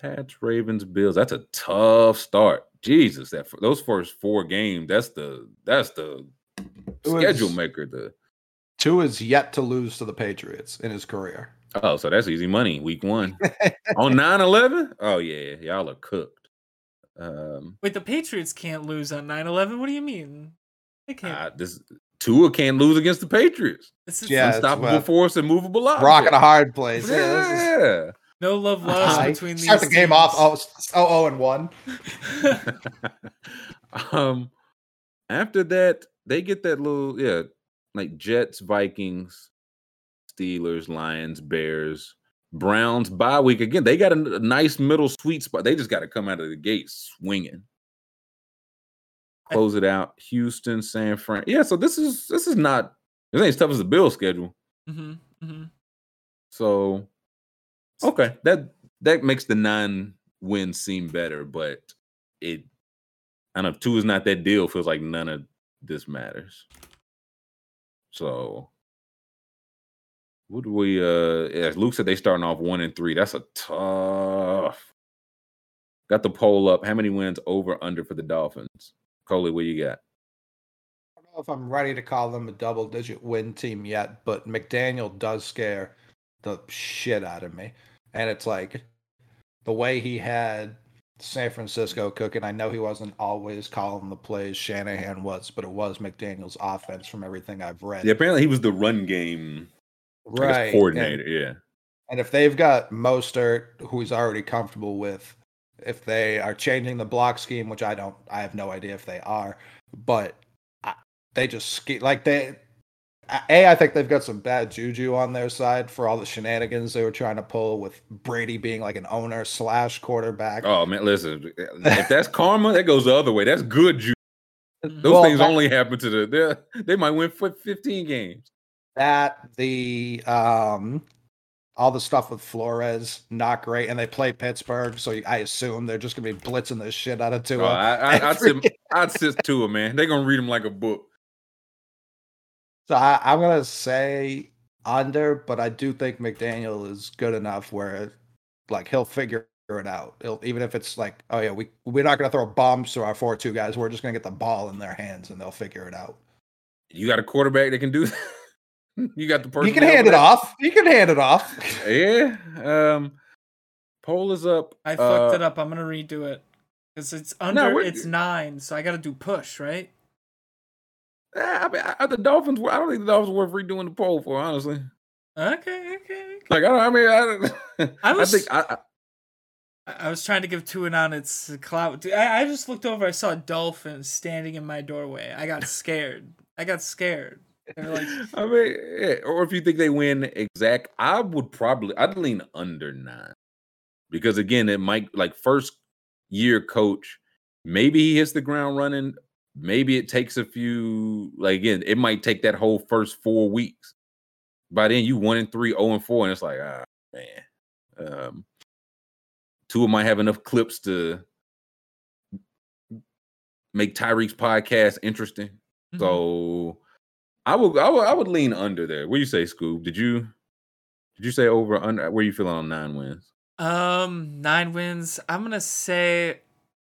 Pats, Ravens, Bills. That's a tough start. Jesus, that f- those first four games. That's the that's the was- schedule maker. The Tua is yet to lose to the Patriots in his career. oh, so that's easy money. Week one on 9-11? Oh yeah, y'all are cooked. Um, Wait, the Patriots can't lose on 9-11? What do you mean? They can't. uh, this Tua can't lose against the Patriots. this is Yeah, Unstoppable well, force and movable object. Rock in a hard place. Yeah, this is- Yeah. no love lost I between these. start these the game off teams. oh, oh, oh and one. um after that they get that little yeah like jets vikings steelers lions bears browns bye week again they got a nice middle sweet spot they just got to come out of the gate swinging close it out houston san fran yeah so this is this is not this ain't as tough as the bill schedule hmm hmm so okay, that that makes the nine wins seem better, but it I don't know, Tua is not that deal. Feels like none of this matters. So what do we uh as Luke said they starting off one and three. That's a tough. Got the poll up. How many wins over under for the Dolphins? Coley, what you got? I don't know if I'm ready to call them a double digit win team yet, but McDaniel does scare the shit out of me. And it's like the way he had San Francisco cooking. I know he wasn't always calling the plays Shanahan was, but it was McDaniel's offense from everything I've read. Yeah, apparently he was the run game right. and- coordinator. yeah. And if they've got Mostert, who he's already comfortable with, if they are changing the block scheme, which I don't, I have no idea if they are, but I, they just ski like they. A, I think they've got some bad juju on their side for all the shenanigans they were trying to pull with Brady being like an owner slash quarterback. Oh man, listen. If that's karma, that goes the other way. That's good. Ju- Mhm. Those Well, things that- only happen to the they they might win for 15 games. that the um all the stuff with Flores not great, and they play Pittsburgh, so I assume they're just gonna be blitzing the shit out of Oh, Tua. I, I, I'd sit, I'd sit to it, man. They're gonna read them like a book. So I, I'm gonna say under, but I do think McDaniel is good enough where, like, he'll figure it out. He'll even if it's like, oh yeah, we we're not gonna throw bombs to our four two guys. We're just gonna get the ball in their hands and they'll figure it out. You got a quarterback that can do that. you got the person. He can hand it off. He can hand it off. Yeah. Um. Poll is up. I fucked Uh, it up. I'm gonna redo it because it's under. we're- it's nine, so I gotta do push, right? Eh, I mean, I, the Dolphins. were- I don't think the Dolphins worth redoing the poll for. Honestly, Okay, okay. like I don't. I mean, I, don't, I I think I, I, I was trying to give two and on its clout. Dude, I, I just looked over. I saw dolphins standing in my doorway. I got scared. I got scared. Like, I mean, yeah, or if you think they win exact, I would probably I'd lean under nine because again, it might like first year coach. Maybe he hits the ground running. Maybe it takes a few. Like again, it might take that whole first four weeks. By then, you one and three, zero and four, and it's like, ah, man. Um, two of might have enough clips to make Tyreek's podcast interesting. mhm. So I would, I would I would lean under there. What do you say, Scoob? Did you Did you say over under? Where you feeling on nine wins? Um, nine wins. I'm gonna say.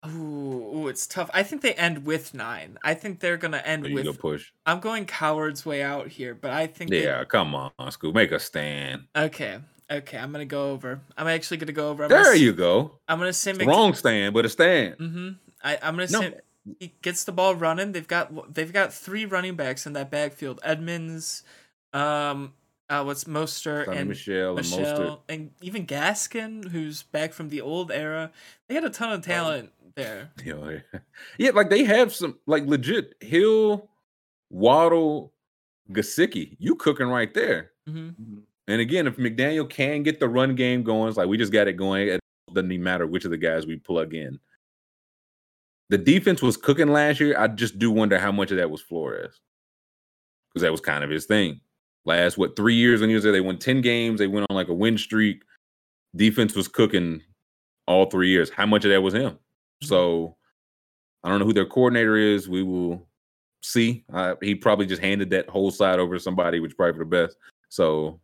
Ooh, ooh, it's tough. I think they end with nine. I think they're gonna end with. go push? I'm going coward's way out here, but I think. they- Yeah, come on, Scoob, make a stand. Okay. Okay. I'm gonna go over. I'm actually gonna go over. I'm There you go. I'm gonna say. The wrong stand, but a stand. Mm-hmm. I, I'm gonna No. say he gets the ball running. They've got they've got three running backs in that backfield. Edmonds, um, uh, what's Moster and Michel, and Mostert. Michel, and even Gaskin, who's back from the old era. They had a ton of talent there. You yeah. yeah, like they have some like legit Hill, Waddle, Gesicki. You cooking right there. hmm And again, if McDaniel can get the run game going, it's like we just got it going. It doesn't even matter which of the guys we plug in. The defense was cooking last year. I just do wonder how much of that was Flores. Because that was kind of his thing. Last what three years when he was there, they won 10 games, they went on like a win streak. Defense was cooking all three years. How much of that was him? So I don't know who their coordinator is. We will see. Uh, he probably just handed that whole side over to somebody, which is probably for the best. So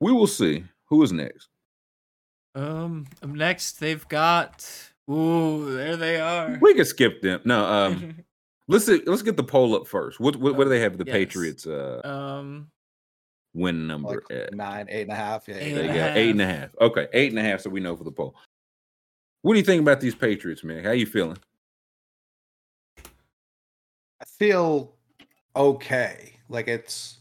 we will see. Who is next? Um, next they've got. Ooh, there they are. We can skip them. No, um, let's see, let's get the poll up first. What what, what do they have? The Yes. Patriots uh um, win number Like at? nine, eight and a half. Yeah, Eight They and a got eight and a half. Okay, eight and a half. So we know for the poll. What do you think about these Patriots, man? How you feeling? I feel okay. Like it's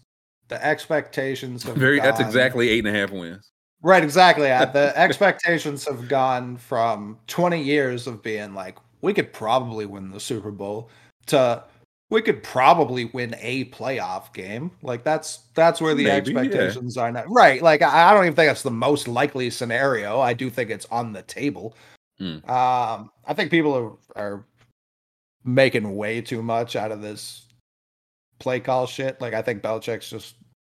the expectations have Very. That's gone- exactly eight and a half wins. right. Exactly. The expectations have gone from 20 years of being like we could probably win the Super Bowl to we could probably win a playoff game. Like that's that's where the Maybe, yeah. expectations are now. Right. Like I, I don't even think that's the most likely scenario. I do think it's on the table. Mm. Um, I think people are are making way too much out of this play call shit. Like I think Belichick's just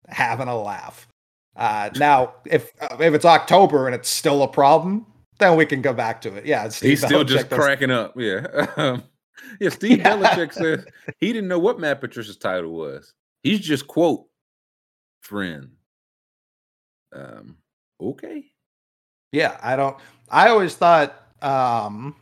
having a laugh. Uh, now, if uh, if it's October and it's still a problem, then we can go back to it. Yeah, Steve He's still just that's- cracking up. Yeah. Um, yeah. Steve Yeah. Belichick says he didn't know what Matt Patricia's title was. He's just quote friend. Um. Okay. Yeah, I don't. I always thought um,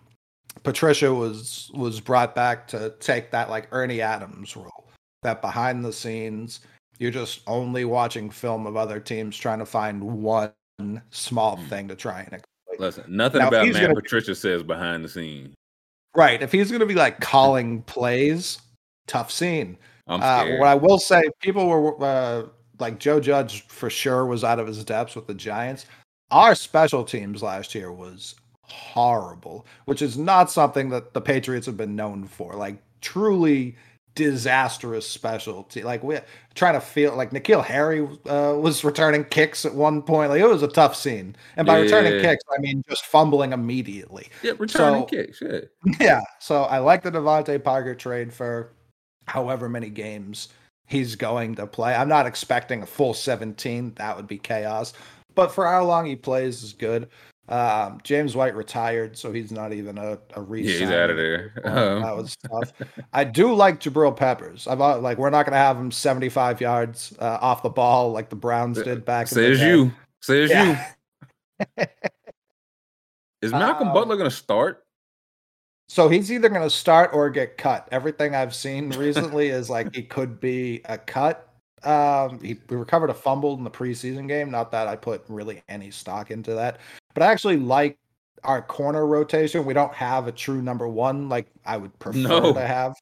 Patricia was was brought back to take that like Ernie Adams role, that behind the scenes you're just only watching film of other teams trying to find one small Hmm. thing to try and exploit. Listen, nothing Now, about Matt Patricia says behind the scenes. Right. If he's going to be like calling plays, tough scene. Uh, what I will say, people were uh, like Joe Judge for sure was out of his depths with the Giants. Our special teams last year was horrible, which is not something that the Patriots have been known for. Like truly disastrous specialty. Like we're trying to feel like N'Keal Harry uh, was returning kicks at one point. Like it was a tough scene, and by returning Yeah. kicks, I mean just fumbling immediately. yeah, returning so- kicks. Yeah. Yeah. So I like the DeVante Parker trade for however many games he's going to play. I'm not expecting a full 17. That would be chaos. But for how long he plays is good. Um, James White retired, so he's not even a, a re Yeah, he's out of there. Um, that was tough. I do like Jabril Peppers. I've uh, like we're not gonna have him 75 yards uh, off the ball like the Browns did back. in the Says you. Says you. Yeah. Is Malcolm Um, Butler going to start? So he's either going to start or get cut. Everything I've seen recently is like he could be a cut. Um, he he recovered a fumble in the preseason game. Not that I put really any stock into that, but I actually like our corner rotation. We don't have a true number one like I would prefer No. to have.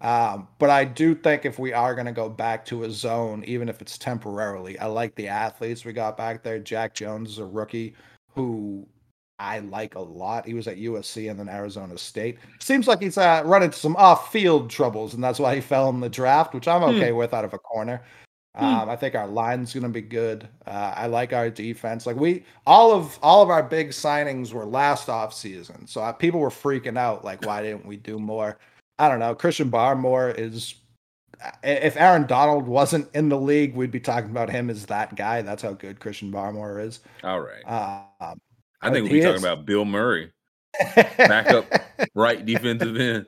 Um, but I do think if we are going to go back to a zone, even if it's temporarily, I like the athletes we got back there. Jack Jones is a rookie who I like a lot. He was at USC and then Arizona State. Seems like he's uh, run into some off-field troubles, and that's why he fell in the draft, which I'm Hmm. okay with out of a corner. Hmm. Um, I think our line's going to be good. Uh, I like our defense. Like we, all of all of our big signings were last off season, so uh, people were freaking out. Like, why didn't we do more? I don't know. Christian Barmore is. If Aaron Donald wasn't in the league, we'd be talking about him as that guy. That's how good Christian Barmore is. All right. Um, I think he we're talking about Bill Murray, up. right defensive end,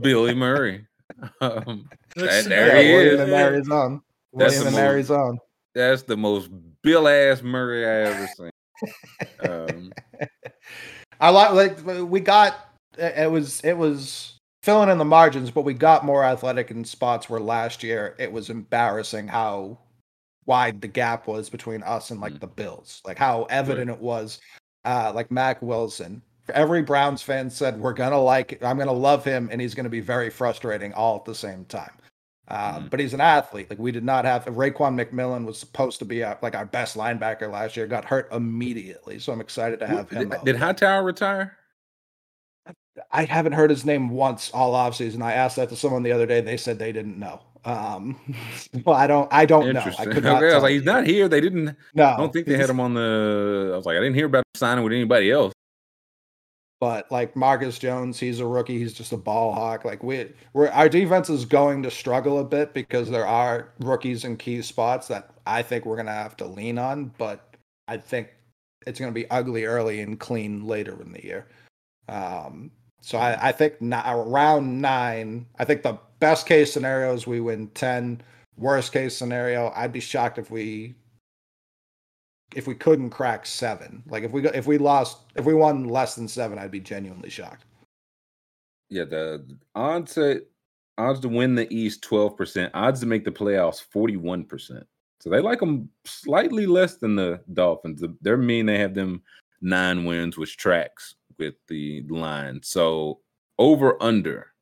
Billy Murray. Um, Looks there Yeah, he is. and Mary's own. That's William the move. Mary's that's the most Bill ass Murray I ever seen. Um, I like like we got it was it was filling in the margins, but we got more athletic in spots where last year it was embarrassing how wide the gap was between us and like Mm. the Bills. Like how evident it was. Uh like Mack Wilson. Every Browns fan said we're gonna like I'm gonna love him and he's gonna be very frustrating all at the same time. Um, Mhm. But he's an athlete. Like we did not have Raekwon McMillan was supposed to be our, like our best linebacker last year. Got hurt immediately, so I'm excited to have him. did, did. Hightower retire? I haven't heard his name once all offseason. I asked that to someone the other day. They said they didn't know. Um, well, I don't. I don't know. I could Okay, not I was like, he's not here. They didn't. No, I don't think they had him on the. I was like, I didn't hear about signing with anybody else. But like Marcus Jones, he's a rookie. He's just a ball hawk. Like we, we're our defense is going to struggle a bit because there are rookies in key spots that I think we're gonna have to lean on. But I think it's gonna be ugly early and clean later in the year. Um, so I, I think not, around nine. I think the best case scenario is we win ten. Worst case scenario, I'd be shocked if we if we couldn't crack seven. Like if we if we lost if we won less than seven, I'd be genuinely shocked. Yeah, the odds to odds to win the East twelve percent. Odds to make the playoffs forty one percent. So they like them slightly less than the Dolphins. They're mean they have them nine wins, which tracks with the line. So over under.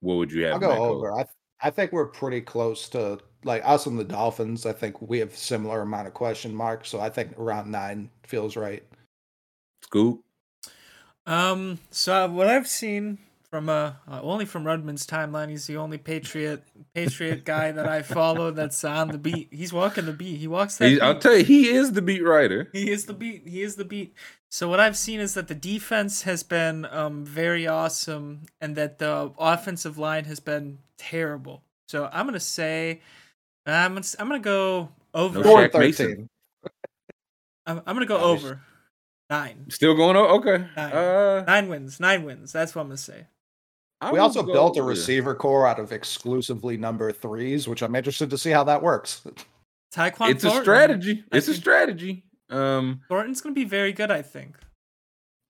What would you have? I'll go over. I I think we're pretty close to like us and the Dolphins. I think we have similar amount of question marks. So I think around nine feels right. Scoob. Um, so uh, what I've seen from uh, uh only from Rudman's timeline, he's the only Patriot Patriot guy that I follow that's on the beat. He's walking the beat. He walks that. He- I'll tell you, he is the beat writer. He is the beat. He is the beat. So what I've seen is that the defense has been um very awesome, and that the offensive line has been terrible. So I'm gonna say, I'm gonna, I'm gonna go over. No Four Shaq Mason. I'm, I'm gonna go Nice. over nine. Still going over. Okay. Nine. Uh, Nine wins. Nine wins. That's what I'm gonna say. I We also built a with- receiver core out of exclusively number threes, which I'm interested to see how that works. Tyquan. It's a strategy. I It's a strategy. Um, Thornton's gonna be very good. I think.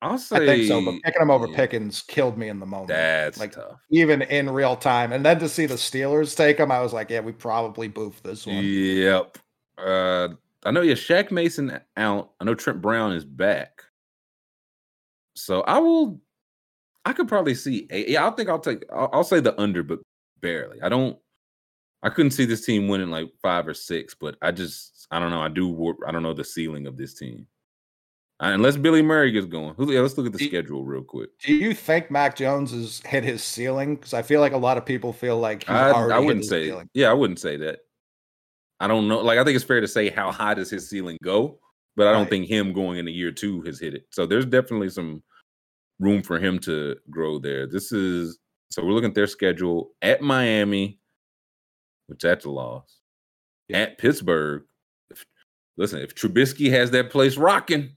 I'll say I think so, but picking him over yeah, Pickens killed me in the moment. That's like tough. even in real time, and then to see the Steelers take him, I was like, yeah, we probably boofed this one. Yep. Uh, I know. Yeah, Shaq Mason out. I know Trent Brown is back. So I will. I could probably see. Yeah, I think I'll take. I'll, I'll say the under, but barely. I don't. I couldn't see this team winning like five or six, but I just. I don't know. I do. I don't know the ceiling of this team. Uh, unless Billy Murray gets going. Yeah, let's look at the Do- schedule real quick. Do you think Mac Jones has hit his ceiling? Because I feel like a lot of people feel like he's I, already I wouldn't his say. ceiling. Yeah, I wouldn't say that. I don't know. Like, I think it's fair to say how high does his ceiling go, but I don't Right. think him going into year two has hit it. So there's definitely some room for him to grow there. This is so we're looking at their schedule at Miami, which that's a loss. At Pittsburgh, if, listen, if Trubisky has that place rocking,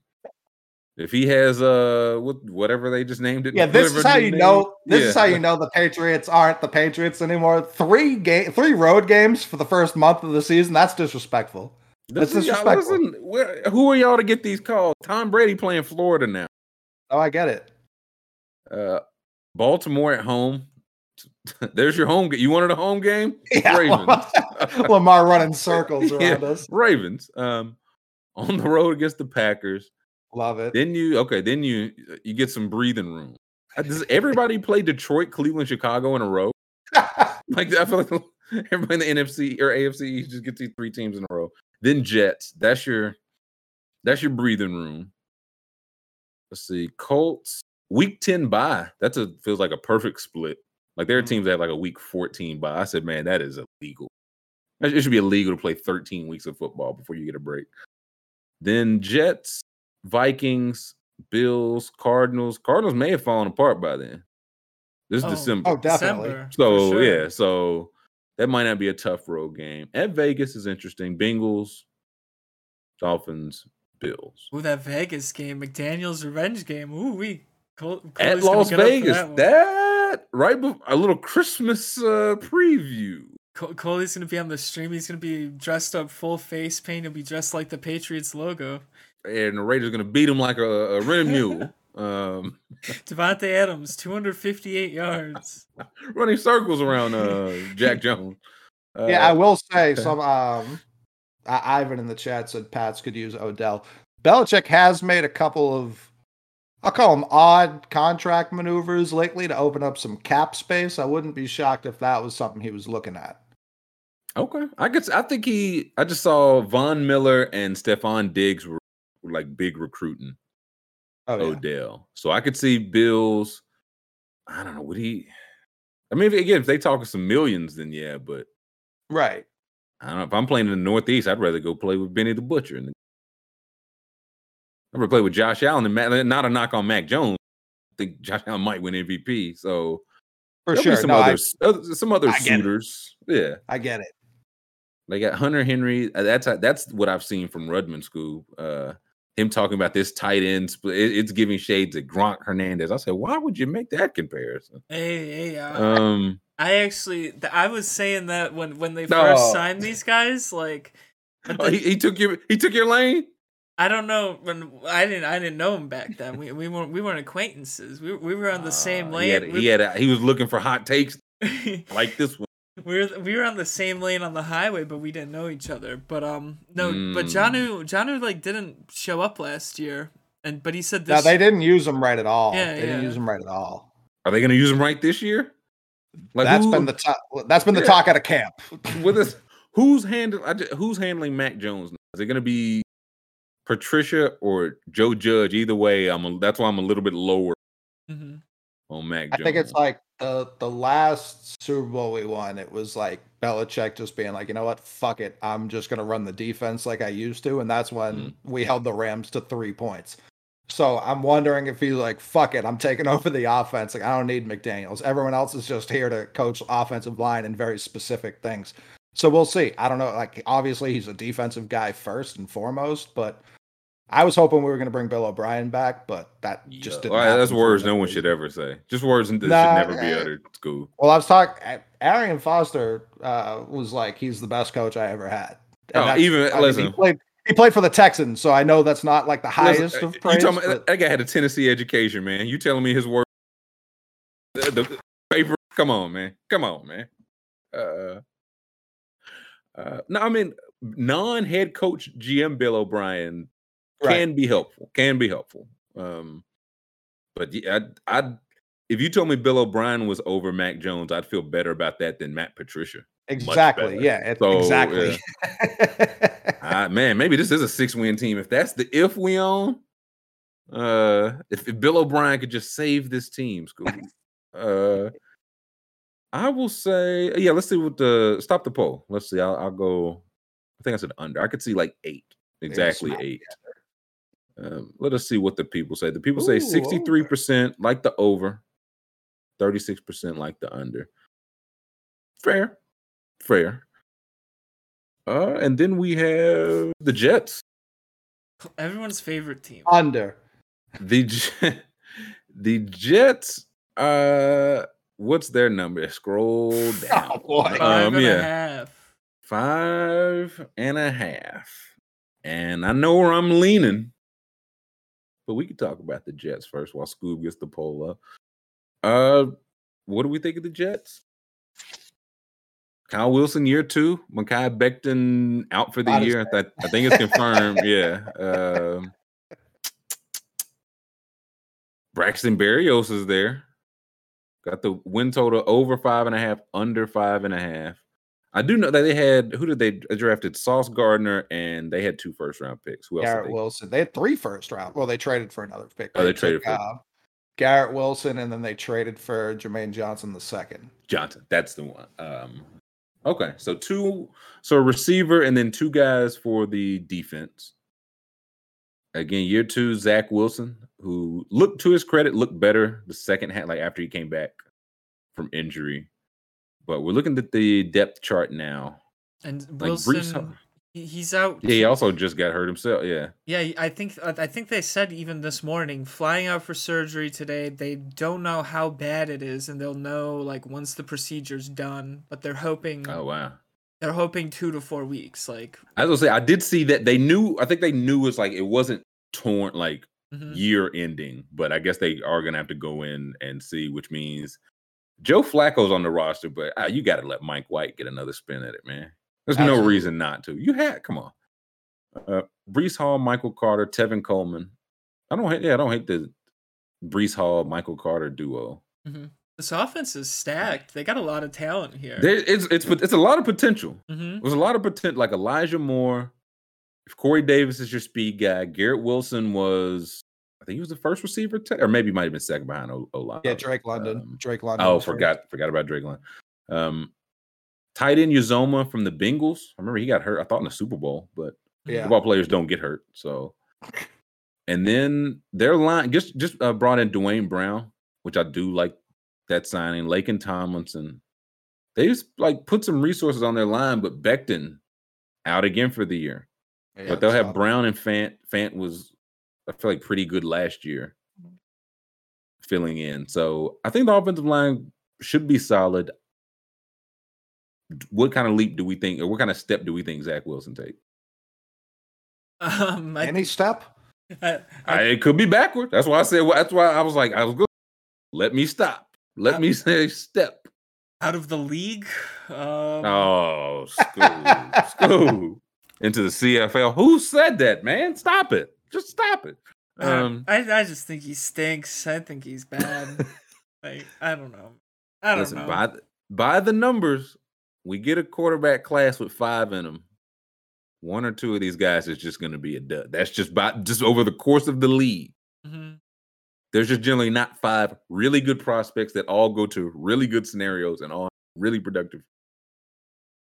if he has uh what, whatever they just named it, Yeah, this is how you name- know. This is how you know the Patriots aren't the Patriots anymore. Three game, three road games for the first month of the season. That's disrespectful. That's Listen, disrespectful. listen, where, who are y'all to get these calls? Tom Brady playing Florida now. Oh, I get it. Uh, Baltimore at home. There's your home game. You wanted a home game? Yeah, Ravens. Lamar running circles Yeah. around us. Ravens. Um, on the road against the Packers. Love it. Then you okay. Then you you get some breathing room. Uh, Does everybody play Detroit, Cleveland, Chicago in a row? Like I feel like everybody in the NFC or AFC you just get these three teams in a row. Then Jets. That's your that's your breathing room. Let's see. Colts week 10 bye. That's a feels like a perfect split. Like there are Mhm. teams that have like a week 14 bye. I said, man, that is illegal. It it should be illegal to play 13 weeks of football before you get a break. Then Jets, Vikings, Bills, Cardinals. Cardinals may have fallen apart by then. This is Oh. December. Oh, definitely. December, So sure. yeah, so that might not be a tough road game. At Vegas is interesting. Bengals, Dolphins, Bills. Ooh, that Vegas game, McDaniel's revenge game. Ooh, we. Col- At Las get up for Vegas, that that right before a little Christmas uh, preview. Col- Coley's gonna be on the stream. He's gonna be dressed up full face paint. He'll be dressed like the Patriots logo. And the Raiders gonna beat him like a, a rim mule. Um, Davante Adams, 258 yards. running circles around uh, Jack Jones. Uh, yeah, I will say some. Um, I- Ivan in the chat said Pats could use Odell. Belichick has made a couple of, I'll call them odd contract maneuvers lately to open up some cap space. I wouldn't be shocked if that was something he was looking at. Okay, I guess I think he. I just saw Von Miller and Stefon Diggs were, were like big recruiting Oh yeah. Odell, so I could see Bills. I don't know. Would he? I mean, if- again, if they talking some millions, then yeah. But right. I don't know. If I'm playing in the Northeast, I'd rather go play with Benny the Butcher. And I'd rather play with Josh Allen and Matt. Not a knock on Mac Jones. I think Josh Allen might win MVP. So For sure. some no, I, other other- some other get it. suitors. Yeah. I get it. They got Hunter Henry. uh, That's that's what I've seen from Rudman School. Uh, him talking about this tight end split. it- it's giving shades of Gronk Hernandez. I said, why would you make that comparison? Hey, hey, uh, Um, I actually, th- I was saying that when when they first signed these guys, like, but oh, he, he took your he took your lane. I don't know when I didn't I didn't know him back then. We we weren't we weren't acquaintances. We we were on the same Uh, he had, lane. he had a, he was looking for hot takes like this one. We were we were on the same lane on the highway, but we didn't know each other. But um no, but Mm. Jonnu Jonnu like didn't show up last year, and but he said No, they didn't use them right at all. Yeah, they didn't use them right at all. Are they going to use him right this year? Like that's who- been the top. That's been the Yeah. talk at a camp. with this. Who's handling? Who's handling Mac Jones? now? Is it going to be Patricia or Joe Judge? Either way, I'm. A, that's why I'm a little bit lower Mhm. On Mac. I Jones. think it's like the the last Super Bowl we won. It was like Belichick just being like, you know what, fuck it, I'm just gonna run the defense like I used to, and that's when Mm. we held the Rams to three points. So I'm wondering if he's like, fuck it, I'm taking over the offense. Like I don't need McDaniels. Everyone else is just here to coach offensive line and very specific things. So we'll see. I don't know. Like obviously he's a defensive guy first and foremost, but I was hoping we were going to bring Bill O'Brien back, but that just Yeah, didn't. well, that's words no one should ever say. Just words that Nah, should never be eh. uttered. at School. Well, I was talking. Arian Foster uh, was like, he's the best coach I ever had. Oh, that's- even- I mean, he played. He played for the Texans, so I know that's not like the highest Listen, of you praise. talking but- that guy had a Tennessee education, man. You telling me his work? The, the paper? Come on, man. Come on, man. Uh, uh, no, I mean, non-head coach GM Bill O'Brien Right. can be helpful. Can be helpful. Um, but yeah, I, I, if you told me Bill O'Brien was over Mac Jones, I'd feel better about that than Matt Patricia. exactly. Yeah. So, exactly. Ah, man, maybe this is a six-win team. If that's the if we own, uh, if, if Bill O'Brien could just save this team, Scoob, uh, I will say, yeah. Let's see what the stop the poll. Let's see. I'll, I'll go. I think I said under. I could see like eight, exactly eight. Um, let us see what the people say. The people say sixty-three percent like the over, thirty-six percent like the under. Fair, fair. Uh, and then we have the Jets. Everyone's favorite team. Under. The J- the Jets. Uh, what's their number? Scroll down. Oh boy. Five Um, and a yeah. half. Five and a half. And I know where I'm leaning, but we can talk about the Jets first while Scoob gets the poll up. Uh, what do we think of the Jets? Kyle Wilson, year two. Mekhi Becton out for the Not year. I, I think it's confirmed. yeah. Um, Braxton Berrios is there. Got the win total over five and a half, under five and a half. I do know that they had who did they drafted? Sauce Gardner, and they had two first round picks. Who else? Garrett they- Wilson. They had three first round. Well, they traded for another pick. Oh, they traded took, for- uh, Garrett Wilson, and then they traded for Jermaine Johnson the second. Johnson. That's the one. Um, okay, so two, so a receiver, and then two guys for the defense. Again, year two, Zach Wilson, who looked to his credit, looked better the second half, like after he came back from injury. But we're looking at the depth chart now. And Like Breece Wilson, Hall- He- He's out. Yeah, he also just got hurt himself. Yeah. Yeah, I think I think they said even this morning, flying out for surgery today. They don't know how bad it is, and they'll know like once the procedure's done. But they're hoping Oh wow. they're hoping two to four weeks. Like, I was gonna say I did see that they knew. I think they knew it's like it wasn't torn like mhm. year ending, but I guess they are gonna have to go in and see, which means Joe Flacco's on the roster, but uh, you got to let Mike White get another spin at it, man. There's no Absolutely. reason not to. You had come on. Uh, Breece Hall, Michael Carter, Tevin Coleman. I don't hate. Yeah, I don't hate the Breece Hall, Michael Carter duo. this offense is stacked. They got a lot of talent here. There, it's it's it's a lot of potential. hmm There's a lot of potential, like Elijah Moore. If Corey Davis is your speed guy, Garrett Wilson was, I think he was the first receiver, te- or maybe he might have been second behind O. Yeah, Drake London. Um, Drake London. Oh, first. forgot forgot about Drake London. Um, tight end Uzomah from the Bengals. I remember he got hurt. I thought in the Super Bowl, but Yeah. football players don't get hurt. So, and then their line just just uh, brought in Duane Brown, which I do like that signing. Laken Tomlinson. They just like put some resources on their line, but Becton out again for the year. Yeah, but they'll have Brown and Fant. Fant was I feel like pretty good last year, filling in. So I think the offensive line should be solid. What kind of leap do we think, or what kind of step do we think Zach Wilson take? Um, I, Any step? I, I, I, it could be backward. That's why I said. well, That's why I was like, I was good. Let me stop. Let me say step. out of the league. Um, Oh, school, school into the CFL. Who said that, man? Stop it. Just stop it. Um, I I just think he stinks. I think he's bad. like I don't know. I don't listen, know. by the, by the numbers, we get a quarterback class with five in them. One or two of these guys is just going to be a dud. That's just by just over the course of the league. Mhm. There's just generally not five really good prospects that all go to really good scenarios and all really productive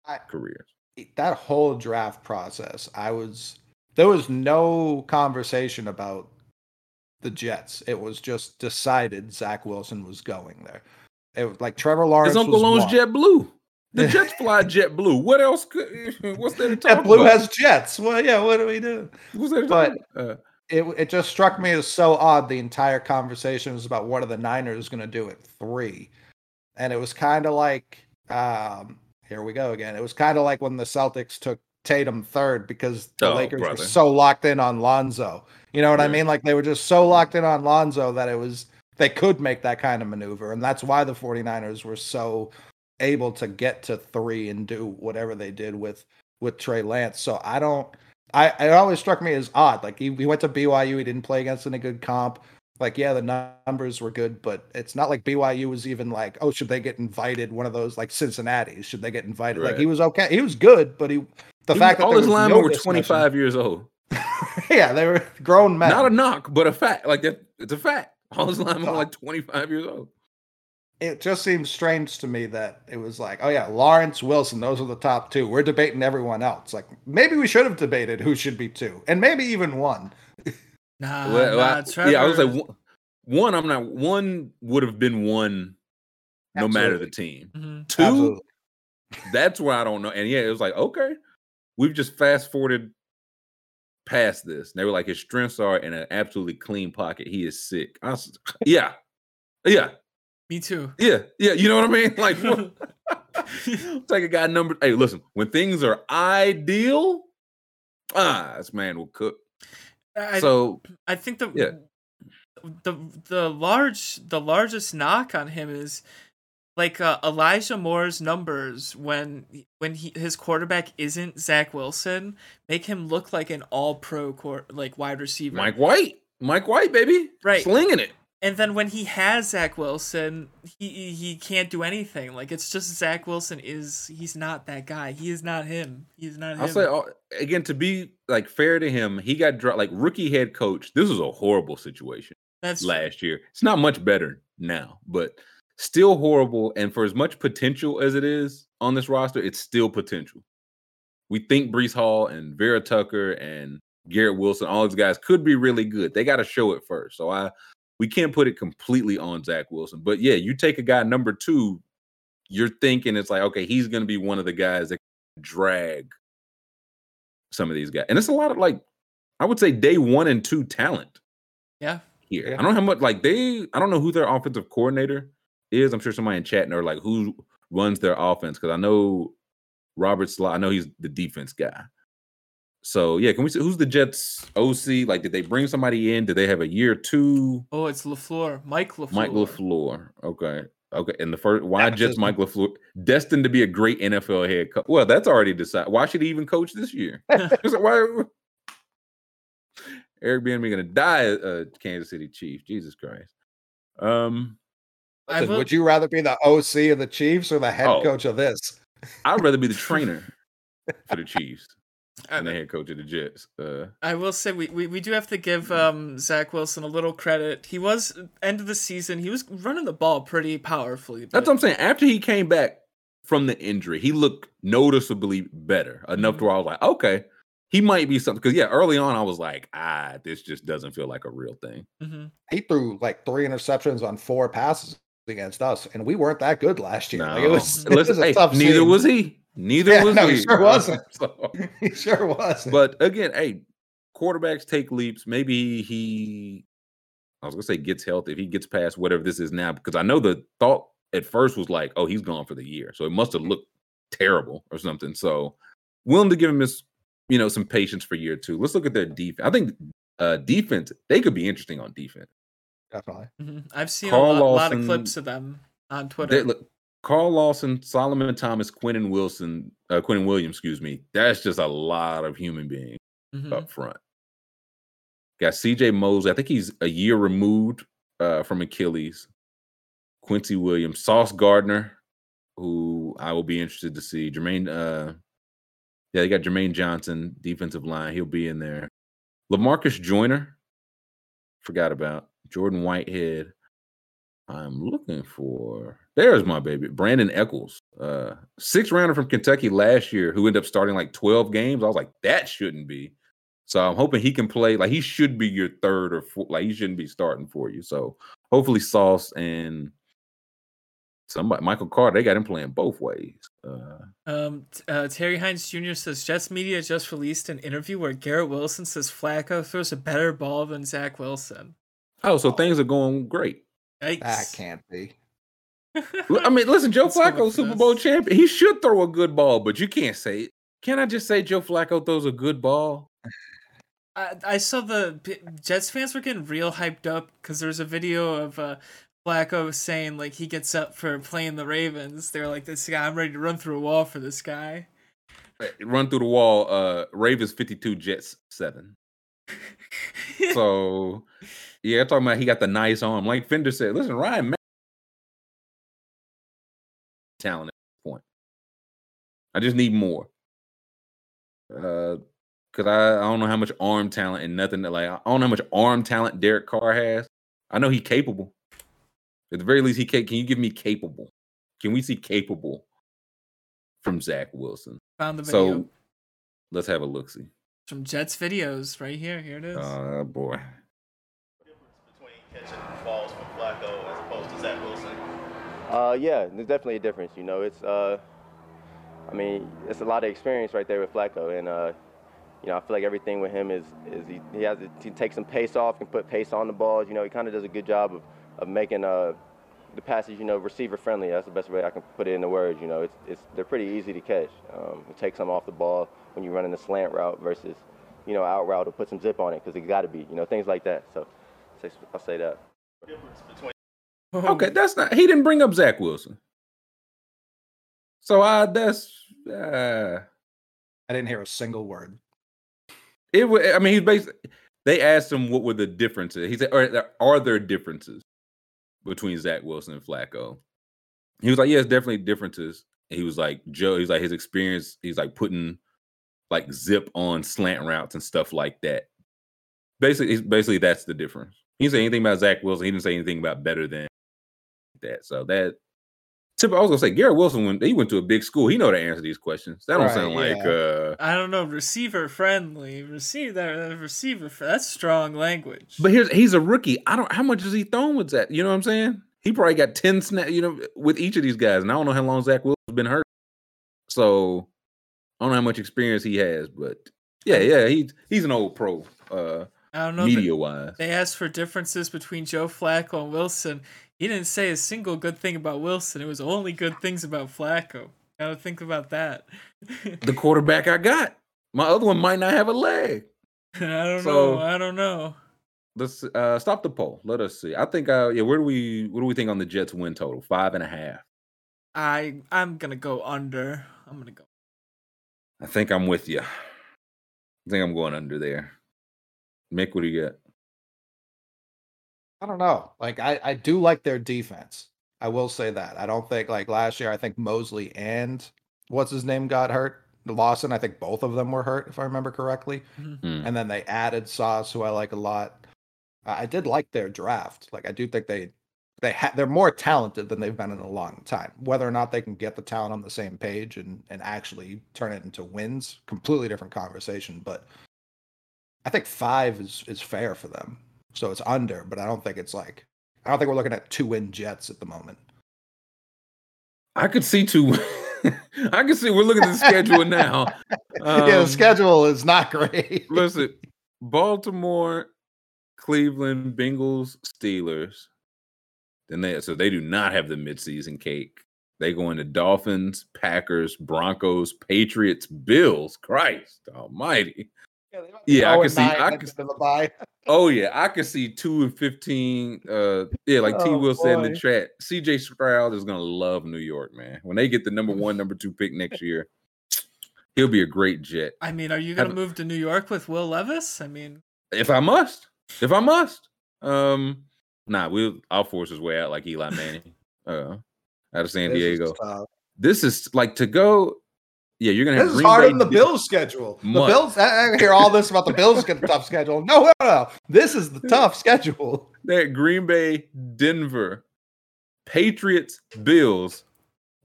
I- careers. that whole draft process, I was there was no conversation about the Jets. It was just decided Zach Wilson was going there. It was like Trevor Lawrence. His uncle owns Jet Blue. The Jets fly Jet Blue. What else? Could, what's there to talk JetBlue about? has Jets. Well, yeah. What do we do? What's there to but- talk about? Uh, It it just struck me as so odd. The entire conversation was about what are the Niners going to do at three, and it was kind of like, um, here we go again. It was kind of like when the Celtics took Tatum third because the Oh, Lakers brother. were so locked in on Lonzo. You know what I mean? Like they were just so locked in on Lonzo that it was they could make that kind of maneuver, and that's why the 49ers were so able to get to three and do whatever they did with with Trey Lance. So I don't. I it always struck me as odd. Like he, he went to BYU, he didn't play against any good comp. Like yeah, the numbers were good, but it's not like BYU was even like, oh, should they get invited? One of those like Cincinnati, should they get invited? Like he was okay, he was good, but he the he- fact that all there his linemen no were 25 years old. yeah, they were grown men. Not a knock, but a fact. Like that, it's a fact. All his linemen were like 25 years old. it just seems strange to me that it was like, oh yeah, Lawrence Wilson, those are the top two. We're debating everyone else. Like maybe we should have debated who should be two, and maybe even one. Nah, Well, nah, I- Trevor. yeah, I was like one, one. I'm not. One would have been one, no matter the team. Mhm. Two, Absolutely. that's where I don't know. And yeah, it was like okay, we've just fast forwarded past this. And they were like, his strengths are in an absolutely clean pocket. He is sick. I was, yeah, yeah, Me too. yeah, yeah. You know what I mean? Like, what? take a guy number. Hey, listen, when things are ideal, ah, this man will cook. I, so I think the Yeah. the the large the largest knock on him is like uh, Elijah Moore's numbers when when he his quarterback isn't Zach Wilson make him look like an all pro like wide receiver. Mike White, Mike White, baby, Right. slinging it. And then when he has Zach Wilson, he he can't do anything. Like it's just Zach Wilson is he's not that guy. He is not him. He's not. I'll say uh, again to be like fair to him, he got dropped like rookie head coach. This was a horrible situation That's last year. It's not much better now, but still horrible. And for as much potential as it is on this roster, it's still potential. We think Breece Hall and Vera Tucker and Garrett Wilson, all these guys could be really good. They got to show it first. So I we can't put it completely on Zach Wilson. But yeah, you take a guy number two, you're thinking it's like, okay, he's gonna be one of the guys that can drag some of these guys, and it's a lot of like I would say day one and two talent Yeah. here. Yeah. I don't know how much like they. I don't know who their offensive coordinator is. I'm sure somebody in chat know like who runs their offense because I know Robert Saleh. I know he's the defense guy. So yeah, can we see who's the Jets OC? Like, did they bring somebody in? Did they have a year two? Oh, it's Lafleur, Mike Lafleur. Mike Lafleur. Okay. Okay. And the first why Jets Mike Lafleur destined to be a great NFL head coach. Well, that's already decided. Why should he even coach this year? It's like, why Eric Bieniemy gonna die at uh, Kansas City Chief? Jesus Christ. Um, I Listen, will- would you rather be the OC of the Chiefs or the head Oh. coach of this? I'd rather be the trainer for the Chiefs and the head coach of the Jets. Uh, I will say we, we, we do have to give um Zach Wilson a little credit. He was end of the season. He was running the ball pretty powerfully. that's what I'm saying. After he came back from the injury, he looked noticeably better enough to where I was like, okay, he might be something. Because yeah, early on I was like, ah, this just doesn't feel like a real thing. Mhm. He threw like three interceptions on four passes against us, and we weren't that good last year. No, Like, it was, it was a hey, neither scene. was he. Neither Yeah, was no, he. he sure wasn't. So- he sure was. but again, hey, quarterbacks take leaps. Maybe he, I was gonna say gets healthy if he gets past whatever this is now, because I know the thought at first was like, oh, he's gone for the year, so it must have looked terrible or something. So willing to give him his, you know, some patience for year two. Let's look at their defense. I think uh defense they could be interesting on defense. Definitely. Mhm. I've seen Carl a lot, lot of clips of them on Twitter. They, look, Carl Lawson, Solomon Thomas, Quentin Wilson, uh, Quentin Williams, excuse me. That's just a lot of human beings. Mhm. up front. Got CJ Mosley. I think he's a year removed uh, from Achilles. Quincy Williams, Sauce Gardner, who I will be interested to see. Jermaine, uh, yeah, they got Jermaine Johnson, defensive line. He'll be in there. Lamarcus Joyner, forgot about Jordan Whitehead. I'm looking for. There's my baby, Brandin Echols, uh, six rounder from Kentucky last year, who ended up starting like 12 games. I was like, that shouldn't be. So I'm hoping he can play. Like he should be your third or. Like he shouldn't be starting for you. So hopefully Sauce and somebody, Michael Carter, they got him playing both ways. Uh, Um, uh, Terry Hines Jr. says Jets media just released an interview where Garrett Wilson says Flacco throws a better ball than Zach Wilson. Oh, so things are going great. Yikes. That can't be. L- I mean, listen, Joe Let's Flacco, Super Bowl this. champion. He should throw a good ball, but you can't say it. Can I just say Joe Flacco throws a good ball? I, I saw the Jets fans were getting real hyped up because there's a video of uh, Flacco saying like he gets up for playing the Ravens. They're like, "This guy, I'm ready to run through a wall for this guy." Run through the wall. Uh, Ravens 52, Jets 7. So, yeah, talking about he got the nice arm. Like Fender said, listen, Ryan Ma- talent at this point. I just need more. Uh, cause I, I don't know how much arm talent and nothing that like I don't know how much arm talent Derek Carr has. I know he's capable. At the very least, he can. Can you give me capable? Can we see capable from Zach Wilson? Found the video So let's have a look. See. from Jets videos right here. Here it is. Oh boy. Catching balls from Flacco as opposed to Zach Wilson? Uh, yeah, there's definitely a difference. You know, it's uh, I mean, it's a lot of experience right there with Flacco, and uh, you know, I feel like everything with him is is he, he has to, he takes some pace off, can put pace on the balls. You know, he kind of does a good job of of making uh the passes, you know, receiver friendly. That's the best way I can put it into words. You know, it's it's they're pretty easy to catch. Um, it takes some off the ball when you're running the slant route versus, you know, out route to put some zip on it because it got to be. You know, things like that. So, I'll say that. Okay, that's not. He didn't bring up Zach Wilson. So I that's uh I didn't hear a single word. it. wa- I mean, he's basically. They asked him what were the differences. He said, "Are there, are there differences between Zach Wilson and Flacco?" He was like, "Yes, definitely differences." And he was like, "Joe." He's like his experience. He's like putting like zip on slant routes and stuff like that. Basically, basically that's the difference. He didn't say anything about Zach Wilson. He didn't say anything about better than that. So that. Tip, I was gonna say Garrett Wilson when he went to a big school, he know to answer these questions. That don't Right, sound like uh I don't know, receiver friendly. Receive that that receiver. Fr- that's strong language. But here's he's a rookie. I don't how much is he throwing with that? You know what I'm saying? He probably got 10 snap, you know, with each of these guys. And I don't know how long Zach Wilson's been hurt. So I don't know how much experience he has, but Yeah, yeah, he he's an old pro, uh, I don't know. Media wise. they asked for differences between Joe Flacco and Wilson. He didn't say a single good thing about Wilson. It was only good things about Flacco. Gotta think about that. The quarterback I got. My other one might not have a leg. I don't So- know. I don't know. Let's uh stop the poll. Let us see. I think uh yeah, where do we what do we think on the Jets win total? Five and a half. I I'm gonna go under. I'm gonna go. I think I'm with you. I think I'm going under there. Mick, what do you get? I don't know. Like I, I do like their defense. I will say that. I don't think like last year. I think Mosley and what's his name got hurt. Lawson. I think both of them were hurt, if I remember correctly. Hmm. And then they added Sauce, who I like a lot. I I did like their draft. Like I do think they they ha- they're more talented than they've been in a long time. Whether or not they can get the talent on the same page and and actually turn it into wins, completely different conversation. But I think five is is fair for them. So it's under, but I don't think it's like I don't think we're looking at two win Jets at the moment. I could see two. I can see we're looking at the schedule now. yeah, the Um, schedule is not great. Listen, Baltimore, Cleveland, Bengals, Steelers. Then they so they do not have the midseason cake. They go into Dolphins, Packers, Broncos, Patriots, Bills. Christ Almighty! Yeah, I Oh, can see- I can- into the bye. Oh yeah, I can see two and fifteen. Uh, yeah, like T. Oh, Will said in the chat, C.J. Stroud is gonna love New York, man. When they get the number one, number two pick next year, he'll be a great Jet. I mean, are you gonna Have- move to New York with Will Levis? I mean, If I must, if I must, um, nah, we'll I'll force his way out like Eli Manning, uh, out of San This is Diego. tough. This is like to go. Yeah, you're gonna have This is harder Bay than the Bills' schedule. The Bills. I I hear all this about the Bills getting a tough schedule. No, no, no. This is the tough schedule. That Green Bay, Denver, Patriots, Bills.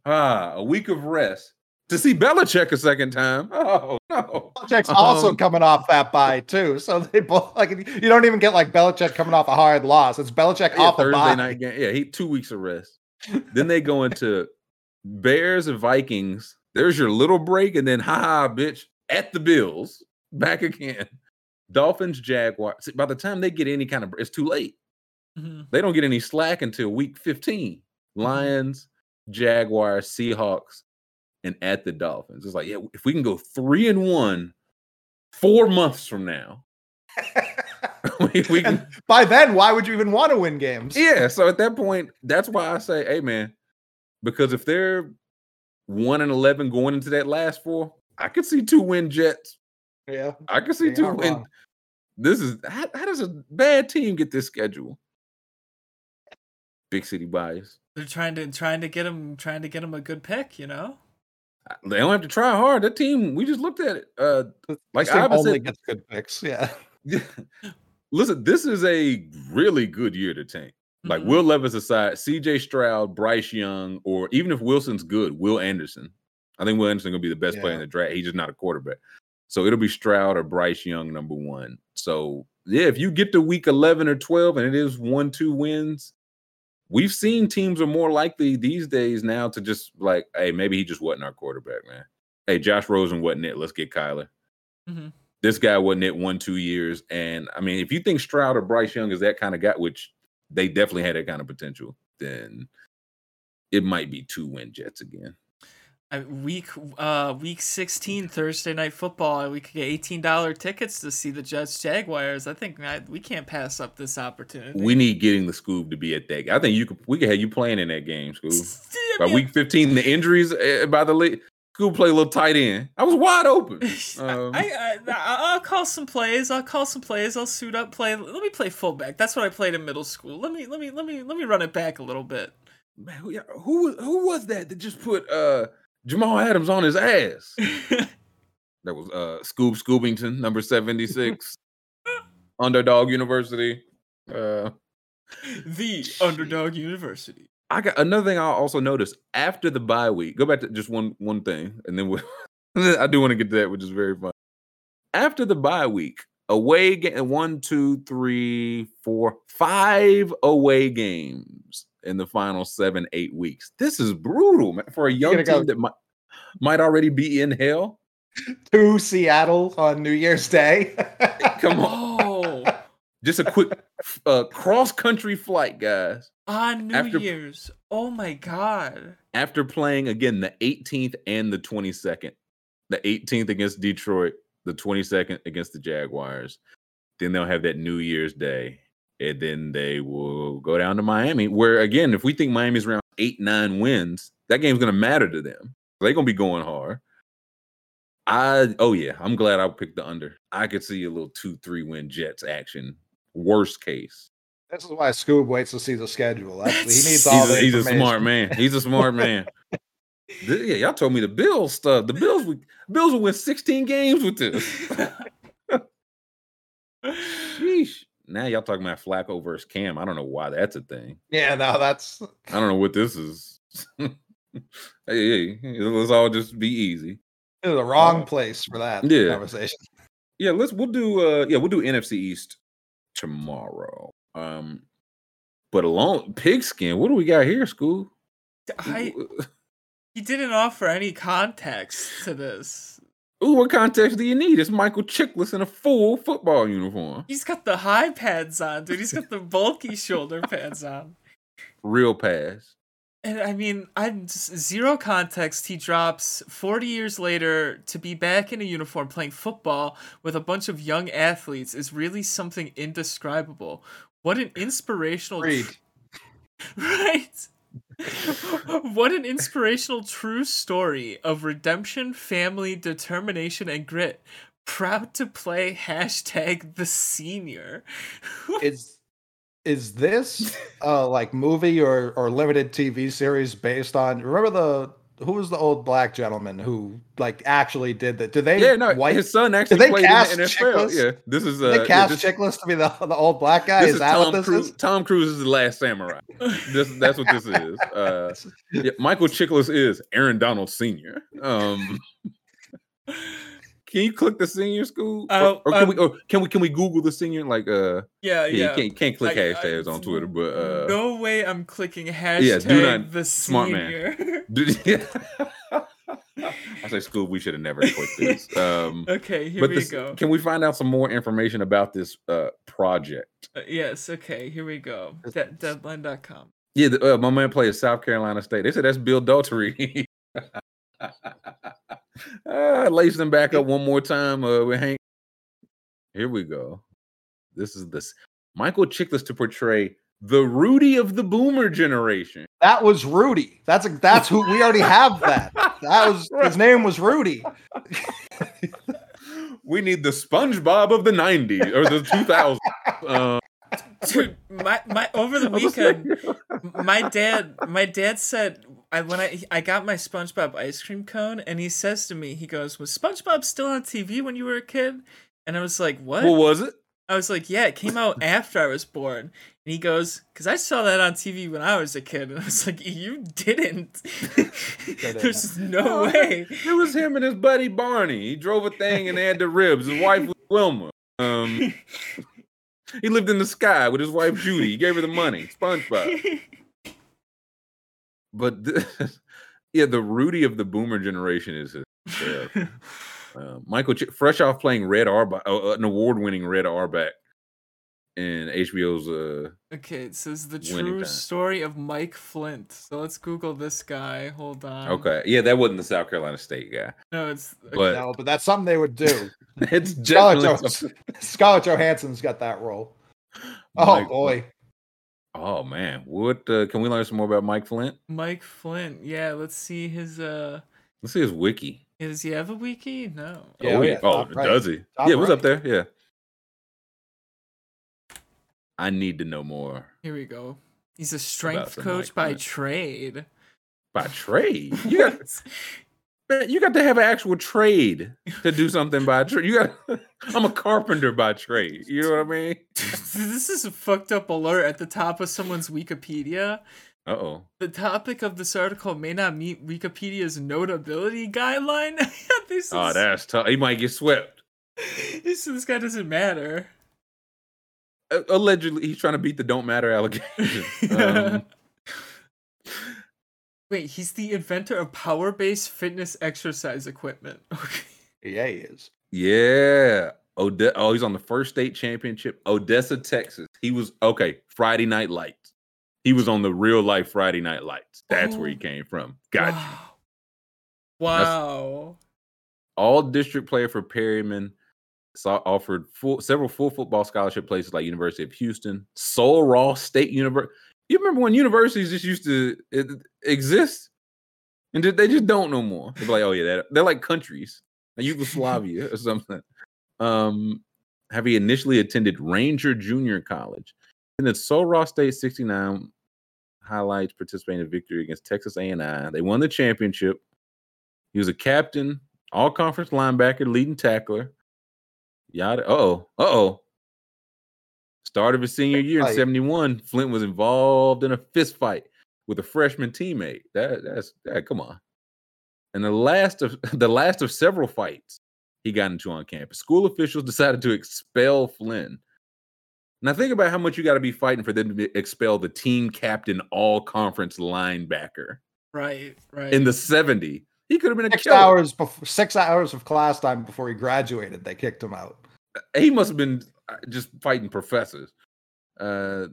Ah, a week of rest to see Belichick a second time. Oh no! Belichick's also Um, coming off that bye too. So they both like you don't even get like Belichick coming off a hard loss. It's Belichick Yeah, off a Thursday bye. night game. Yeah, he two weeks of rest. then they go into Bears and Vikings. There's your little break, and then ha ha, bitch, at the Bills, back again. Dolphins, Jaguars. By the time they get any kind of, it's too late. mhm. They don't get any slack until week 15. Lions, Jaguars, Seahawks, and at the Dolphins. It's like, yeah, if we can go three and one four months from now, we, we can. By then, why would you even want to win games? Yeah. So at that point, that's why I say, hey, man, because if they're one and 11 going into that last four, I could see two win Jets. Yeah. I could see They two win. wrong. This is how, how does a bad team get this schedule? Big city bias. they're trying to trying to get him trying to get him a good pick. You know, They don't have to try hard. That team, we just looked at it. Uh, Like This team Ivan only said- gets good picks. Yeah. listen, this is a really good year to tank. Like Mhm. Will Levis aside, CJ Stroud, Bryce Young, or even if Wilson's good, Will Anderson. I think Will Anderson gonna be the best player in the draft. He's just not a quarterback. So it'll be Stroud or Bryce Young number one. So yeah, if you get to week 11 or 12 and it is one, two wins, we've seen teams are more likely these days now to just like, hey, maybe he just wasn't our quarterback, man. Hey, Josh Rosen wasn't it. Let's get Kyler. Mhm. This guy wasn't it one, two years. And I mean, if you think Stroud or Bryce Young is that kind of guy, which they definitely had that kind of potential, then it might be two win Jets again. I, week uh week sixteen Thursday night football. We could get eighteen dollar tickets to see the Jets Jaguars. I think I, we can't pass up this opportunity. We need getting the Scoob to be at that. I think you could. We could have you playing in that game, Scoob. I By week fifteen, the injuries uh, by the league. Scoob play a little tight end. I was wide open. I, Um, I, I I'll call some plays. I'll call some plays. I'll suit up, play. Let me play fullback. That's what I played in middle school. Let me let me let me let me run it back a little bit. Man, who, who was- who was that that just put uh Jamal Adams on his ass? That was uh Scoob Scoobington, number 76. Underdog University. Uh the Underdog University. I got another thing I also noticed after the bye week. Go back to just one one thing, and then we I do want to get to that, which is very fun. After the bye week, away game one, two, three, four, five away games in the final seven, eight weeks. This is brutal, man, for a young gonna go- team that might might already be in hell. to Seattle on New Year's Day. Come on. Just a quick uh, cross country flight, guys. on New After- Year's. Oh my god. After playing again the 18th and the 22nd, the 18th against Detroit, the 22nd against the Jaguars. Then they'll have that New Year's Day. And then they will go down to Miami, where again, if we think Miami's around eight, nine wins, that game's going to matter to them. They're going to be going hard. I, oh yeah, I'm glad I picked the under. I could see a little two, three win Jets action. Worst case. this is why Scoob waits to see the schedule. That's, he needs all he's, the a, he's a smart man. He's a smart man. Th- yeah, y'all told me the Bills stuff. The Bills would Bills will win 16 games with this. Sheesh. Now y'all talking about Flacco versus Cam. I don't know why that's a thing. Yeah, no, that's I don't know what this is. hey, hey, let's all just be easy. In the wrong Uh, place for that yeah. conversation. Yeah, let's we'll do uh yeah, we'll do NFC East tomorrow. Um but alone pigskin, what do we got here, Scoob? I, he didn't offer any context to this. Ooh, what context do you need? It's Michael Chiklis in a full football uniform. He's got the high pads on, dude. He's got the bulky shoulder pads on. Real pass. And I mean, I'm zero context. He drops 40 years later to be back in a uniform playing football with a bunch of young athletes is really something indescribable. What an inspirational Agreed. right what an inspirational true story of redemption family determination and grit proud to play hashtag the senior Is is this uh like movie or or limited TV series based on remember the who was the old black gentleman who like actually did that? Did they Yeah, no, white his son actually they played in cast the NFL. Chiklis? Yeah, this is uh, did they yeah, cast this, Chiklis to be the the old black guy? this Is, is that Tom what this Cruise. is? Tom Cruise is the last samurai. this, that's what this is. Uh, yeah, Michael Chiklis is Aaron Donald Senior. Um, can you click the senior Scoob, or, Oh, or can we? um, Or can we? Can we Google the senior? Like, uh, yeah yeah, yeah can't can't click I- I- hashtags on Twitter, but uh, no way i'm clicking hashtag do not- the smart man. yeah. I say Scoob. We should have never clicked this. Um, okay here we this, go can we find out some more information about this uh, project? Uh, yes okay here we go De- deadline.com Yeah, the, uh, my man plays South Carolina State. They said that's Bill Daltery. Uh, lace them back up one more time uh, with Hank. Here we go. This is this Michael Chiklis to portray the Rudy of the Boomer generation. That was Rudy. That's a, that's who we already have that. That was his name was Rudy. we need the SpongeBob of the '90s or the 2000s. Uh, Dude, my, my over the weekend my dad my dad said I when I I got my SpongeBob ice cream cone and he says to me he goes was SpongeBob still on TV when you were a kid and I was like what what was it? I was like yeah it came out after I was born and he goes because I saw that on TV when I was a kid and I was like you didn't there's no way It was him and his buddy Barney. He drove a thing and they had the ribs. His wife was Wilma. Um, he lived in the sky with his wife Judy. He gave her the money. SpongeBob. But th- yeah, the Rudy of the Boomer generation is. Uh, Michael, Ch- fresh off playing Red Arba, uh, an award-winning Red Auerbach in HBO's. Uh, okay it says the true time. story of Mike Flynt so let's Google this guy hold on okay, yeah, that wasn't the South Carolina State guy, no it's but No, but that's something they would do. it's Scarlett, definitely. Johansson, something- Scarlett Johansson's got that role. Oh Mike- boy. Oh man, what uh, can we learn some more about Mike Flynt? Mike Flynt. Yeah, let's see his uh Let's see his wiki. does he have a wiki? No. Yeah, oh, oh, yeah. yeah, oh right. does he? Top yeah, what's up there? Yeah. I need to know more Here we go. He's a strength coach by trade. by trade. You got man, you got to have an actual trade to do something by trade. You got. I'm a carpenter by trade. You know what I mean? this is a fucked up alert at the top of someone's Wikipedia. Uh oh. The topic of this article may not meet Wikipedia's notability guideline. this is, Oh, that's tough. He might get swept. this, this guy doesn't matter. Uh, allegedly, he's trying to beat the don't matter allegation. um, Wait, he's the inventor of power-based fitness exercise equipment. Yeah, he is. Yeah. Ode- oh, he's on the first state championship. Odessa, Texas. He was okay. Friday Night Lights. He was on the real life Friday Night Lights. That's where he Oh. came from. Gotcha. Wow. Wow. All district player for Permian. Offered full several full football scholarship places like University of Houston, Sul Ross State University. You remember when universities just used to it, exist, and they just don't no more. They're like, oh yeah, they're, like countries, like Yugoslavia or something. Um, have he initially attended Ranger Junior College, then Sul Ross State sixty nine highlights participating in victory against Texas A and I. They won the championship. He was a captain, all conference linebacker, leading tackler. Yada. Oh, oh. Start of his senior year in 71, Flynt was involved in a fist fight with a freshman teammate. That that's that come on. And the last of the last of several fights he got into on campus. School officials decided to expel Flynt. Now think about how much you got to be fighting for them to be- expel the team captain all conference linebacker Right. Right. in the 70. He could have been a Six killer. hours before six hours of class time before he graduated, they kicked him out. he must have been uh, just fighting professors. Uh,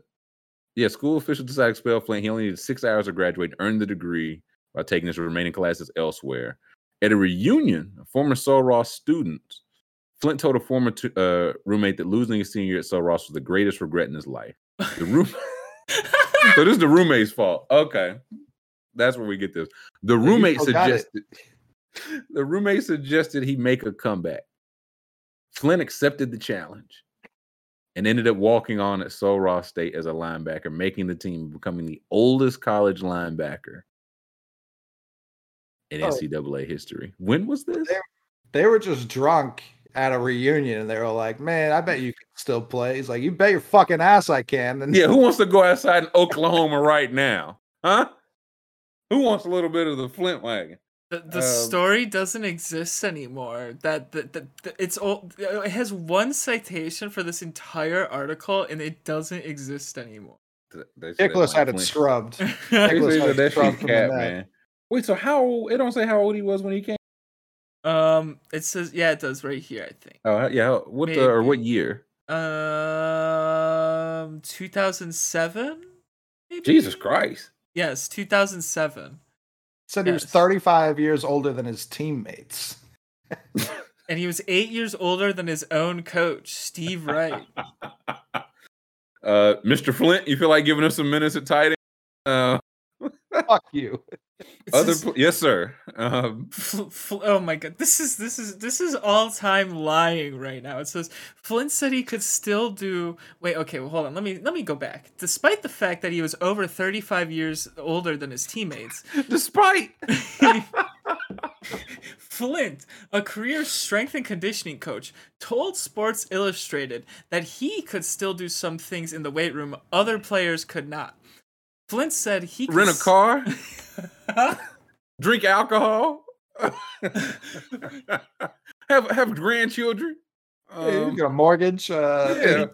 yeah, school officials decided to expel Flynt. He only needed six hours to graduate and earn the degree by taking his remaining classes elsewhere. At a reunion, a former Sul Ross student, Flynt told a former t- uh, roommate that losing his senior year at Sul Ross was the greatest regret in his life. The room. so this is the roommate's fault. Okay, that's where we get this. The roommate suggested. The roommate suggested he make a comeback. Flynt accepted the challenge and ended up walking on at Sul Ross State as a linebacker, making the team, becoming the oldest college linebacker in Oh. NCAA history. When was this? There- They were just drunk at a reunion and they were like, Man, I bet you can still play. He's like, You bet your fucking ass I can. And Yeah, who wants to go outside in Oklahoma right now? Huh? Who wants a little bit of the Flynt wagon? The, the Um, story doesn't exist anymore. That the, the, the it's all it has one citation for this entire article and it doesn't exist anymore. Th- they said that Nicholas had it scrubbed. They Nicholas had that, that scrubbed from cat, man. Wait, so how old? It don't say how old he was when he came. um, it says yeah, it does right here. I think. Oh yeah, how- what the or what year? Um, two thousand seven. Jesus Christ! Yes, two thousand seven. Said he was 35 years older than his teammates. And he was eight years older than his own coach, Steve Wright. Uh, Mr. Flynt, you feel like giving us some minutes at tight end? Uh, Fuck you. It other, pl- yes, sir. Um, Fl- Fl- oh my god, this is this is this is all time lying right now. It says Flynt said he could still do. Wait, okay, well, hold on. Let me let me go back. Despite the fact that he was over thirty five years older than his teammates, despite Flynt, a career strength and conditioning coach, told Sports Illustrated that he could still do some things in the weight room other players could not. Flynt said he could rent a s- car, drink alcohol, have have grandchildren, Yeah, you um, got a mortgage. Uh,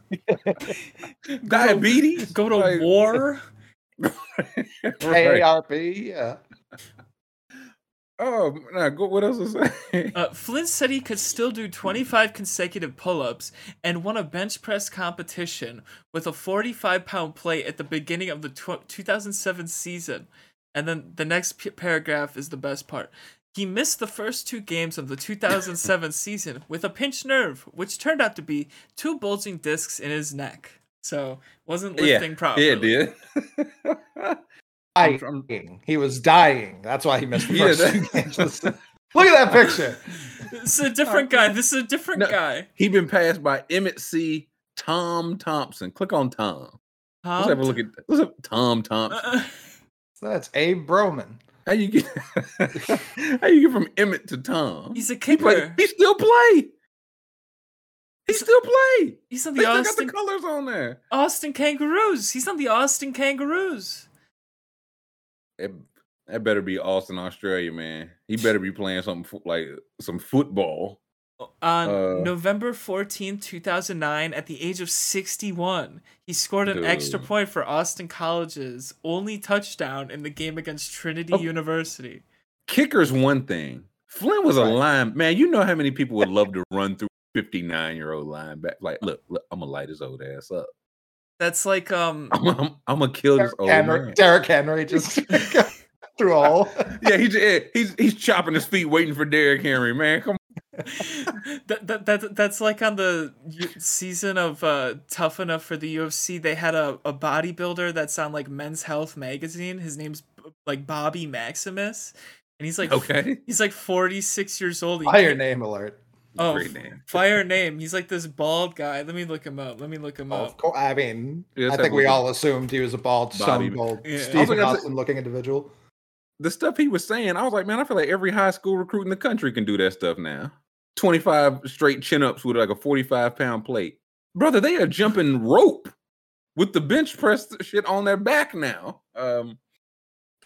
yeah, diabetes, go to like- war. right. AARP. Yeah. Oh, nah, go, what else is that? Uh, Flynt said he could still do 25 consecutive pull ups and won a bench press competition with a 45 pound plate at the beginning of the tw- 2007 season. And then the next p- paragraph is the best part. He missed the first two games of the 2007 season with a pinched nerve, which turned out to be two bulging discs in his neck. So, wasn't lifting properly. yeah, it did. I'm- I'm- He was dying. That's why he missed the Yeah, first that- two games. Listen, Look at that picture. This is a different guy. This is a different No. guy. he been passed by Emmett C. Tom Thompson. Click on Tom. Let's have a look at let's have Tom Thompson. Uh, That's Abe Broman. How you get how you get from Emmett to Tom? he's a he, play, kicker. he still play. He still play. He's on They the got the colors on there. Austin Kangaroos. He's on the Austin Kangaroos. That, that better be Austin, Australia, man. He better be playing something like some football. On Uh, November 14, 2009, at the age of 61, he scored an extra point for Austin College's only touchdown in the game against Trinity Oh. University. Kicker's one thing. Flynt was a Right. line man. You know how many people would love to run through 59 year old linebacker? Like, look, look, I'm gonna light his old ass up. That's like um I'm, I'm, I'm gonna kill this Derrick old Henry, man. Derrick Henry just through a hole. Yeah, he's he's he's chopping his feet, waiting for Derrick Henry. Man, come that, that, that that's like on the season of uh tough enough for the UFC they had a, a bodybuilder that's on like Men's Health magazine his name's like Bobby Maximus and he's like on. Okay, he's like 46 years old He Fire name alert. Oh great name. fire name he's like this bald guy let me look him up let me look him Oh, up of course. I mean, Yes, I that think we all assumed he was a bald, Bobby- stone cold, Yeah. I Stephen Austin looking individual. The stuff he was saying, I was like, man, I feel like every high school recruit in the country can do that stuff now. 25 straight chin ups with like a 45 pound plate. Brother, they are jumping rope with the bench press shit on their back now. Um,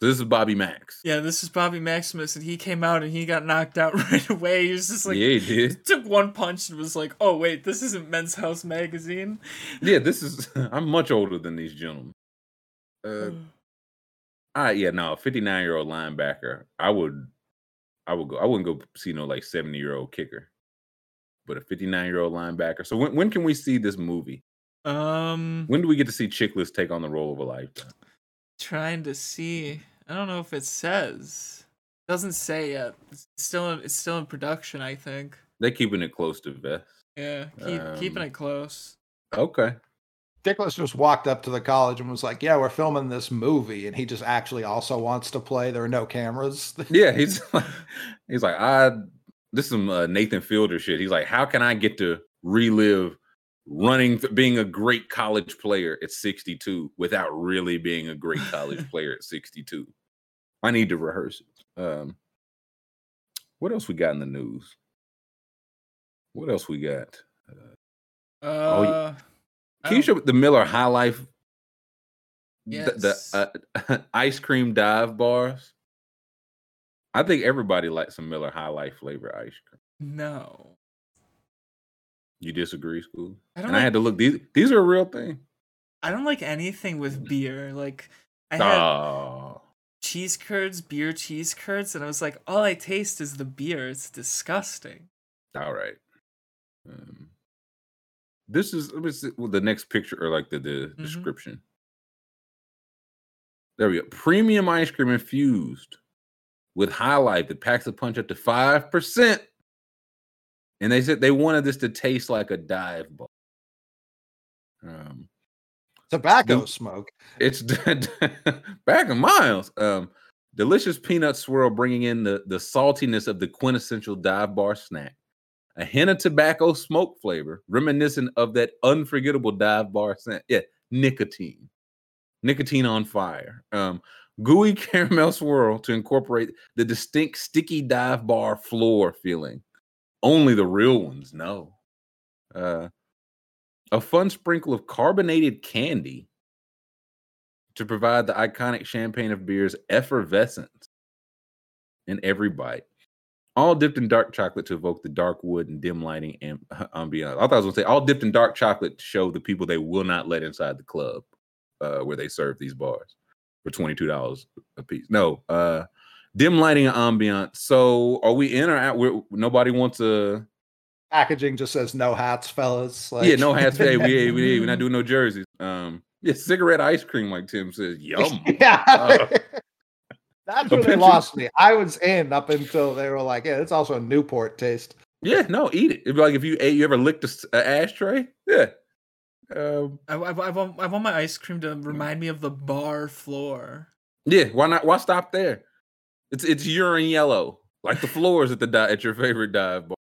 so this is Bobby Max. yeah this is Bobby Maximus and he came out and he got knocked out right away he was just like yeah, he did. took one punch and was like oh wait this isn't Men's Health magazine Yeah, this is. I'm much older than these gentlemen. Uh, right, yeah, no, 59 year old linebacker. I would, I would go. I wouldn't go see no like 70 year old kicker, but a 59 year old linebacker. So when when can we see this movie? um When do we get to see Chiklis take on the role of a lifetime? trying to see. I don't know if it says. Doesn't say yet. It's still in, it's still in production. I think. They're keeping it close to vest. Yeah, keep keeping Um, it close. Okay. Chiklis just walked up to the college and was like, "Yeah, we're filming this movie," and he just actually also wants to play. There are no cameras. Yeah, he's like, he's like, I. This is some uh, Nathan Fielder shit. He's like, how can I get to relive running, being a great college player at 62 without really being a great college player at 62? I need to rehearse it. Um, what else we got in the news? What else we got? Uh, oh, Can you don't- show the Miller High Life? The, Yes. the uh, ice cream dive bars. I think everybody likes some Miller High Life flavor ice cream. no. You disagree, Scoob? I don't And I had to look. These these are a real thing. I don't like anything with beer. Like I had Oh, cheese curds, beer cheese curds, and I was like, all I taste is the beer. It's disgusting. all right. Um, this is let me see, well, the next picture or like the, the Mhm. description. There we go. Premium ice cream infused with High Life that packs a punch up to five percent. And they said they wanted this to taste like a dive bar. Um, Tobacco The- smoke. It's back of miles. Um, delicious peanut swirl, bringing in the the saltiness of the quintessential dive bar snack. A hint of tobacco smoke flavor, reminiscent of that unforgettable dive bar scent. Yeah, nicotine, nicotine on fire. Um, gooey caramel swirl to incorporate the distinct sticky dive bar floor feeling. Only the real ones know. Uh, a fun sprinkle of carbonated candy to provide the iconic champagne of beers effervescence in every bite. All dipped in dark chocolate to evoke the dark wood and dim lighting and ambiance. I thought I was gonna say all dipped in dark chocolate to show the people they will not let inside the club uh, where they serve these bars for twenty two dollars a piece. No, uh, dim lighting and ambiance. So are we in or out? We're, nobody wants a Packaging just says no hats, fellas. Like, yeah, no hats. Hey, we we we're not doing no jerseys. Um, yeah, cigarette ice cream, like Tim says. Yum. yeah. Uh, That's a where they lost me. I was in up until they were like, "Yeah, it's also a Newport taste." Yeah, no, eat it. It'd be like if you ate, you ever licked a s- a ashtray? Yeah. Um, I, I, I, want, I want my ice cream to remind me of the bar floor. yeah. Why not? Why stop there? It's it's urine yellow, like the floors at the di- at your favorite dive bar.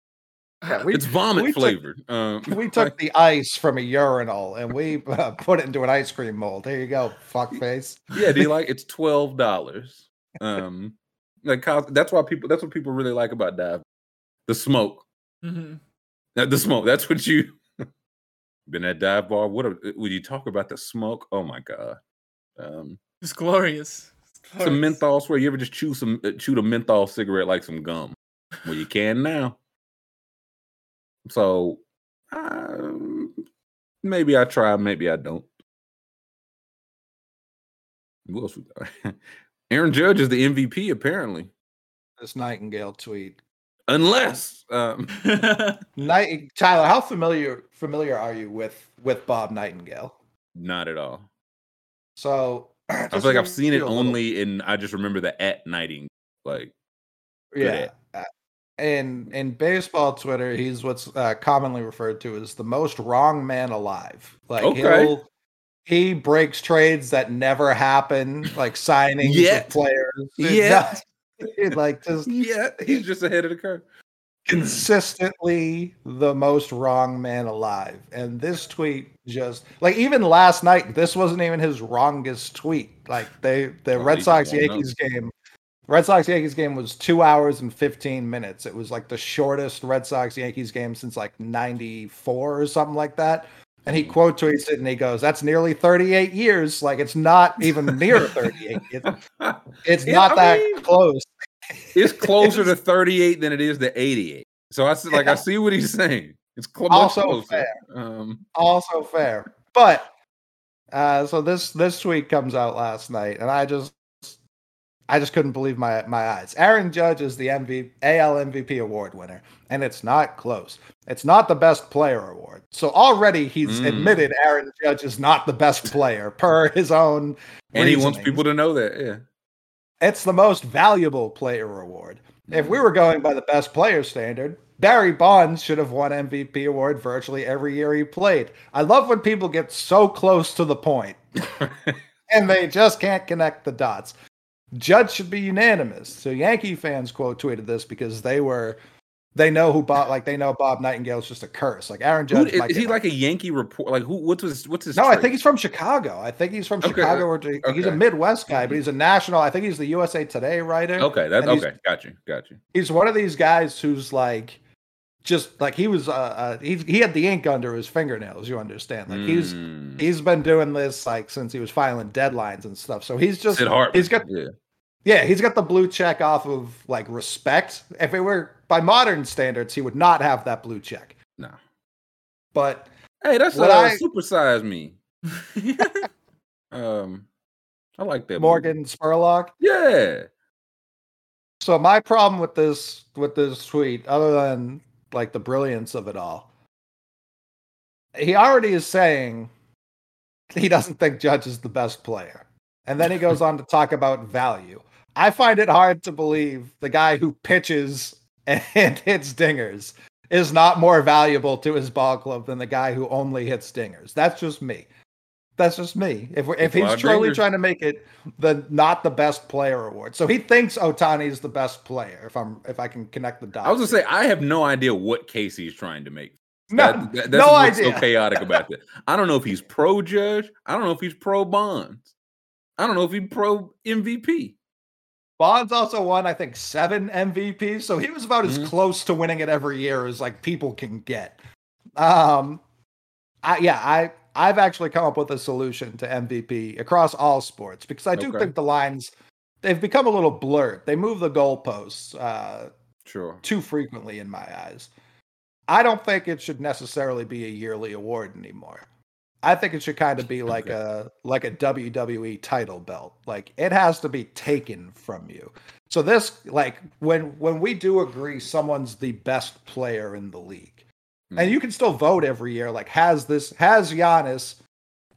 Yeah, we it's vomit we took- flavored. um, we took the ice from a urinal and we uh, put it into an ice cream mold. There you go, fuck face. yeah. Do you like? It's twelve dollars. Um, like that's why people. That's what people really like about dive. The smoke. hmm Uh, The smoke. That's what you been at dive bar. What a, would you talk about the smoke? Oh my god. Um, It's glorious. It's some menthol swear. You ever just chew some uh, chewed a menthol cigarette like some gum? Well, you can now. So um, maybe I try, maybe I don't. Who else we got? Aaron Judge is the MVP apparently. This Nightengale tweet Unless um, Night Tyler, how familiar familiar are you with with Bob Nightengale? not at all. So I feel like I've seen it only in I just remember the at nighting. Like Yeah. Uh, In in baseball Twitter, he's what's uh, commonly referred to as the most wrong man alive. Like Okay. he'll he breaks trades that never happen, like signings Yet. with players. Yeah, like just yeah, he's just ahead of the curve. Consistently the most wrong man alive. And this tweet just like even last night, this wasn't even his wrongest tweet. Like they the Oh, Red Sox know. Yankees game. Red Sox Yankees game was two hours and 15 minutes. It was like the shortest Red Sox Yankees game since like 94 or something like that. And he quote tweets it and he goes, That's nearly 38 years. Like it's not even near 38. It's, it's Yeah, not I that mean- close. It's closer to 38 than it is to 88. So I see, like I see what he's saying. It's cl- Also closer. fair. Um, also fair. But uh so this this tweet comes out last night and I just I just couldn't believe my my eyes. Aaron Judge is the MV, AL MVP award winner and it's not close. It's not the best player award. So already he's Mm. admitted Aaron Judge is not the best player per his own and he wants people to know that. Yeah. It's the most valuable player award. If we mm. were going by the best player standard, Barry Bonds should have won MVP award virtually every year he played. I love when people get so close to the point and they just can't connect the dots. Judge should be unanimous. So Yankee fans quote tweeted this because they were they know who Bob like they know Bob Nightengale's just a curse. Like Aaron Who, Judge is, is he like a Yankee report? Like who? What's his? What's his? no, I think he's from Chicago. I think he's from Okay, Chicago or he's a. Midwest guy, but he's a national. I think he's the USA Today writer. Okay, that's okay. Got you. Got you. he's one of these guys who's like just like he was uh, uh he, he had the ink under his fingernails you understand like he's Mm. he's been doing this like since he was filing deadlines and stuff so he's just he's got yeah. Yeah he's got the blue check off of like respect if it were by modern standards he would not have that blue check No. but Hey, that's What uh, I- supersize me. Um, I like that. movie. morgan spurlock Yeah. so my problem with this with this tweet other than like the brilliance of it all he already is saying he doesn't think judge is the best player and then he goes on to talk about value i find it hard to believe the guy who pitches and hits dingers is not more valuable to his ball club than the guy who only hits dingers that's just me that's just me if, we're, if It's a lot he's truly dingers. trying to make it the not the best player award so he thinks ohtani is the best player if i'm if i can connect the dots I was gonna say I have no idea what case he's trying to make. no, That- that- no what's idea So chaotic about that. I don't know if he's pro Judge. I don't know if he's pro Bonds. I don't know if he's pro MVP. Bonds also won, I think, seven MVPs, so he was about as Mhm. close to winning it every year as like people can get. Um, I yeah, I I've actually come up with a solution to MVP across all sports because I do Okay. think the lines they've become a little blurred. They move the goalposts uh, Sure. too frequently in my eyes. I don't think it should necessarily be a yearly award anymore. I think it should kind of be like Okay. a like a WWE title belt. Like it has to be taken from you. So this like when when we do agree someone's the best player in the league. And Mhm. you can still vote every year like has this has Giannis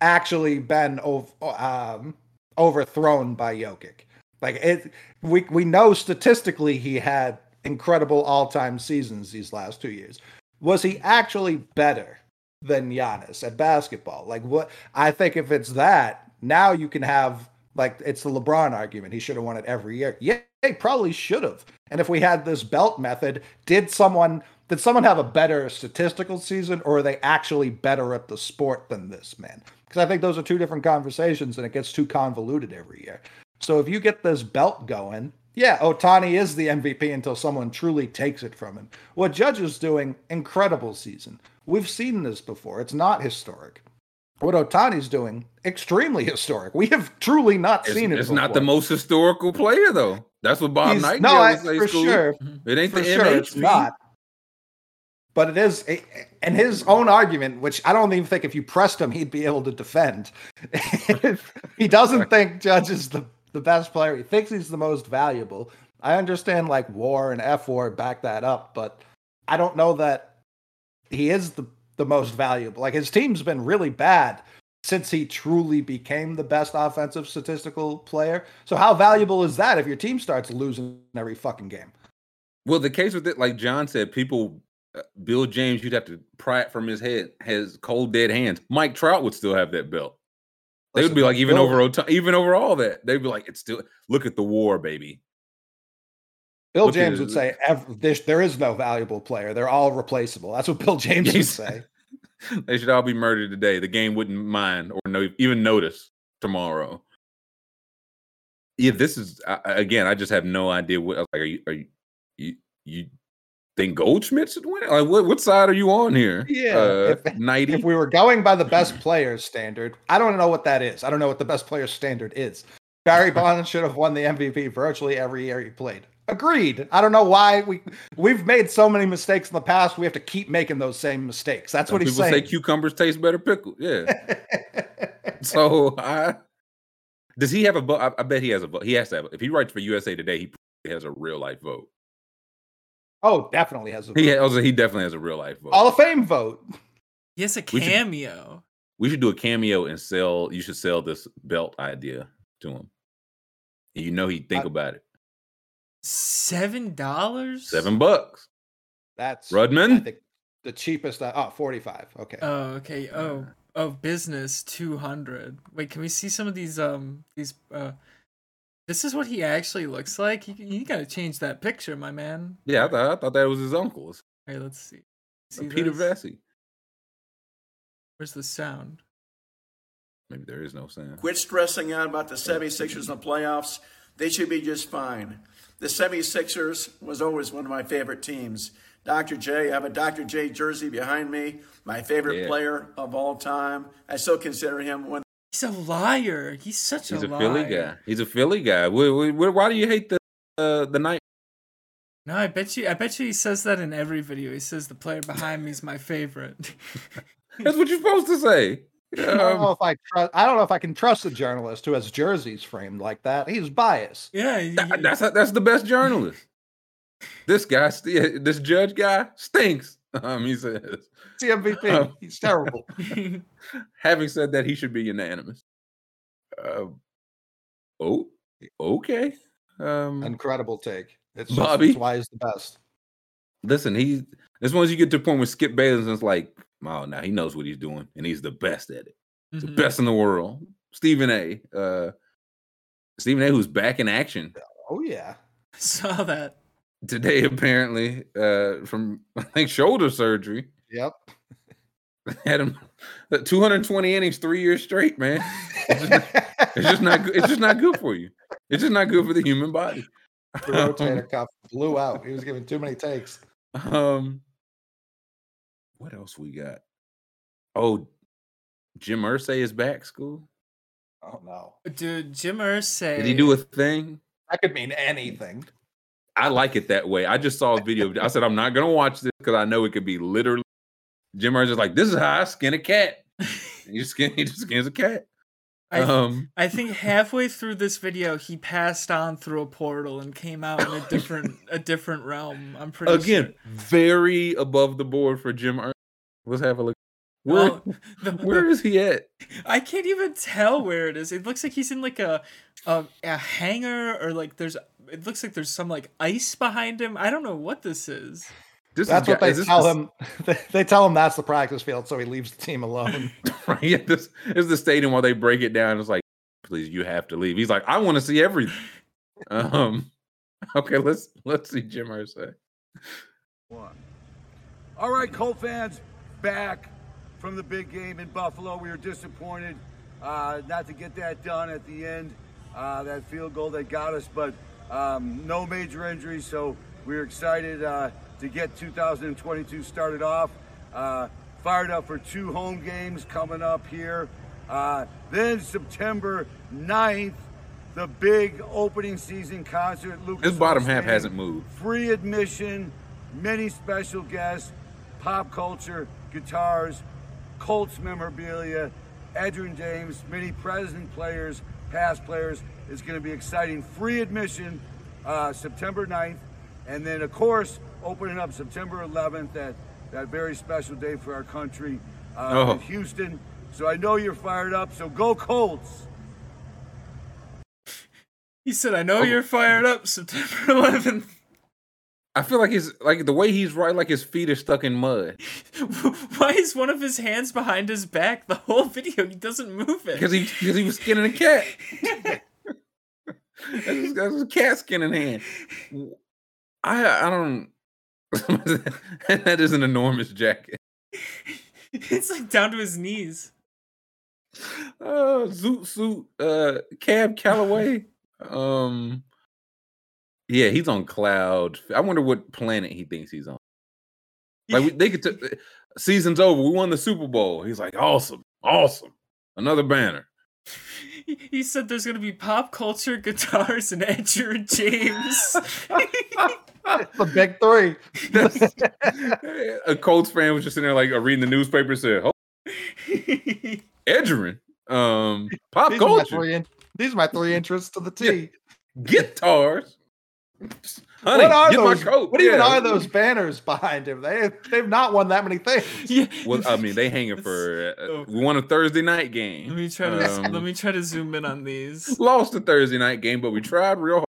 actually been ov- um overthrown by Jokic? Like it we we know statistically he had incredible all-time seasons these last 2 years. Was he actually better than Giannis at basketball? Like what I think if it's that, now you can have like it's the LeBron argument. He should have won it every year. Yeah, he probably should have. And if we had this belt method, did someone did someone have a better statistical season or are they actually better at the sport than this man? Because I think those are two different conversations and it gets too convoluted every year. So if you get this belt going, yeah, Ohtani is the MVP until someone truly takes it from him. What Judge is doing, incredible season. We've seen this before. It's not historic. What Ohtani's doing, extremely historic. We have truly not It's, seen it. it's not the most historical player though. That's what Bob He's- Nightengale no, I, for Scoob. sure. Mm-hmm. It ain't For the sure, it's not. But it is, eh, eh, and his own argument, which I don't even think if you pressed him, he'd be able to defend. he doesn't think Judge is the, the best player. He thinks he's the most valuable. I understand like war and F war back that up, but I don't know that he is the the most valuable. Like his team's been really bad since he truly became the best offensive statistical player. So how valuable is that if your team starts losing every fucking game? Well, the case with it, like John said, people, uh, Bill James, you'd have to pry it from his head, has cold dead hands. Mike Trout would still have that belt. They would be like, even Bill- over even over all that, they'd be like, it's still look at the war, baby. Bill Look James would say there, there is no valuable player. They're all replaceable. That's what Bill James would say. they should all be murdered today. The game wouldn't mind or no, even notice tomorrow. Yeah, this is I, again. I just have no idea what. I was like, are you are you you, you think Goldschmidt should win? Like, what what side are you on here? Yeah, uh, if-. If we were going by the best players standard, I don't know what that is. I don't know what the best player standard is. Barry Bonds should have won the MVP virtually every year he played. Agreed. I don't know why we we've made so many mistakes in the past. We have to keep making those same mistakes. That's Some what he's people say cucumbers taste better pickled. Yeah. so I does he have a vote? I, I bet he has a vote. He has to have. If he writes for USA Today, he has a real life vote. oh, definitely has a He also he definitely has a real life vote. Hall of Fame vote. He has a We should- cameo. we should do a cameo and sell. You should sell this belt idea to him. And you know he'd think I- about it. Seven dollars? Seven bucks. That's I Rudman. think the cheapest. Uh, oh, 45. Okay. Oh, okay. Oh, of business two hundred. Wait, can we see some of these? Um, these. Uh, this is what he actually looks like. You, you gotta change that picture, my man. Yeah, I thought, I thought that was his uncle's. Hey, let's see. See Peter this? Vesey. Where's the sound? Maybe there is no sound. Quit stressing out about the 76ers in the playoffs. They should be just fine. The 76ers was always one of my favorite teams. Dr. J, I have a Dr. J jersey behind me, my favorite Yeah. player of all time. I still consider him one He's a liar. He's such He's a, a liar. Philly guy. He's a Philly guy. Why, why, why do you hate the uh, the night? No, I bet you. I bet you he says that in every video. He says the player behind me is my favorite. That's what you're supposed to say. I don't know Um, if I trust. I don't know if I can trust a journalist who has jerseys framed like that. He's biased. yeah, he- that- that's that's the best journalist. This guy, this judge guy, stinks. Um, he says. It's MVP. Um, He's terrible. Having said that, he should be unanimous. Um, oh, okay. Um, Incredible take. It's just, Bobby? it's why he's the best. listen, he. This once you get to the point where Skip Bayless is like, oh, now he knows what he's doing, and he's the best at it. the Mhm. best in the world. Stephen A. Uh, Stephen A. Who's back in action Oh yeah. Saw that. today, apparently, uh, from I think shoulder surgery. Yep. Had him uh, 220 innings, three years straight, man. It's just, it's just not. good. It's just not good for you. It's just not good for the human body. the rotator cuff blew out. He was giving too many takes. Um, what else we got? Oh, Jim Irsay is back. Scoob. Oh no. Dude, Jim Irsay. Did he do a thing? That could mean anything. I like it that way. I just saw a video. I said I'm not gonna watch this because I know it could be literally. Jim Irsay's like, "This is how I skin a cat." And you skin, he just skins a cat. I, Um, I think halfway through this video, he passed on through a portal and came out in a different a different realm. I'm pretty again, very above the board for Jim Irsay. Let's have a look. Where, Oh, the- where is he at? I can't even tell where it is. It looks like he's in like a a, a hangar or like there's. It looks like there's some like ice behind him. I don't know what this is. This That's is, what guy- they is this tell the- him. They, they tell him that's the practice field, so he leaves the team alone. Right? Yeah, this is the stadium where they break it down. It's like, please, you have to leave. He's like, I want to see everything. Um, okay, let's let's see Jim Irsay. One. All right, Colt fans, back from the big game in Buffalo. We were disappointed uh, not to get that done at the end, uh, that field goal that got us, but um, no major injuries, so we are excited uh, to get 2022 started off. Uh, fired up for two home games coming up here. Uh, then September 9th, the big opening season concert. Lucas His bottom half hasn't moved. Free admission, many special guests, pop culture, guitars, Colts memorabilia, Edgerrin James, many present players, past players. It's going to be exciting. Free admission uh, September 9th, and then of course opening up September 11th, that that very special day for our country uh, Oh. in Houston. So I know you're fired up. So go Colts! He said, "I know Oh. you're fired up." September 11th. I feel like he's like the way he's right, like his feet are stuck in mud Why is one of his hands behind his back the whole video? He doesn't move it. because he because he was skinning a cat. that's, his, that's his cat skin in hand. I I don't. that is an enormous jacket. it's like down to his knees. Uh, Zoot Suit, uh, Cab Calloway. Um, yeah, he's on cloud. I wonder what planet he thinks he's on. Like we, they could. T- season's over. We won the Super Bowl. He's like, awesome, awesome, another banner. He- said there's gonna be pop culture, guitars, and Edgerrin James. the big three. a Colts fan was just sitting there like uh, reading the newspaper. Said, "Oh, Edgerrin, um, pop These are, my culture, three in- these are my three interests to the T. guitars." Honey, what are get those? my coat. What even are those banners behind him? They they've not won that many things. yeah. Well, I mean, they hanging for. Uh, we won a Thursday night game. Let me try to Um, let me try to zoom in on these. lost the Thursday night game, but we tried real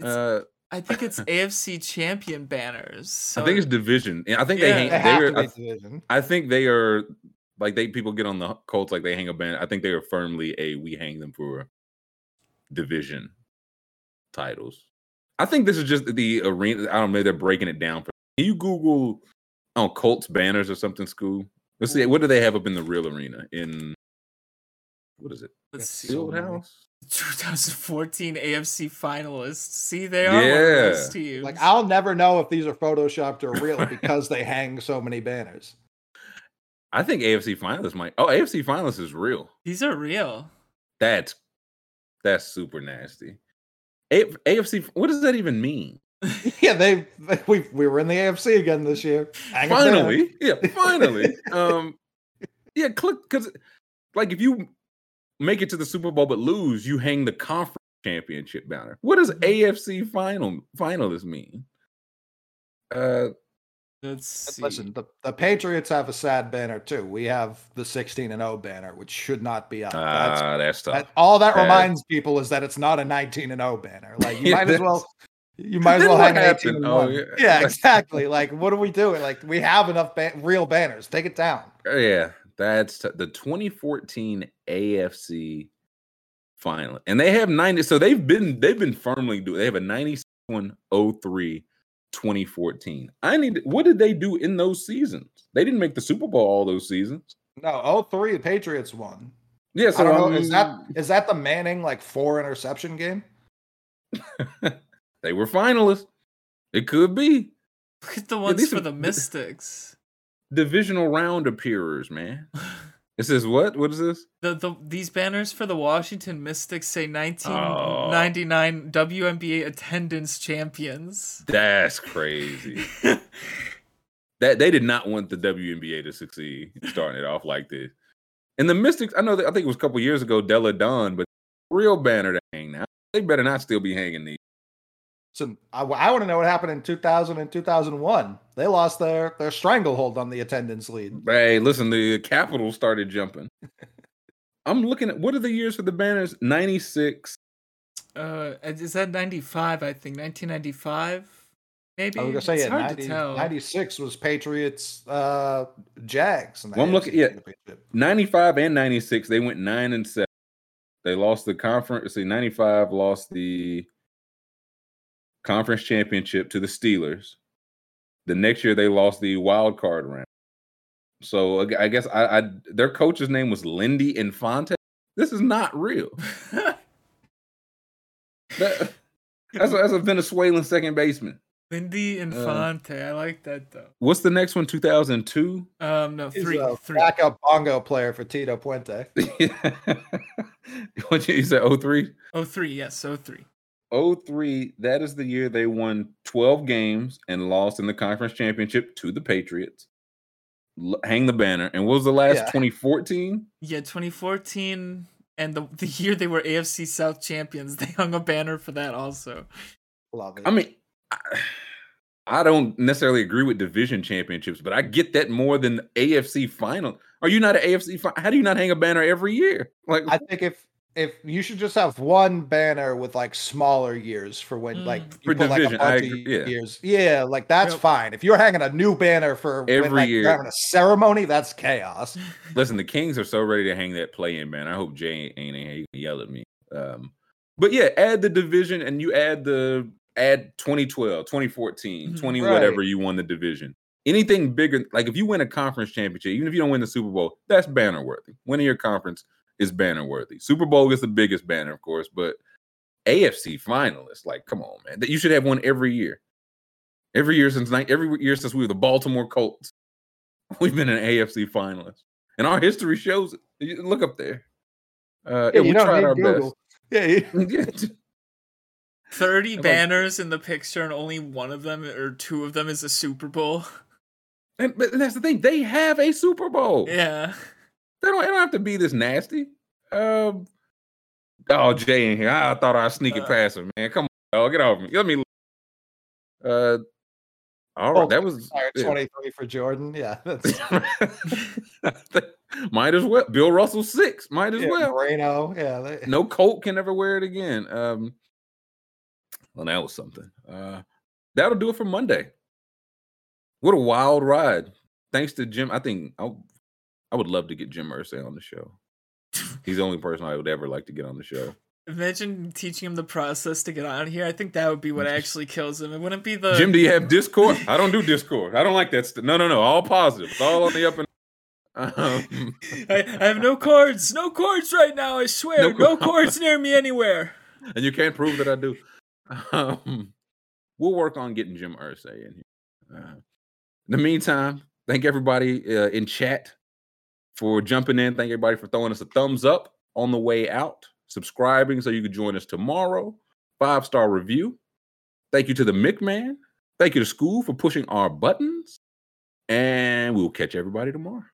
hard. Uh, I think it's AFC champion banners. So I think it's division. I think Yeah. they hang. They have They to are, I, division. I think they are like they people get on the Colts like they hang a banner. I think they are firmly a we hang them for division titles. I think this is just the arena. I don't know. They're breaking it down. For, can you Google on Colts banners or something? Scoob. Let's see. What do they have up in the real arena in? What is it? let's see. so many. Fieldhouse. 2014 AFC finalists. See, they are Yeah. those teams. Like I'll never know if these are photoshopped or real because they hang so many banners. I think AFC finalists might. Oh, AFC finalists is real. These are real. That's that's super nasty. A- AFC. What does that even mean? yeah, they we we were in the AFC again this year. Hang finally, yeah, finally. um, yeah, click because like if you make it to the Super Bowl but lose, you hang the conference championship banner. What does AFC final finalist mean? Uh, Let's see. Listen, the, the Patriots have a sad banner too. We have the 16 and 0 banner, which should not be up. That's, ah, that's tough. that, all that That- reminds people is that it's not a 19 and 0 banner. Like you Yeah, might as well you might as well what hang 18 happened? and Oh, 1. yeah. yeah. exactly. Like what are we doing? Like we have enough ba- real banners. Take it down. Uh, yeah, that's t- the 2014 AFC final, and they have 90. So they've been they've been firmly doing. They have a 97 03 2014. I need. What did they do in those seasons? They didn't make the Super Bowl all those seasons. No, 03 the Patriots won. Yeah, I don't know. Is that um, is that the Manning like four interception game? they were finalists? It could be Look at the ones these for are- the Mystics. Divisional round appearers, man. It says what? What is this? The, the these banners for the Washington Mystics say Oh. 1999 WNBA attendance champions. That's crazy. that they did not want the WNBA to succeed, starting it off like this. And the Mystics, I know that I think it was a couple years ago, Delle Donne, but real banner to hang now. They better not still be hanging these. So I, want to know what happened in 2000 and 2001. They lost their their stranglehold on the attendance lead. Hey, listen, the Capitals started jumping. I'm looking at what are the years for the banners? 96. Uh, is that 95? I think 1995. Maybe I was gonna say it's yeah, hard 90, to tell. 96 was Patriots uh Jags. in the Well, I'm looking- AFC yeah. 95 and 96, they went nine and seven. They lost the conference. See, 95 lost the conference championship to the Steelers. The next year, they lost the wild card round. So I guess I, I their coach's name was Lindy Infante. This is not real. That- that's, a, that's a Venezuelan second baseman. Lindy Infante. I like that though. What's the next one? 2002. Um, no, He's three, a three. backup bongo player for Tito Puente. what you said? 03? Oh, three. Yes, oh, three. 03, that is the year they won 12 games and lost in the conference championship to the Patriots. L- hang the banner. And what was the last Yeah. 2014? Yeah, 2014. and the the year they were AFC South champions, they hung a banner for that also. Love it. I mean, I, I don't necessarily agree with division championships, but I get that more than AFC final. Are you not an AFC? Fi- How do you not hang a banner every year? Like, I think if if you should just have one banner with like smaller years for when like Mm. you For put like a division, I agree, yeah. years. Yeah, like that's Yep. fine. If you're hanging a new banner for when, Every like, you're year. having a ceremony, that's chaos. listen, the Kings are so ready to hang that play in, man. I hope Jay ain't, ain't, ain't yell at me. Um, but yeah, add the division and you add the add 2012, 2014, Mhm. 20 Right. whatever you won the division. Anything bigger, like if you win a conference championship, even if you don't win the Super Bowl, that's banner worthy. Winning your conference is banner worthy. Super Bowl is the biggest banner, of course, but AFC finalists, like, come on, man. That you should have one every year. Every year since night, every year since we were the Baltimore Colts, we've been an AFC finalist, and our history shows it. You Look up there. Uh, Yeah, and we you tried our Google. Yeah, best. Yeah, 30 like- banners in the picture and only one of them or two of them is a Super Bowl. and, but that's the thing. They have a Super Bowl. Yeah. They don't. It don't have to be this nasty. Um. Oh, Jay in here. I thought I'd sneak it Uh. past him, man. Come on, dog. Get off me. Let me. Uh. All right. Oh, that was Sorry, yeah. 23 for Jordan. Yeah, that's Might as well. Bill Russell six. Might as yeah, well. Moreno. Yeah, they- no Colt can ever wear it again. Um, well, that was something. Uh, that'll do it for Monday. What a wild ride! Thanks to Jim. I think I, I would love to get Jim Irsay on the show. He's the only person I would ever like to get on the show. Imagine teaching him the process to get on here. I think that would be what actually kills him. It wouldn't be the Jim, do you have Discord? I don't do Discord. I don't like that. St- no, no, no. All positive. It's all on the up and. Um, I, I have no cords. No cords right now, I swear. No No, cords near me anywhere. and you can't prove that I do. Um, we'll work on getting Jim Irsay in here. Uh, in the meantime, thank everybody uh, in chat for jumping in. Thank everybody for throwing us a thumbs up on the way out, subscribing so you can join us tomorrow. Five star review. Thank you to the McMahon. Thank you to Scoob for pushing our buttons. And we'll catch everybody tomorrow.